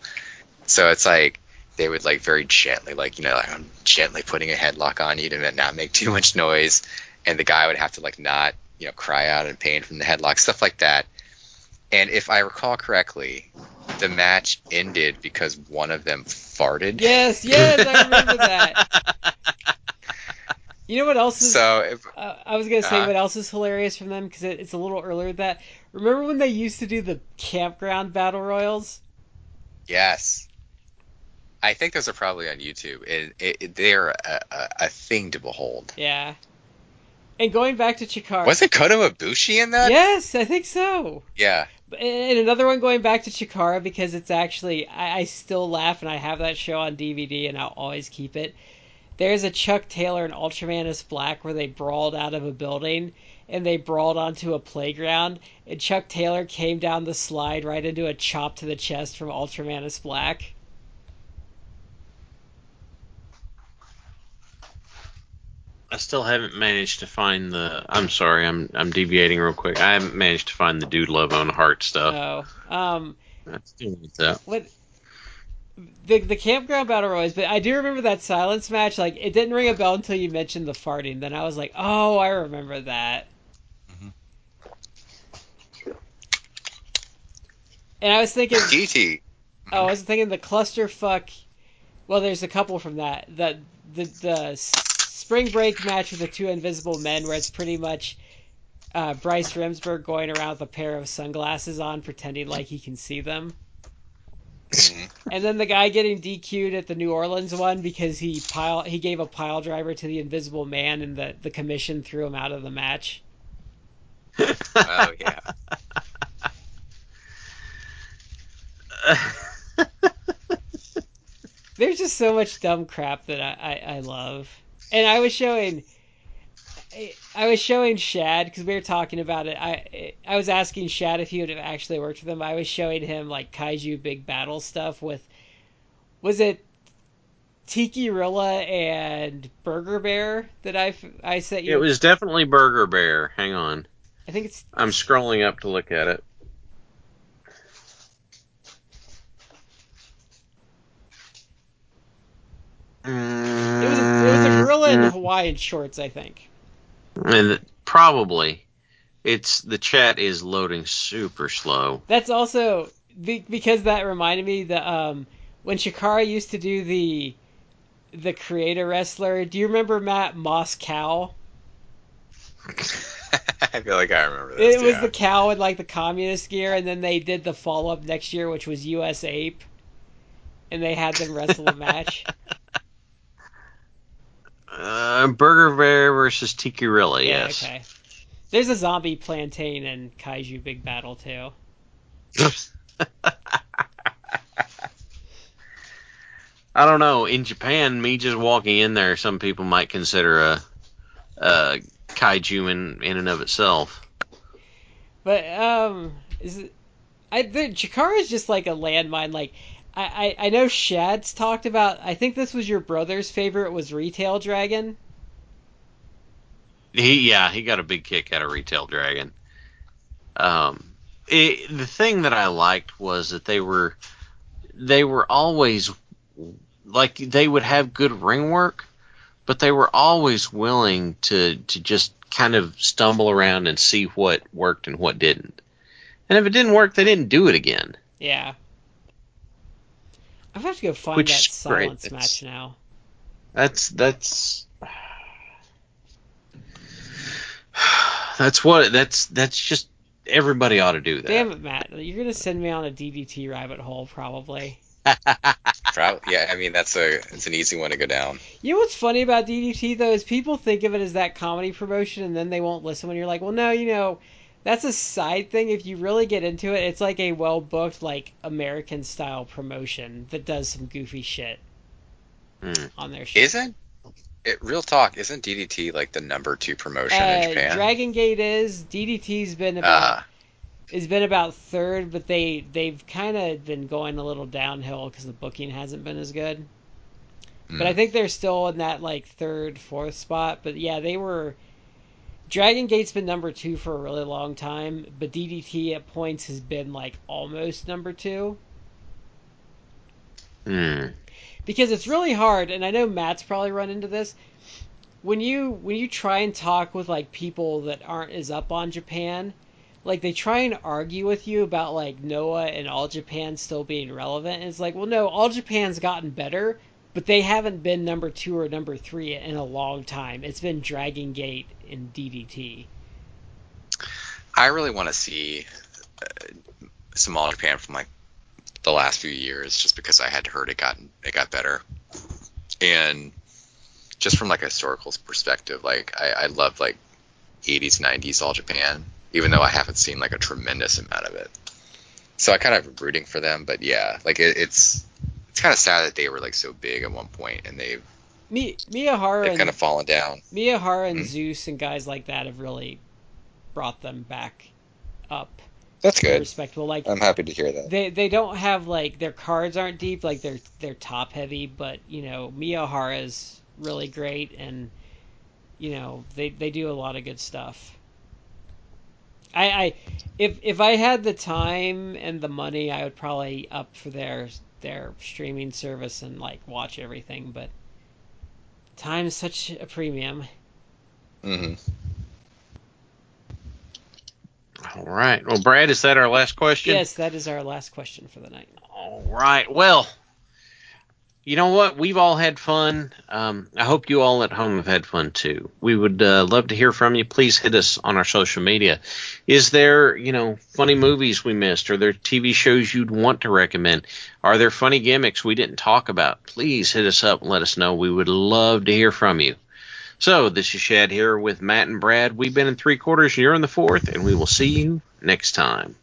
So it's like they would like very gently, like you know, like, I'm gently putting a headlock on you to not make too much noise, and the guy would have to like not you know cry out in pain from the headlock, stuff like that. And if I recall correctly, the match ended because one of them farted. Yes, yes, I remember that. You know what else is? So if, uh, I was gonna say Uh. what else is hilarious from them because it, it's a little earlier than that. Remember when they used to do the campground battle royals? yes, I think those are probably on YouTube. It, it, it- they're a, a, a thing to behold. Yeah. And going back to Chikara. Wasn't Kota Ibushi in that? Yes, I think so. Yeah. And another one going back to Chikara because it's actually I, I still laugh and I have that show on DVD and I'll always keep it. There's a Chuck Taylor and UltraMantis Black where they brawled out of a building and they brawled onto a playground and Chuck Taylor came down the slide right into a chop to the chest from UltraMantis Black. I still haven't managed to find the. I'm sorry, I'm I'm deviating real quick. I haven't managed to find the dude love on heart stuff. Oh, um, I still need that. what the the campground battle royals, but I do remember that silence match. Like it didn't ring a bell until you mentioned the farting. Then I was like, oh, I remember that. And I was thinking, DT. oh, I was thinking the clusterfuck. Well, there's a couple from that. The the the s- spring break match with the two invisible men, where it's pretty much uh, Bryce Remsburg going around with a pair of sunglasses on, pretending like he can see them. Mhm. And then the guy getting DQ'd at the New Orleans one because he pile he gave a pile driver to the Invisible Man and the the commission threw him out of the match. Oh yeah. There's just so much dumb crap that I, I, I love. And I was showing I, was showing Shad because we were talking about it. I I was asking Shad if he would have actually worked with him. I was showing him like Kaiju Big Battel stuff with was it Tiki Rilla and Burger Bear that I I sent you. It was definitely Burger Bear. Hang on, I think it's I'm scrolling up to look at it. It was a, it was a gorilla in Hawaiian shorts, I think. and probably it's the chat is loading super slow. That's also be, because that reminded me that um, when Chikara used to do the the creator wrestler. Do you remember Matt Moss Cow? I feel like I remember this. It was the cow in like the communist gear, and then they did the follow up next year, which was U.S. Ape, and they had them wrestle a match. Uh, Burger Bear versus Tiki Rilla, Yeah, yes. okay. There's a zombie plantain and Kaiju Big Battel too. I don't know. In Japan, me just walking in there, some people might consider a, a kaiju in in and of itself. But um, is it? I the Chikara is just like a landmine. Like I, I I know Shad's talked about. I think this was your brother's favorite was Retail Dragon. He yeah, he got a big kick out of Retail Dragon. Um, it, the thing that I liked was that they were they were always like they would have good ring work, but they were always willing to to just kind of stumble around and see what worked and what didn't. And if it didn't work, they didn't do it again. Yeah. I'm have to go find Which that is great. silence match now. That's that's that's what that's that's just everybody ought to do that. Damn it, Matt! You're gonna send me on a DDT rabbit hole probably. Probably, yeah, I mean that's a it's an easy one to go down. You know what's funny about DDT though is people think of it as that comedy promotion, and then they won't listen when you're like, well, no, you know, that's a side thing. If you really get into it, it's like a well booked like American style promotion that does some goofy shit Hmm. on their show. Isn't it real talk? Isn't DDT like the number two promotion in Uh, Japan? Dragon Gate is DDT's been about uh, has been about third, but they they've kind of been going a little downhill because the booking hasn't been as good. But I mm. think they're still in that like third, fourth spot. But yeah, they were. Dragon Gate's been number two for a really long time, but DDT at points has been like almost number two. Hmm. because it's really hard, and I know Matt's probably run into this. When you when you try and talk with like people that aren't as up on Japan, like they try and argue with you about like Noah and All Japan still being relevant. And it's like, well, no, All Japan's gotten better, but they haven't been number two or number three in a long time. It's been Dragon Gate and DDT. I really want to see uh, some All Japan from like the last few years, just because I had heard it got it got better, and just from like a historical perspective, like I, I love like 80s, 90s All Japan, even though I haven't seen like a tremendous amount of it. So I kind of rooting for them, but yeah, like it, it's it's kind of sad that they were like so big at one point and they've Mi- Miyahara they've and kind of fallen down. Miyahara and Mhm. Zeus and guys like that have really brought them back up. That's good. Respectable. Like I'm happy to hear that. they they don't have like their cards aren't deep like they're they're top heavy but you know Miyahara's really great and you know they they do a lot of good stuff I I if if I had the time and the money I would probably up for their their streaming service and like watch everything but time is such a premium hmm All right. Well, Brad, is that our last question? yes that is our last question for the night All right. Well, you know what? We've all had fun. Um, I hope you all at home have had fun too. We would uh, love to hear from you. Please hit us on our social media. Is there, you know, funny movies we missed? Are there TV shows you'd want to recommend? Are there funny gimmicks we didn't talk about? Please hit us up and let us know. We would love to hear from you. So, this is Shad here with Matt and Brad. We've been in three quarters, you're in the fourth, and we will see you next time.